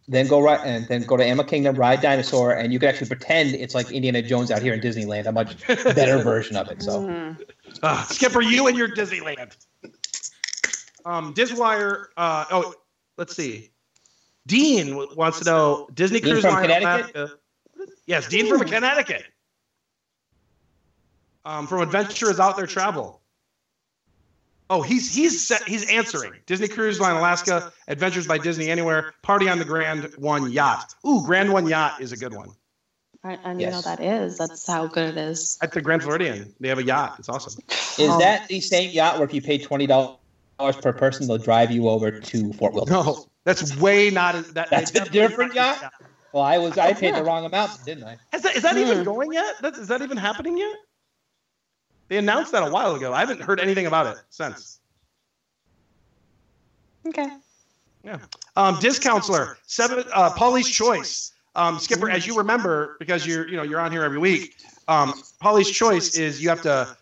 then go right and then go to Animal Kingdom, ride Dinosaur, and you could actually pretend it's like Indiana Jones out here in Disneyland, a much better version of it. So [laughs] Mhm. Uh, Skipper, you and your Disneyland. Um, Dizwire. Uh, oh, let's see. Dean wants to know Disney Dean Cruise from Line Connecticut? Alaska- Yes, Dean from Connecticut. Um, from Adventures Out There Travel. Oh, he's he's set, he's answering. Disney Cruise Line Alaska, Adventures by Disney Anywhere, Party on the Grand One Yacht. Ooh, Grand One Yacht is a good one. I, I Yes. know that is. That's how good it is. At the Grand Floridian, they have a yacht. It's awesome. is Oh. that the same yacht where if you pay twenty dollars per person, they'll drive you over to Fort Wilderness? No, that's way not that. That's a different not- yacht? Well, I was I paid the wrong amount, didn't I? Is that, is that even Hmm. going yet? That, is that even happening yet? They announced that a while ago. I haven't heard anything about it since. Okay. Yeah. Um, Diz Counselor, seven, uh, Polly's choice. Um, Skipper, as you remember, because you're you know you're on here every week. Um, Polly's choice is you have to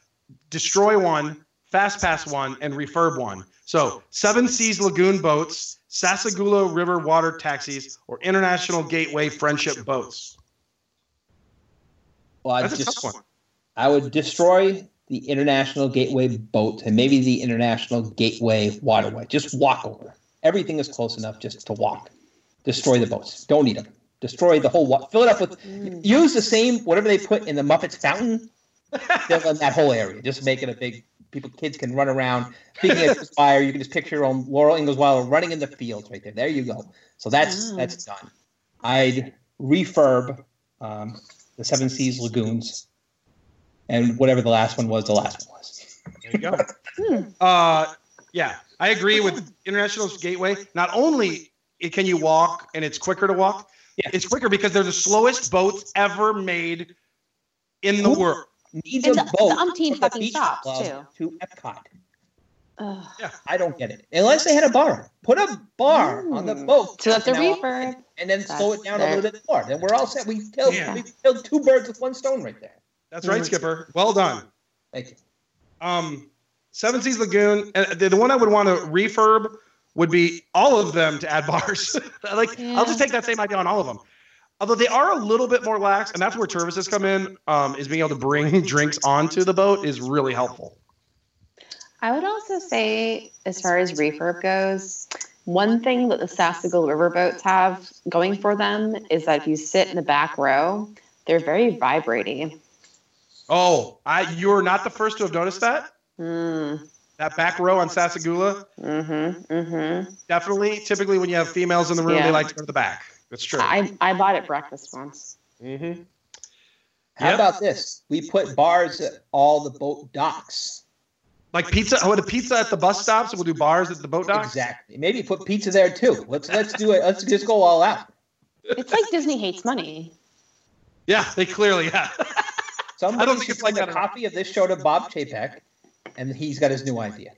destroy one, fast pass one, and refurb one. So Seven Seas Lagoon boats, Sassagoula River water taxis, or International Gateway Friendship boats. Well, I That's a just tough one. I would destroy the International Gateway boat and maybe the International Gateway waterway. Just walk over. Everything is close enough just to walk. Destroy the boats. Don't need them. Destroy the whole. Wa- fill it up with. Use the same whatever they put in the Muppets fountain. Fill in that whole area. Just make it a big. People, kids can run around. Speaking of [laughs] fire, you can just picture your own Laura Ingalls Wilder running in the fields right there. There you go. So that's Mm. that's done. I'd refurb um, the Seven Seas lagoons and whatever the last one was, the last one was. There you go. Uh, yeah, I agree with International Gateway. Not only can you walk and it's quicker to walk, Yeah. it's quicker because they're the slowest boats ever made in the Who- world. Needs And a the- boat the umpteen from the fucking beach stops, club to Epcot. Ugh. I don't get it. Unless they had a bar. Put a bar on the boat. So that's a Now, refurb. And then slow it That's down a little bit more. Then we're all set. We killed, Yeah. we killed two birds with one stone right there. That's right, Skipper. Well done. Thank you. Um, Seven Seas Lagoon. And the, the one I would want to refurb would be all of them to add bars. [laughs] like I'll just take that same idea on all of them. Although they are a little bit more lax, and that's where services come in. Um, is being able to bring [laughs] drinks onto the boat is really helpful. I would also say, as far as refurb goes, one thing that the Sassagoula River boats have going for them is that if you sit in the back row, they're very vibrating. Oh, I you're not the first to have noticed that. Mm, That back row on Sassagoula, mm-hmm, mm-hmm. definitely. Typically, when you have females in the room, Yeah. they like to go to the back. That's true. I, I bought it breakfast once. mm-hmm. How Yep. about this? We put bars at all the boat docks. Like pizza. Oh, the pizza at the bus stops. We'll do bars at the boat docks. Exactly. Maybe put pizza there too. Let's let's do it. Let's just go all out. It's like Disney hates money. Yeah, they clearly have. [laughs] Somebody I don't think it's like a copy of this show to Bob Chapek, and he's got his new idea.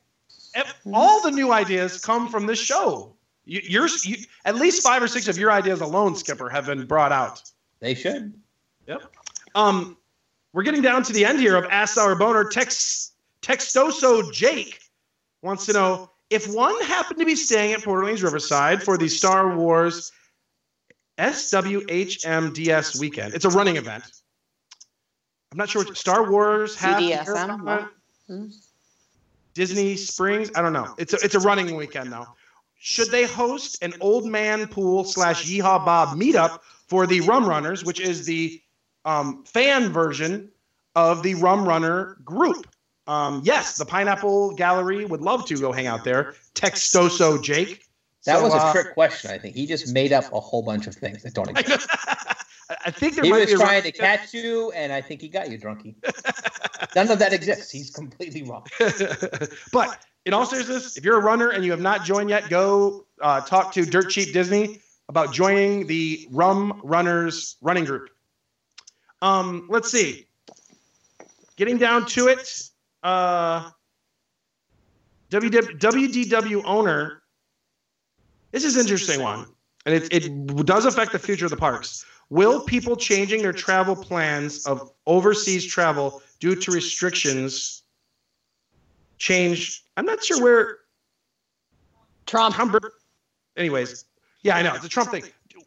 all the new ideas come from this show. You, you're you, at least five or six of your ideas alone, Skipper, have been brought out. They should. Yep. Um, we're getting down to the end here of Ask Our Boner. Tex Textoso Jake wants to know if one happened to be staying at Port Orleans Riverside for the Star Wars SWHMDS weekend. It's a running event. I'm not sure what Star Wars has BDSM, what? Hmm. Disney Springs. I don't know. It's a, it's a running weekend though. Should they host an old man pool slash Yeehaw Bob meetup for the Rum Runners, which is the um, fan version of the Rum Runner group? Um, yes, the Pineapple Gallery would love to go hang out there. Textoso Jake. That So, was a uh, trick question. I think he just made up a whole bunch of things that don't exist. [laughs] [laughs] I think there he might was be a trying to catch you, and I think he got you, drunkie. None of that exists. He's completely wrong. [laughs] but in all seriousness, if you're a runner and you have not joined yet, go uh, talk to Dirt Cheap Disney about joining the Rum Runners running group. Um, let's see. Getting down to it, uh, WW, WDW owner. This is an interesting one, and it, it does affect the future of the parks. Will people changing their travel plans of overseas travel due to restrictions change? I'm not sure where Trump. anyways, yeah, I know it's a Trump thing.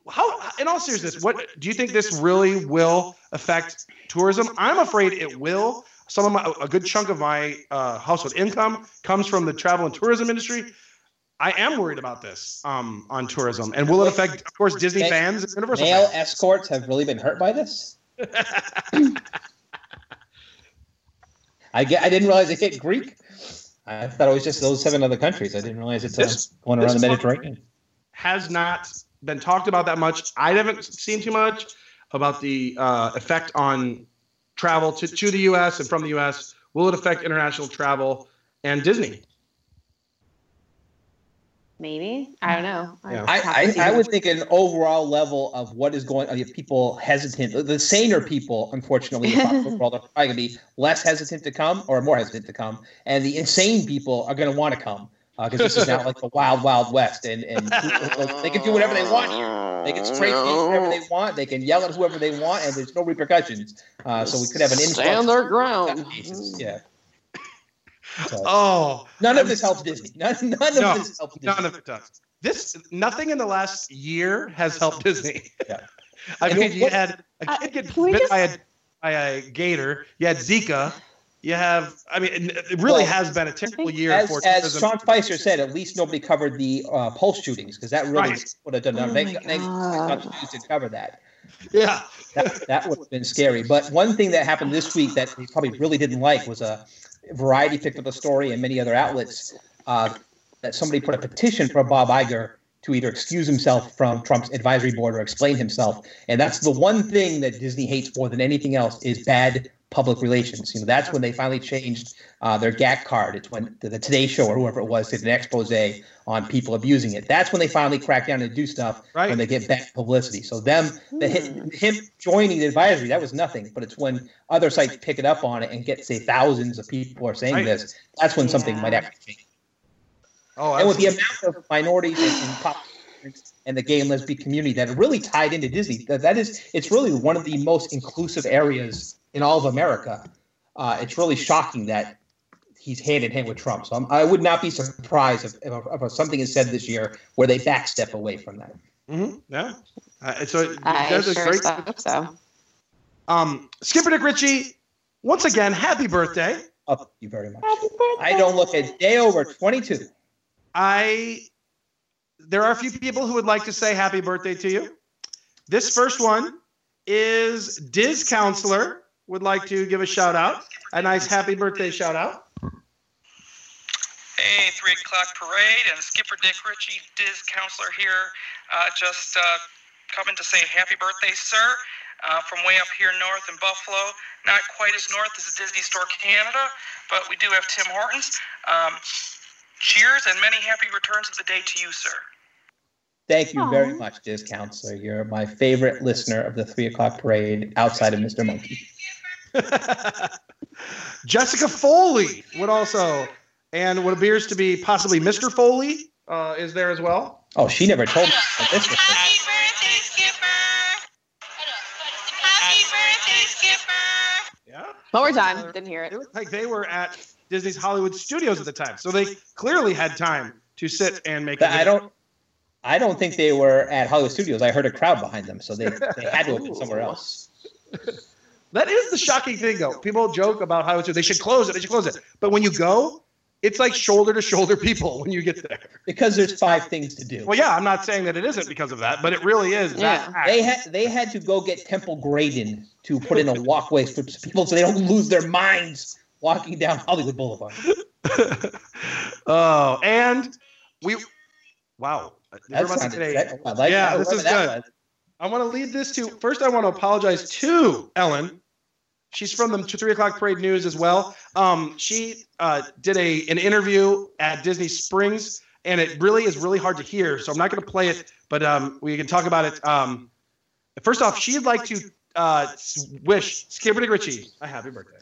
How, in all seriousness, what do you think this really will affect tourism? I'm afraid it will. Some of my, a good chunk of my uh, household income comes from the travel and tourism industry. I am worried about this um, on tourism, and will it affect, of course, Disney fans and Universal Male fans? escorts have really been hurt by this. [laughs] I get. I didn't realize it hit Greek. I thought it was just those seven other countries. I didn't realize it's uh, This- going around the Mediterranean. has not been talked about that much. I haven't seen too much about the uh, effect on travel to, to the U.S. and from the U.S. Will it affect international travel and Disney? Maybe I don't know. Yeah. I, I, I would think an overall level of what is going on, If people hesitant, the saner people, unfortunately, across the world are probably going to be less hesitant to come or more hesitant to come. And the insane people are going to want to come because this is now like the wild, wild west. And, and they can do whatever they want here. They can spray paint whoever they want. They can yell at whoever they want, and there's no repercussions. Uh, so we could have an influx. Stand their ground. Yeah. So, Oh, none of this helps Disney. None, none no, of this helps Disney. none of it does. This nothing in the last year has helped Disney. Yeah. [laughs] I And mean, you had a Uh, kid get can bit just- by, a, by a gator. You had Zika. You have. I mean, it it really Well, has been a terrible year as, for as tourism. Sean Spicer said, at least nobody covered the uh, pulse shootings because that really Right. would have done. Oh they, my they, to cover that. yeah. That, that would have been scary. But one thing that happened this week that he probably really didn't like was a Variety picked up the story and many other outlets uh, that somebody put a petition for Bob Iger to either excuse himself from Trump's advisory board or explain himself. And that's the one thing that Disney hates more than anything else is bad public relations. You know, that's when they finally changed uh, their GAC card. It's when the, the Today Show or whoever it was did an expose on people abusing it. That's when they finally crack down and do stuff Right. when they get bad publicity. So them, the, him, him joining the advisory, that was nothing. But it's when other sites pick it up on it and get say thousands of people are saying Right. this. That's when something Yeah. might actually change. Oh, And with the amount of minorities and, and pop and the gay and lesbian community that are really tied into Disney, that, that is, it's really one of the most inclusive areas in all of America. Uh, it's really shocking that he's hand in hand with Trump. So I'm, I would not be surprised if, if, if something is said this year where they backstep away from that. Mhm, Yeah. Uh, so it I does a sure great. hope so. Um, Skipper Dick Ritchie, once again, happy birthday. Oh, thank you very much. Happy birthday. I don't look a day over 22. I there are a few people who would like to say happy birthday to you. This first one is Diz Counselor would like to give a shout out, a nice happy birthday shout out. Hey, three o'clock parade and Skipper Dick Ritchie, Diz counselor here. Uh, just uh, coming to say happy birthday, sir, uh, from way up here north in Buffalo. Not quite as north as the Disney Store Canada, but we do have Tim Hortons. Um, cheers and many happy returns of the day to you, sir. Thank you very much, Diz Counselor. You're my favorite listener of the three o'clock parade outside of Mr. Monkey. [laughs] Jessica Foley would also and what appears to be possibly Mr. Foley uh, is there as well. Oh, she never told me about this. before. Yeah. One more time. Didn't hear it. It looked like they were at Disney's Hollywood Studios at the time, so they clearly had time to sit and make. a But I don't. I don't think they were at Hollywood Studios. I heard a crowd behind them, so they, they had to have been somewhere else. [laughs] That is the shocking thing, though. People joke about how it's, they should close it, they should close it. But when you go, it's like shoulder to shoulder people when you get there. Because there's five things to do. Well, yeah, I'm not saying that it isn't because of that, but it really is. that. They had they had to go get Temple Grandin to put in a walkway for people so they don't lose their minds walking down Hollywood Boulevard. [laughs] Oh, and we, wow. That We're sounded get a- I like yeah, that. this is Whoever that good. was. I want to lead this to first. I want to apologize to Ellen. She's from the three o'clock parade news as well. Um, she uh, did a an interview at Disney Springs, and it really is really hard to hear. So I'm not going to play it, but um, we can talk about it. Um, first off, she'd like to uh, wish Skipper Dick Ritchie a happy birthday.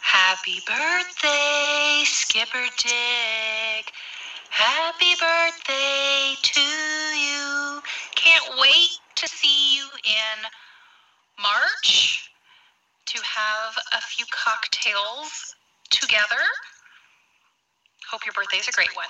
Happy birthday, Skipper Dick. Happy birthday to you. Can't wait to see you in March to have a few cocktails together. Hope your birthday's a great one.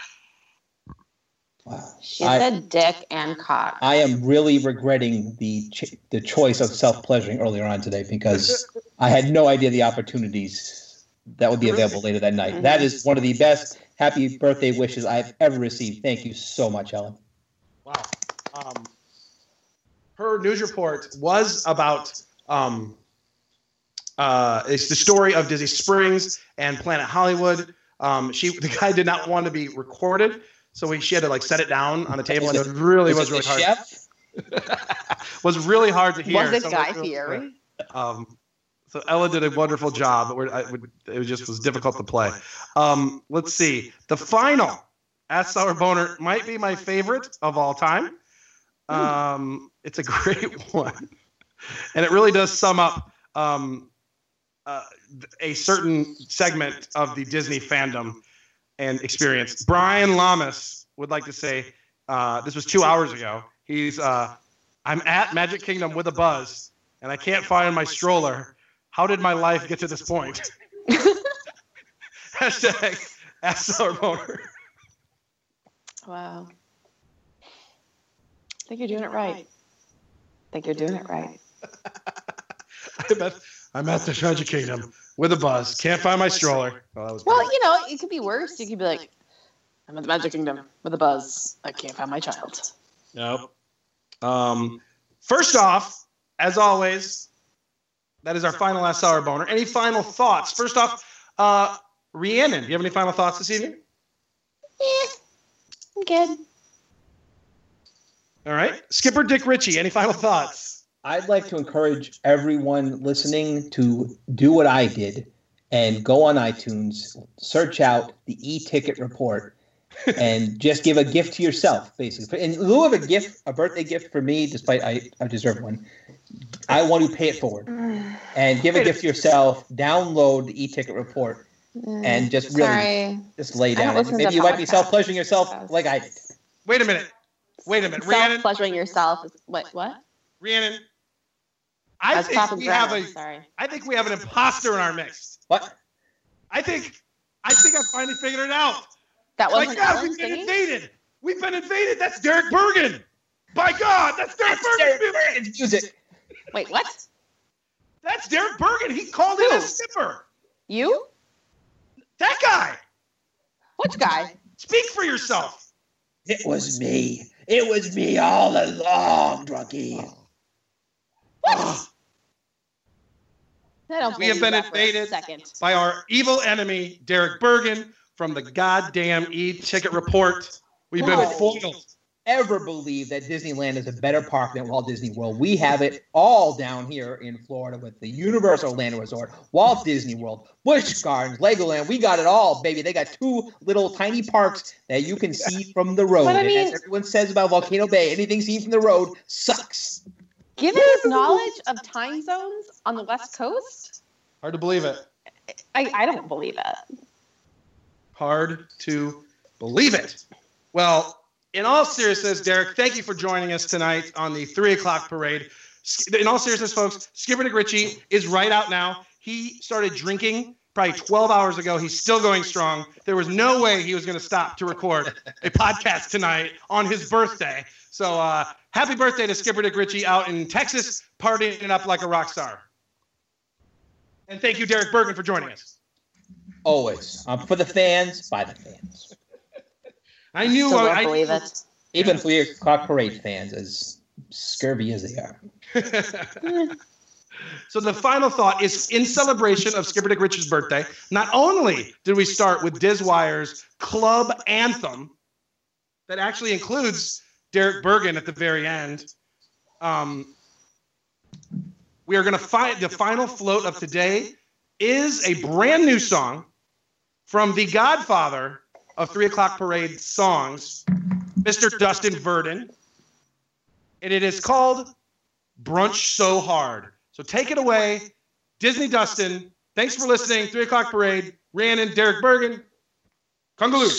Wow. She I- said dick and cock. I am really regretting the ch- the choice of self pleasuring earlier on today because I had no idea the opportunities that would be available later that night. Mm-hmm. That is one of the best happy birthday wishes I've ever received. Thank you so much, Ellen. Wow. Um, her news report was about um, uh, it's the story of Disney Springs and Planet Hollywood. Um, she [laughs] the guy did not want to be recorded, so we, she had to like set it down on the table, and it really was, it really the hard. chef? [laughs] was really hard to hear. Was it so Guy was Fieri? Um, so Ella did a wonderful job, it just was difficult to play. Um, let's see. The final Ask Sour Boner might be my favorite of all time. Um, it's a great [laughs] one, and it really does sum up um, uh, a certain segment of the Disney fandom and experience. Brian Lamas would like to say uh, this was two hours ago. He's uh, I'm at Magic Kingdom with a buzz, and I can't find my stroller. How did my life get to this point? [laughs] [laughs] Hashtag Ask Sour Boner. Wow. I think you're doing it right. I think you're doing it right. I'm at, I'm at the Magic Kingdom with a buzz. Can't find my stroller. Oh, that was Well, you know, it could be worse. You could be like, I'm at the Magic Kingdom with a buzz. I can't find my child. Nope. Um, first off, as always, that is our final last hour boner. Any final thoughts? First off, uh, Rhiannon, do you have any final thoughts this evening? Yeah, I'm good. All right. Skipper Dick Ritchie, any final thoughts? I'd like to encourage everyone listening to do what I did and go on iTunes, search out the e-ticket report, and [laughs] just give a gift to yourself, basically. In lieu of a gift, a birthday gift for me, despite I, I deserve one, I want to pay it forward and give a gift to yourself. Download the e-ticket report mm. and just really Sorry. just lay I don't down. listen Maybe you might be self-pleasuring yourself like I did. Wait a minute. Wait a minute. Rhiannon, Self pleasuring yourself. Is, what? What? Rhiannon, I That's think we have a Sorry. I think we have an imposter in our mix. What? I think I think I finally figured it out. That wasn't God, we've been singing? invaded. We've been invaded. That's Derek Burgan. By God, that's Derek Burgan. Burgan's music. Wait, what? That's Derek Burgan. He called in a skipper. You? That guy. Which guy? Speak for yourself. It was me. It was me all along, drunkie. I ah. don't We have been that for a invaded by our evil enemy, Derek Burgan, from the goddamn e-ticket report. We've been foiled. Ever believe that Disneyland is a better park than Walt Disney World? We have it all down here in Florida with the Universal Orlando Resort, Walt Disney World, Busch Gardens, Legoland. We got it all, baby. They got two little tiny parks that you can see from the road. But I And mean- as everyone says about Volcano Bay, anything seen from the road sucks. Given his knowledge of time zones on the West Coast, Hard to believe it. I, I don't believe it. Hard to believe it. Well, in all seriousness, Derek, thank you for joining us tonight on the three o'clock parade. In all seriousness, folks, Skipper Dick Ritchie is right out now. He started drinking probably 12 hours ago. He's still going strong. There was no way he was going to stop to record a podcast tonight on his birthday. So uh, happy birthday to Skipper Dick Ritchie out in Texas, partying it up like a rock star. And thank you, Derek Burgan, for joining us. Always. Um, for the fans, by the fans. I knew Still I, don't I- believe it. Even three o'clock parade fans, as scurvy as they are. [laughs] So the final thought is in celebration of Skipper Dick Rich's birthday. Not only did we start with Dizwire's club anthem, that actually includes Derek Burgan at the very end. Um, we are going to find the final float of today is a brand new song from the Godfather of Three O'clock Parade songs, Mr. Dustin Verdon, and it is called Brunch So Hard. So take it away, Disney Dustin. Thanks for listening. Three o'clock parade. Rhiannon, Derek Burgan, Kungaloo.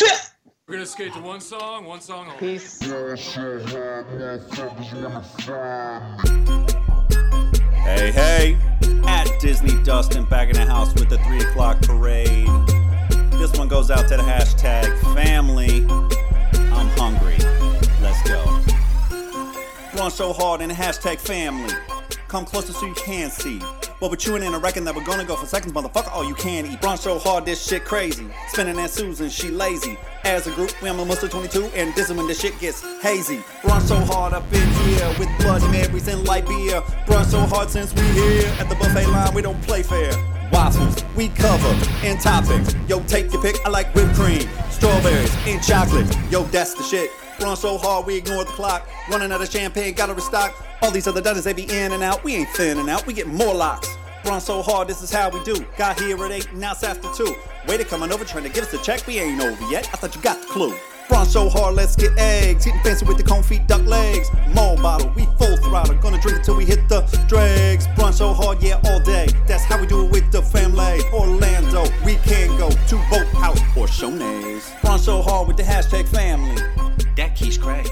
We're gonna skate to one song, one song only. Peace. Hey, hey, at Disney Dustin back in the house with the 3 o'clock parade. This one goes out to the hashtag family. I'm hungry. Let's go. Run so hard in the hashtag family. Come closer so you can see. We're chewing in, a reckon that we're gonna go for seconds, motherfucker. All you can eat. Run so hard, this shit crazy. Spinning that Susan, she lazy. As a group, we am almost 22, and this is when the shit gets hazy. Run so hard up in here with Bloody Marys and light beer. Run so hard since we here at the buffet line, we don't play fair. Waffles, we cover in toppings. Yo, take your pick. I like whipped cream, strawberries, and chocolate. Yo, that's the shit. Run so hard, we ignore the clock. Running out of champagne, gotta restock. All these other dunners, they be in and out. We ain't thinning out, we get more locks. Run so hard, this is how we do. Got here at 8, now it's after 2. Waiter coming over, trying to give us a check. We ain't over yet. I thought you got the clue. Run so hard, let's get eggs. Hitting fancy with the cone feet, duck legs. More bottle, we full throttle. Gonna drink it till we hit the dregs. Run so hard, yeah, all day. That's how we do it with the family. Orlando, we can't go to Boathouse or Shoney's. Run so hard with the hashtag family. That Keys Craig.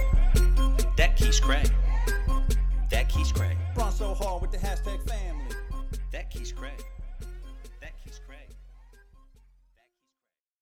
That Keys Craig. That Keys Craig. Run so hard with the hashtag family. That Keys Craig.